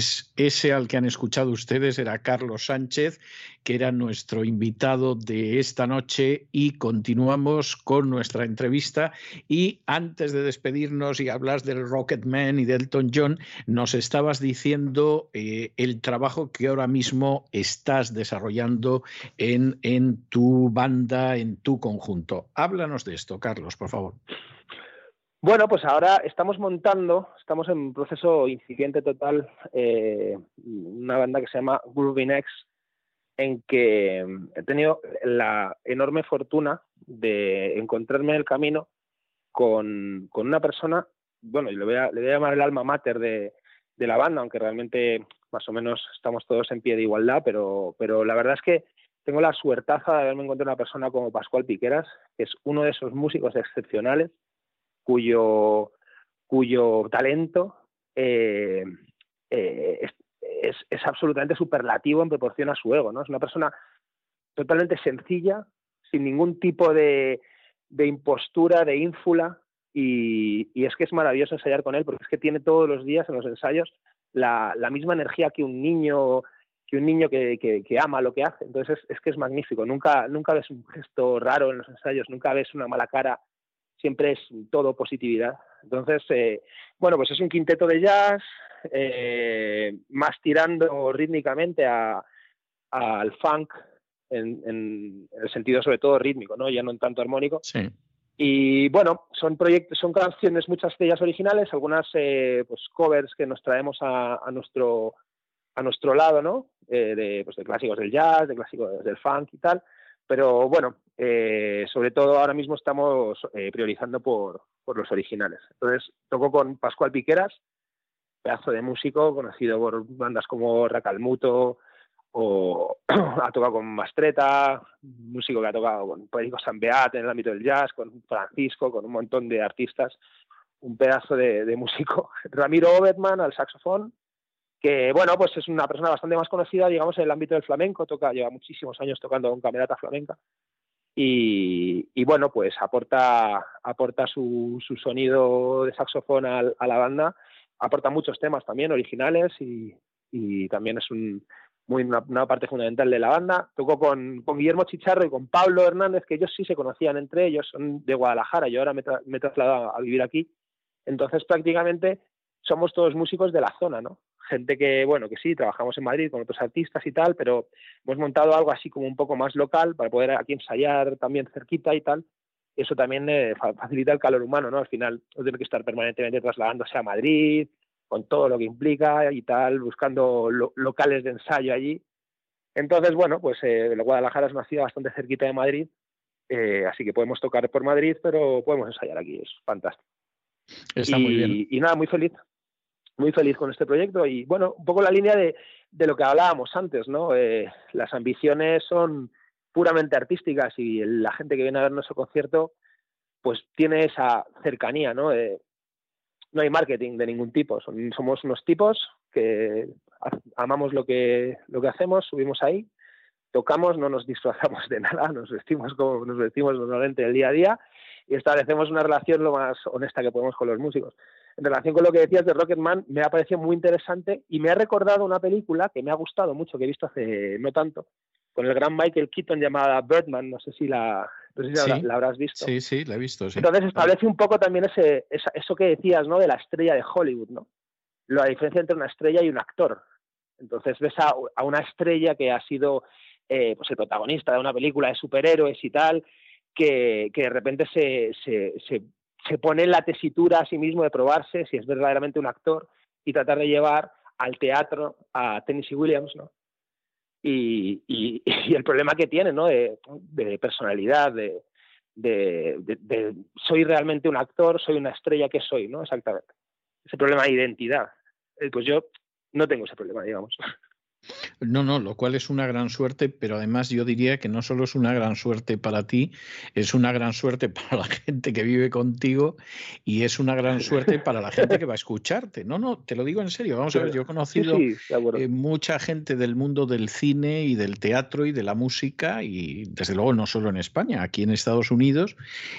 Pues ese al que han escuchado ustedes era Carlos Sánchez, que era nuestro invitado de esta noche y continuamos con nuestra entrevista. Y antes de despedirnos y hablar del Rocketman y del Elton John, nos estabas diciendo eh, el trabajo que ahora mismo estás desarrollando en, en tu banda, en tu conjunto. Háblanos de esto, Carlos, por favor. Bueno, pues ahora estamos montando, estamos en un proceso incipiente total, eh, una banda que se llama Groovy Next, en que he tenido la enorme fortuna de encontrarme en el camino con, una persona, bueno, le voy, a, le voy a llamar el alma mater de, la banda, aunque realmente más o menos estamos todos en pie de igualdad, pero, pero la verdad es que tengo la suertaza de haberme encontrado una persona como Pascual Piqueras, que es uno de esos músicos excepcionales cuyo, cuyo talento eh, eh, es, es, absolutamente superlativo en proporción a su ego. ¿no? Es una persona totalmente sencilla, sin ningún tipo de, de impostura, de ínfula, y, y, es que es maravilloso ensayar con él porque es que tiene todos los días en los ensayos la, la misma energía que un niño que un niño que, que, ama lo que hace. Entonces es, que es magnífico. Nunca, nunca ves un gesto raro en los ensayos, nunca ves una mala cara, siempre es todo positividad. Entonces, eh, bueno, pues es un quinteto de jazz, eh, más tirando rítmicamente a, al funk, en, en, el sentido sobre todo rítmico, ¿no? ya no en tanto armónico. Sí. Y bueno, son proyectos, son canciones, muchas de ellas originales, algunas eh, pues covers que nos traemos a, a, nuestro a nuestro lado, ¿no? Eh, de, pues de clásicos del jazz, de clásicos del funk y tal. Pero bueno, eh, sobre todo ahora mismo estamos eh, priorizando por, por los originales. Entonces toco con Pascual Piqueras, pedazo de músico conocido por bandas como Racalmuto, o ha tocado con Mastreta, músico que ha tocado con Perico Beat en el ámbito del jazz, con Francisco, con un montón de artistas, un pedazo de, de músico. Ramiro Obertman al saxofón, que bueno, pues es una persona bastante más conocida, digamos, en el ámbito del flamenco, toca, lleva muchísimos años tocando con camerata flamenca. Y, bueno, pues aporta, aporta su, su sonido de saxofón al, a la banda, aporta muchos temas también originales y, y también es un, muy una, parte fundamental de la banda. Tocó con, con, Guillermo Chicharro y con Pablo Hernández, que ellos sí se conocían entre ellos, son de Guadalajara, yo ahora me, tra me he trasladado a vivir aquí. Entonces prácticamente somos todos músicos de la zona, ¿no? Gente que, bueno, que sí, trabajamos en Madrid con otros artistas y tal, pero hemos montado algo así como un poco más local para poder aquí ensayar también cerquita y tal. Eso también eh, facilita el calor humano, ¿no? Al final no tiene que estar permanentemente trasladándose a Madrid, con todo lo que implica y tal, buscando lo, locales de ensayo allí. Entonces, bueno, pues eh, Guadalajara es una ciudad bastante cerquita de Madrid, eh, así que podemos tocar por Madrid, pero podemos ensayar aquí, es fantástico. Está y, muy bien. Y nada, muy feliz, muy feliz con este proyecto y bueno, un poco la línea de, de lo que hablábamos antes, ¿no? Eh, las ambiciones son puramente artísticas y la gente que viene a ver nuestro concierto pues tiene esa cercanía, ¿no? Eh, no hay marketing de ningún tipo, somos unos tipos que amamos lo que, lo que hacemos, subimos ahí, tocamos, no nos disfrazamos de nada, nos vestimos como nos vestimos normalmente el día a día y establecemos una relación lo más honesta que podemos con los músicos. En relación con lo que decías de Rocketman, me ha parecido muy interesante y me ha recordado una película que me ha gustado mucho, que he visto hace no tanto, con el gran Michael Keaton llamada Birdman, no sé si la, no sé si sí, la, habrás visto. Sí, sí, la he visto. Sí. Entonces establece un poco también ese, esa, eso que decías, ¿no? De la estrella de Hollywood, ¿no? La diferencia entre una estrella y un actor. Entonces ves a, a una estrella que ha sido eh, pues el protagonista de una película de superhéroes y tal, que, que de repente se, se, se, se, pone en la tesitura a sí mismo de probarse si es verdaderamente un actor y tratar de llevar al teatro a Tennessee Williams, ¿no? Y, y, y el problema que tiene, ¿no? De, de personalidad, de, de, soy realmente un actor, soy una estrella, ¿qué soy? ¿no? Exactamente. Ese problema de identidad. Pues yo no tengo ese problema, digamos. No, no, lo cual es una gran suerte, pero además yo diría que no solo es una gran suerte para ti, es una gran suerte para la gente que vive contigo y es una gran suerte para la gente que va a escucharte. No, no, te lo digo en serio. Vamos a ver, yo he conocido sí, sí, eh, mucha gente del mundo del cine y del teatro y de la música y desde luego no solo en España, aquí en Estados Unidos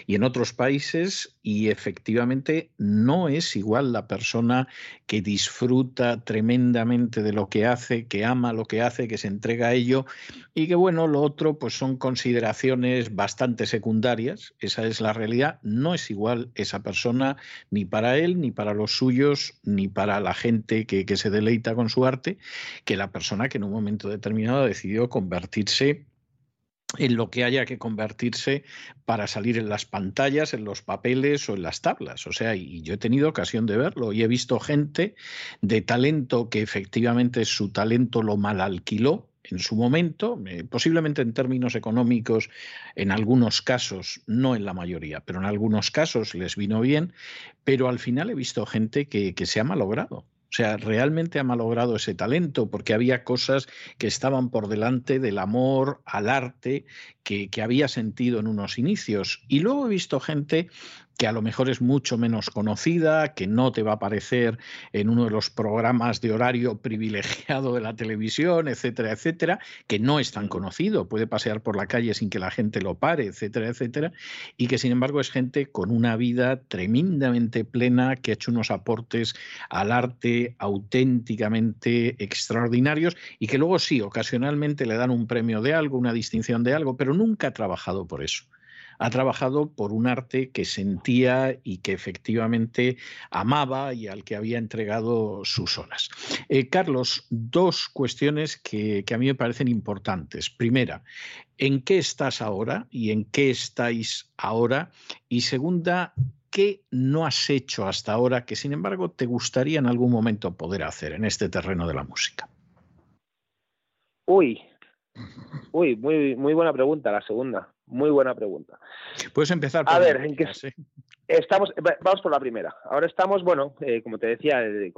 y en otros países y efectivamente no es igual la persona que disfruta tremendamente de lo que hace, que ama lo que hace, que se entrega a ello y que bueno, lo otro pues son consideraciones bastante secundarias, esa es la realidad, no es igual esa persona ni para él, ni para los suyos, ni para la gente que, que se deleita con su arte, que la persona que en un momento determinado decidió convertirse en lo que haya que convertirse para salir en las pantallas, en los papeles o en las tablas. O sea, y yo he tenido ocasión de verlo y he visto gente de talento que efectivamente su talento lo mal alquiló en su momento, eh, posiblemente en términos económicos, en algunos casos, no en la mayoría, pero en algunos casos les vino bien, pero al final he visto gente que, que se ha malogrado O sea, realmente ha malogrado ese talento porque había cosas que estaban por delante del amor al arte que, que había sentido en unos inicios. Y luego he visto gente que a lo mejor es mucho menos conocida, que no te va a aparecer en uno de los programas de horario privilegiado de la televisión, etcétera, etcétera, que no es tan conocido, puede pasear por la calle sin que la gente lo pare, etcétera, etcétera, y que sin embargo es gente con una vida tremendamente plena, que ha hecho unos aportes al arte auténticamente extraordinarios y que luego sí, ocasionalmente le dan un premio de algo, una distinción de algo, pero nunca ha trabajado por eso ha trabajado por un arte que sentía y que efectivamente amaba y al que había entregado sus horas. Eh, Carlos, dos cuestiones que, a mí me parecen importantes. Primera, ¿en qué estás ahora y en qué estáis ahora? Y segunda, ¿qué no has hecho hasta ahora que sin embargo te gustaría en algún momento poder hacer en este terreno de la música? Uy, uy, muy, muy buena pregunta la segunda. Muy buena pregunta. Puedes empezar. Por a ver, ¿en qué estamos? Vamos por la primera. Ahora estamos, bueno, eh, como te decía, eh,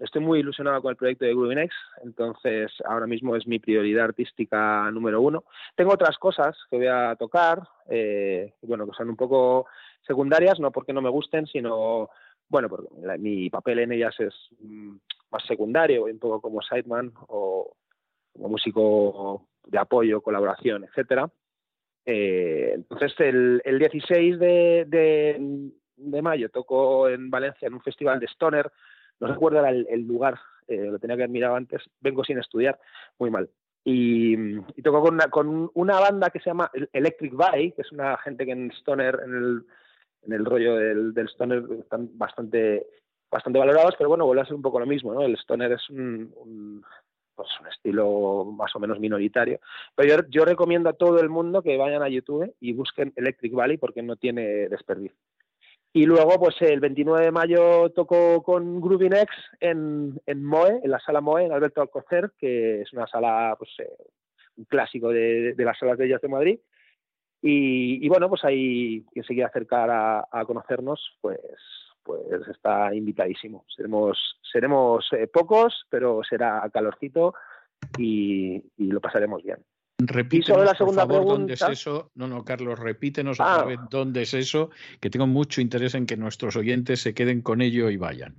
estoy muy ilusionado con el proyecto de Grooving entonces ahora mismo es mi prioridad artística número uno. Tengo otras cosas que voy a tocar, eh, bueno, que son un poco secundarias, no porque no me gusten, sino, bueno, porque mi papel en ellas es mm, más secundario, un poco como sideman o como músico de apoyo, colaboración, etcétera. Eh, entonces, el, 16 de, mayo tocó en Valencia en un festival de Stoner. No recuerdo el, el lugar, eh, lo tenía que haber mirado antes. Vengo sin estudiar, muy mal. Y, tocó con una, con una banda que se llama Electric Bay, que es una gente que en Stoner, en el, en el rollo del, Stoner, están bastante bastante valorados, pero bueno, vuelve a ser un poco lo mismo, ¿no? El Stoner es un pues un estilo más o menos minoritario. Pero yo, recomiendo a todo el mundo que vayan a YouTube y busquen Electric Valley porque no tiene desperdicio. Y luego, pues el 29 de mayo tocó con Groovy X en, en MOE, en la sala MOE, en Alberto Alcocer, que es una sala, pues eh, un clásico de, las salas de jazz de Madrid. Y, bueno, pues ahí quien se quiera acercar a conocernos, pues pues está invitadísimo. Seremos, seremos eh, pocos, pero será calorcito y, lo pasaremos bien. Repítenos, la segunda por favor, ¿dónde es eso? No, no, Carlos, repítenos otra ah. vez dónde es eso, que tengo mucho interés en que nuestros oyentes se queden con ello y vayan.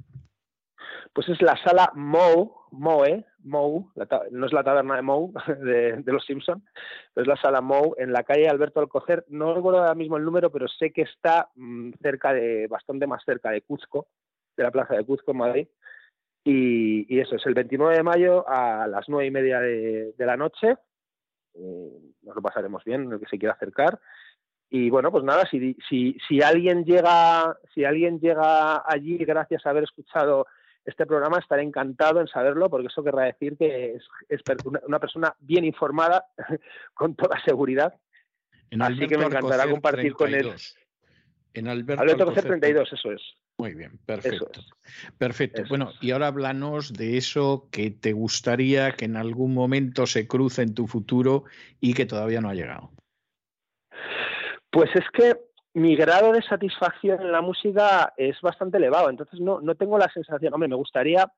Pues es la sala Mo, Moe, Mou, no es la taberna de Mou de, los Simpson, es la sala Mou en la calle Alberto Alcocer. No recuerdo ahora mismo el número, pero sé que está mm, cerca de, bastante más cerca de Cuzco, de la plaza de Cuzco en Madrid. Y, eso es el 29 de mayo a las nueve y media de, la noche. Eh, nos lo pasaremos bien, el que se quiera acercar. Y bueno, pues nada, si, si, si alguien llega, si alguien llega allí gracias a haber escuchado este programa estaré encantado en saberlo, porque eso querrá decir que es, una persona bien informada, con toda seguridad. Así que me encantará compartir con él. En Alberto, Alberto 32, eso es. Muy bien, perfecto. Perfecto. bueno, y ahora háblanos de eso que te gustaría que en algún momento se cruce en tu futuro y que todavía no ha llegado. Pues es que mi grado de satisfacción en la música es bastante elevado, entonces no, no tengo la sensación, hombre, me gustaría,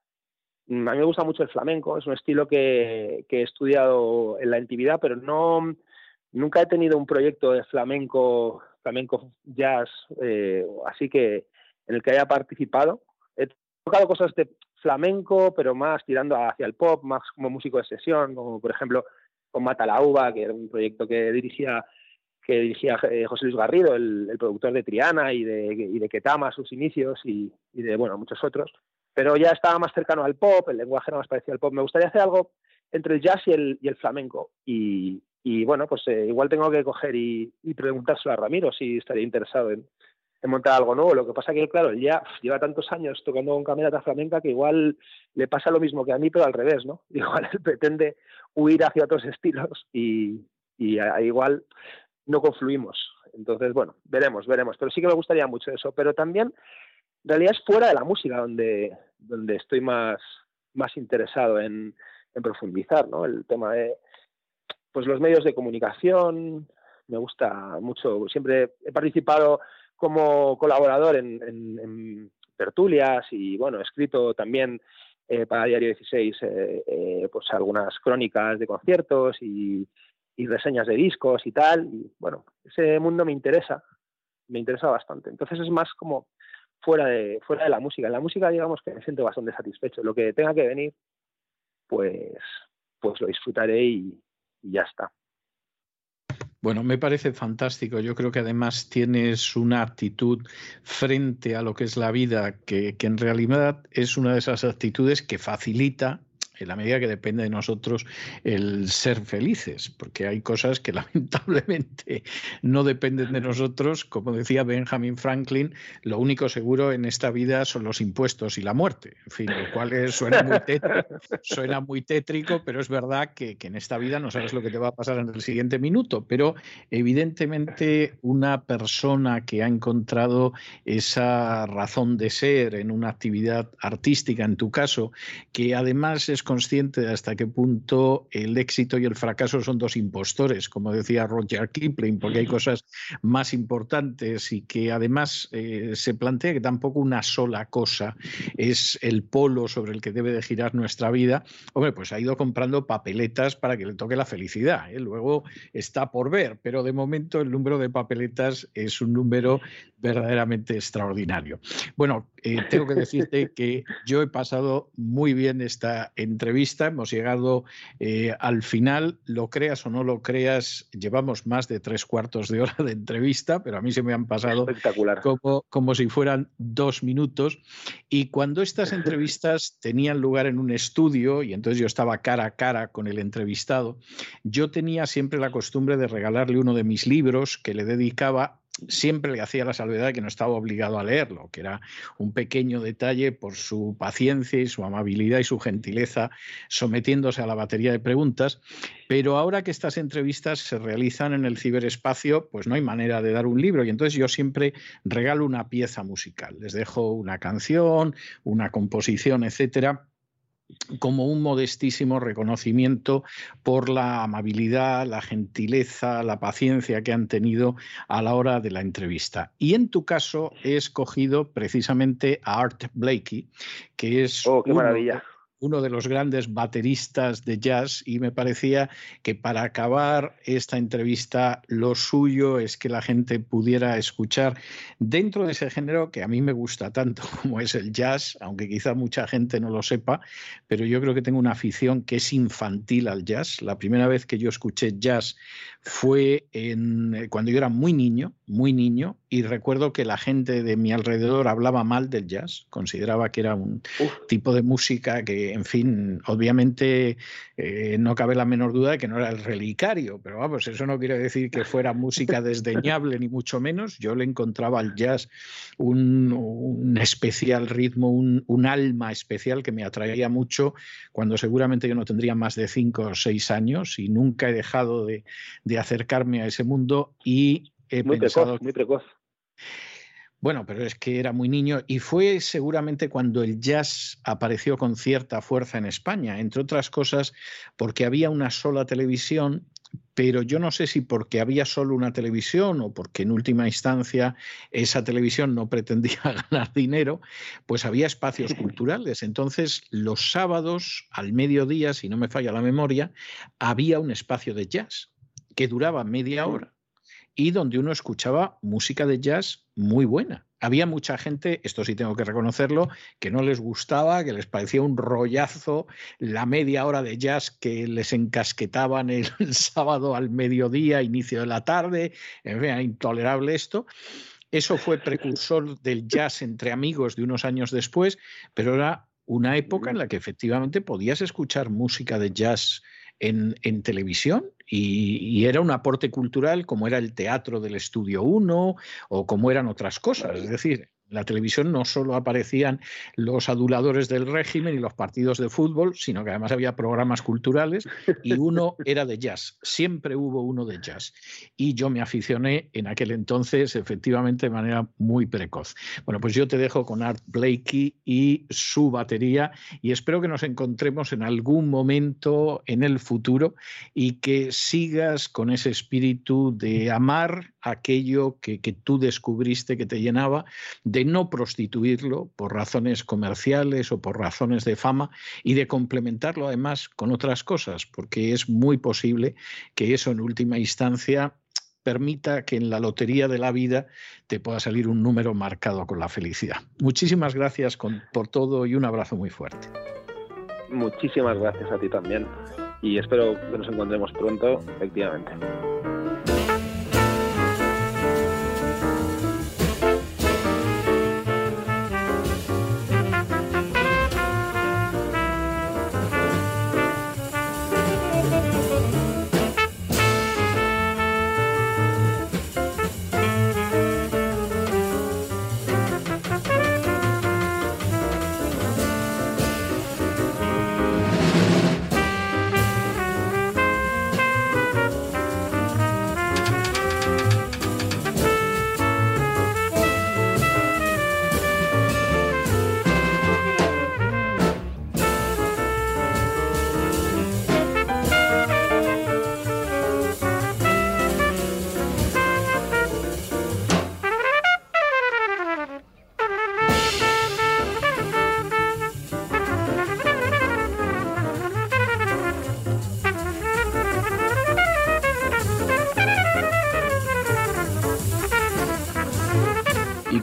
mm, a mí me gusta mucho el flamenco, es un estilo que, he estudiado en la intimidad, pero no, nunca he tenido un proyecto de flamenco, flamenco jazz, eh, así que en el que haya participado. He tocado cosas de flamenco, pero más tirando hacia el pop, más como músico de sesión, como por ejemplo con Mata la Uva, que era un proyecto que dirigía que dirigía eh, José Luis Garrido, el, productor de Triana y de, y de Ketama, sus inicios y, de bueno muchos otros. Pero ya estaba más cercano al pop, el lenguaje era más parecido al pop. Me gustaría hacer algo entre el jazz y el, y el flamenco. Y, y bueno, pues eh, igual tengo que coger y, y, preguntárselo a Ramiro si estaría interesado en, montar algo nuevo. Lo que pasa que, claro, él ya lleva tantos años tocando con camerata flamenca que igual le pasa lo mismo que a mí, pero al revés, ¿no? Igual él pretende huir hacia otros estilos y, y igual no confluimos. Entonces, bueno, veremos, veremos. Pero sí que me gustaría mucho eso. Pero también, en realidad es fuera de la música donde, donde estoy más, más interesado en, profundizar, ¿no? El tema de pues los medios de comunicación, me gusta mucho. Siempre he participado como colaborador en, tertulias y bueno, he escrito también eh, para Diario 16 pues algunas crónicas de conciertos y, y reseñas de discos y tal. Y bueno, ese mundo me interesa, me interesa bastante. Entonces es más como fuera de, fuera de la música. En la música digamos que me siento bastante satisfecho. Lo que tenga que venir, pues, pues lo disfrutaré y, ya está. Bueno, me parece fantástico. Yo creo que además tienes una actitud frente a lo que es la vida que, que en realidad es una de esas actitudes que facilita en la medida que depende de nosotros el ser felices, porque hay cosas que lamentablemente no dependen de nosotros. Como decía Benjamin Franklin, lo único seguro en esta vida son los impuestos y la muerte. En fin, lo cual suena, muy tétrico, suena muy tétrico, pero es verdad que, que en esta vida no sabes lo que te va a pasar en el siguiente minuto. Pero evidentemente una persona que ha encontrado esa razón de ser en una actividad artística, en tu caso, que además es consciente de hasta qué punto el éxito y el fracaso son dos impostores, como decía Roger Kipling, porque hay cosas más importantes y que además eh, se plantea que tampoco una sola cosa es el polo sobre el que debe de girar nuestra vida. Hombre, pues ha ido comprando papeletas para que le toque la felicidad. ¿eh? Luego está por ver, pero de momento el número de papeletas es un número verdaderamente extraordinario. Bueno, eh, tengo que decirte que yo he pasado muy bien esta entrevista, hemos llegado eh, al final, lo creas o no lo creas, llevamos más de tres cuartos de hora de entrevista, pero a mí se me han pasado como, como si fueran dos minutos. Y cuando estas entrevistas tenían lugar en un estudio, y entonces yo estaba cara a cara con el entrevistado, yo tenía siempre la costumbre de regalarle uno de mis libros que le dedicaba siempre le hacía la salvedad de que no estaba obligado a leerlo, que era un pequeño detalle por su paciencia y su amabilidad y su gentileza sometiéndose a la batería de preguntas. Pero ahora que estas entrevistas se realizan en el ciberespacio, pues no hay manera de dar un libro y entonces yo siempre regalo una pieza musical. Les dejo una canción, una composición, etcétera como un modestísimo reconocimiento por la amabilidad, la gentileza, la paciencia que han tenido a la hora de la entrevista. Y en tu caso he escogido precisamente a Art Blakey, que es oh, qué maravilla uno de los grandes bateristas de jazz y me parecía que para acabar esta entrevista lo suyo es que la gente pudiera escuchar dentro de ese género que a mí me gusta tanto como es el jazz, aunque quizá mucha gente no lo sepa, pero yo creo que tengo una afición que es infantil al jazz. La primera vez que yo escuché jazz fue en, cuando yo era muy niño, muy niño, y recuerdo que la gente de mi alrededor hablaba mal del jazz, consideraba que era un tipo de música que, en fin, obviamente eh, no cabe la menor duda de que no era el relicario, pero vamos, eso no quiere decir que fuera música desdeñable, ni mucho menos. Yo le encontraba al jazz un, especial ritmo, un, alma especial que me atraía mucho cuando seguramente yo no tendría más de cinco o seis años y nunca he dejado de, acercarme a ese mundo y he muy pensado... muy precoz. Bueno, pero es que era muy niño y fue seguramente cuando el jazz apareció con cierta fuerza en España, entre otras cosas porque había una sola televisión, pero yo no sé si porque había solo una televisión o porque en última instancia esa televisión no pretendía ganar dinero, pues había espacios culturales. Entonces, los sábados al mediodía, si no me falla la memoria, había un espacio de jazz que duraba media hora y donde uno escuchaba música de jazz muy buena. Había mucha gente, esto sí tengo que reconocerlo, que no les gustaba, que les parecía un rollazo la media hora de jazz que les encasquetaban el sábado al mediodía, inicio de la tarde, en fin, era intolerable esto. Eso fue precursor del jazz entre amigos de unos años después, pero era una época en la que efectivamente podías escuchar música de jazz en, en televisión y, era un aporte cultural como era el teatro del Estudio 1 o como eran otras cosas. Es decir, la televisión no solo aparecían los aduladores del régimen y los partidos de fútbol, sino que además había programas culturales y uno era de jazz. Siempre hubo uno de jazz. Y yo me aficioné en aquel entonces, efectivamente, de manera muy precoz. Bueno, pues yo te dejo con Art Blakey y su batería y espero que nos encontremos en algún momento en el futuro y que sigas con ese espíritu de amar aquello que, que tú descubriste que te llenaba, de no prostituirlo por razones comerciales o por razones de fama y de complementarlo además con otras cosas, porque es muy posible que eso en última instancia permita que en la lotería de la vida te pueda salir un número marcado con la felicidad. Muchísimas gracias por todo y un abrazo muy fuerte. Muchísimas gracias a ti también y espero que nos encontremos pronto, efectivamente.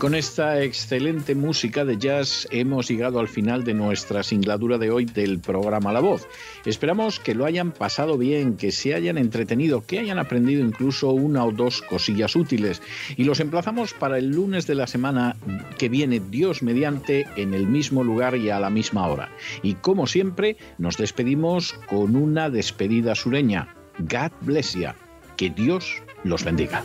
Con esta excelente música de jazz hemos llegado al final de nuestra singladura de hoy del programa La Voz. Esperamos que lo hayan pasado bien, que se hayan entretenido, que hayan aprendido incluso una o dos cosillas útiles. Y los emplazamos para el lunes de la semana que viene, Dios mediante, en el mismo lugar y a la misma hora. Y como siempre, nos despedimos con una despedida sureña. God bless you. Que Dios los bendiga.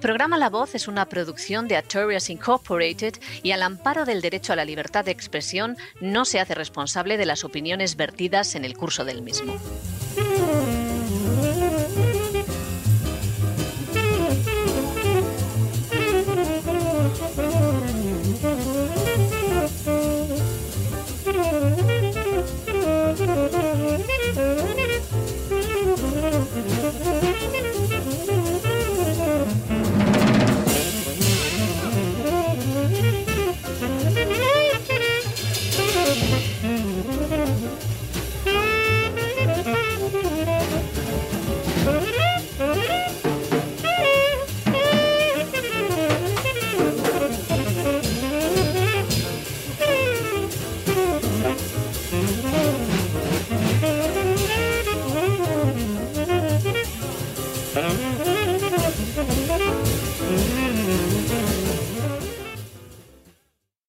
Programa La Voz es una producción de Artorias Incorporated y al amparo del derecho a la libertad de expresión no se hace responsable de las opiniones vertidas en el curso del mismo.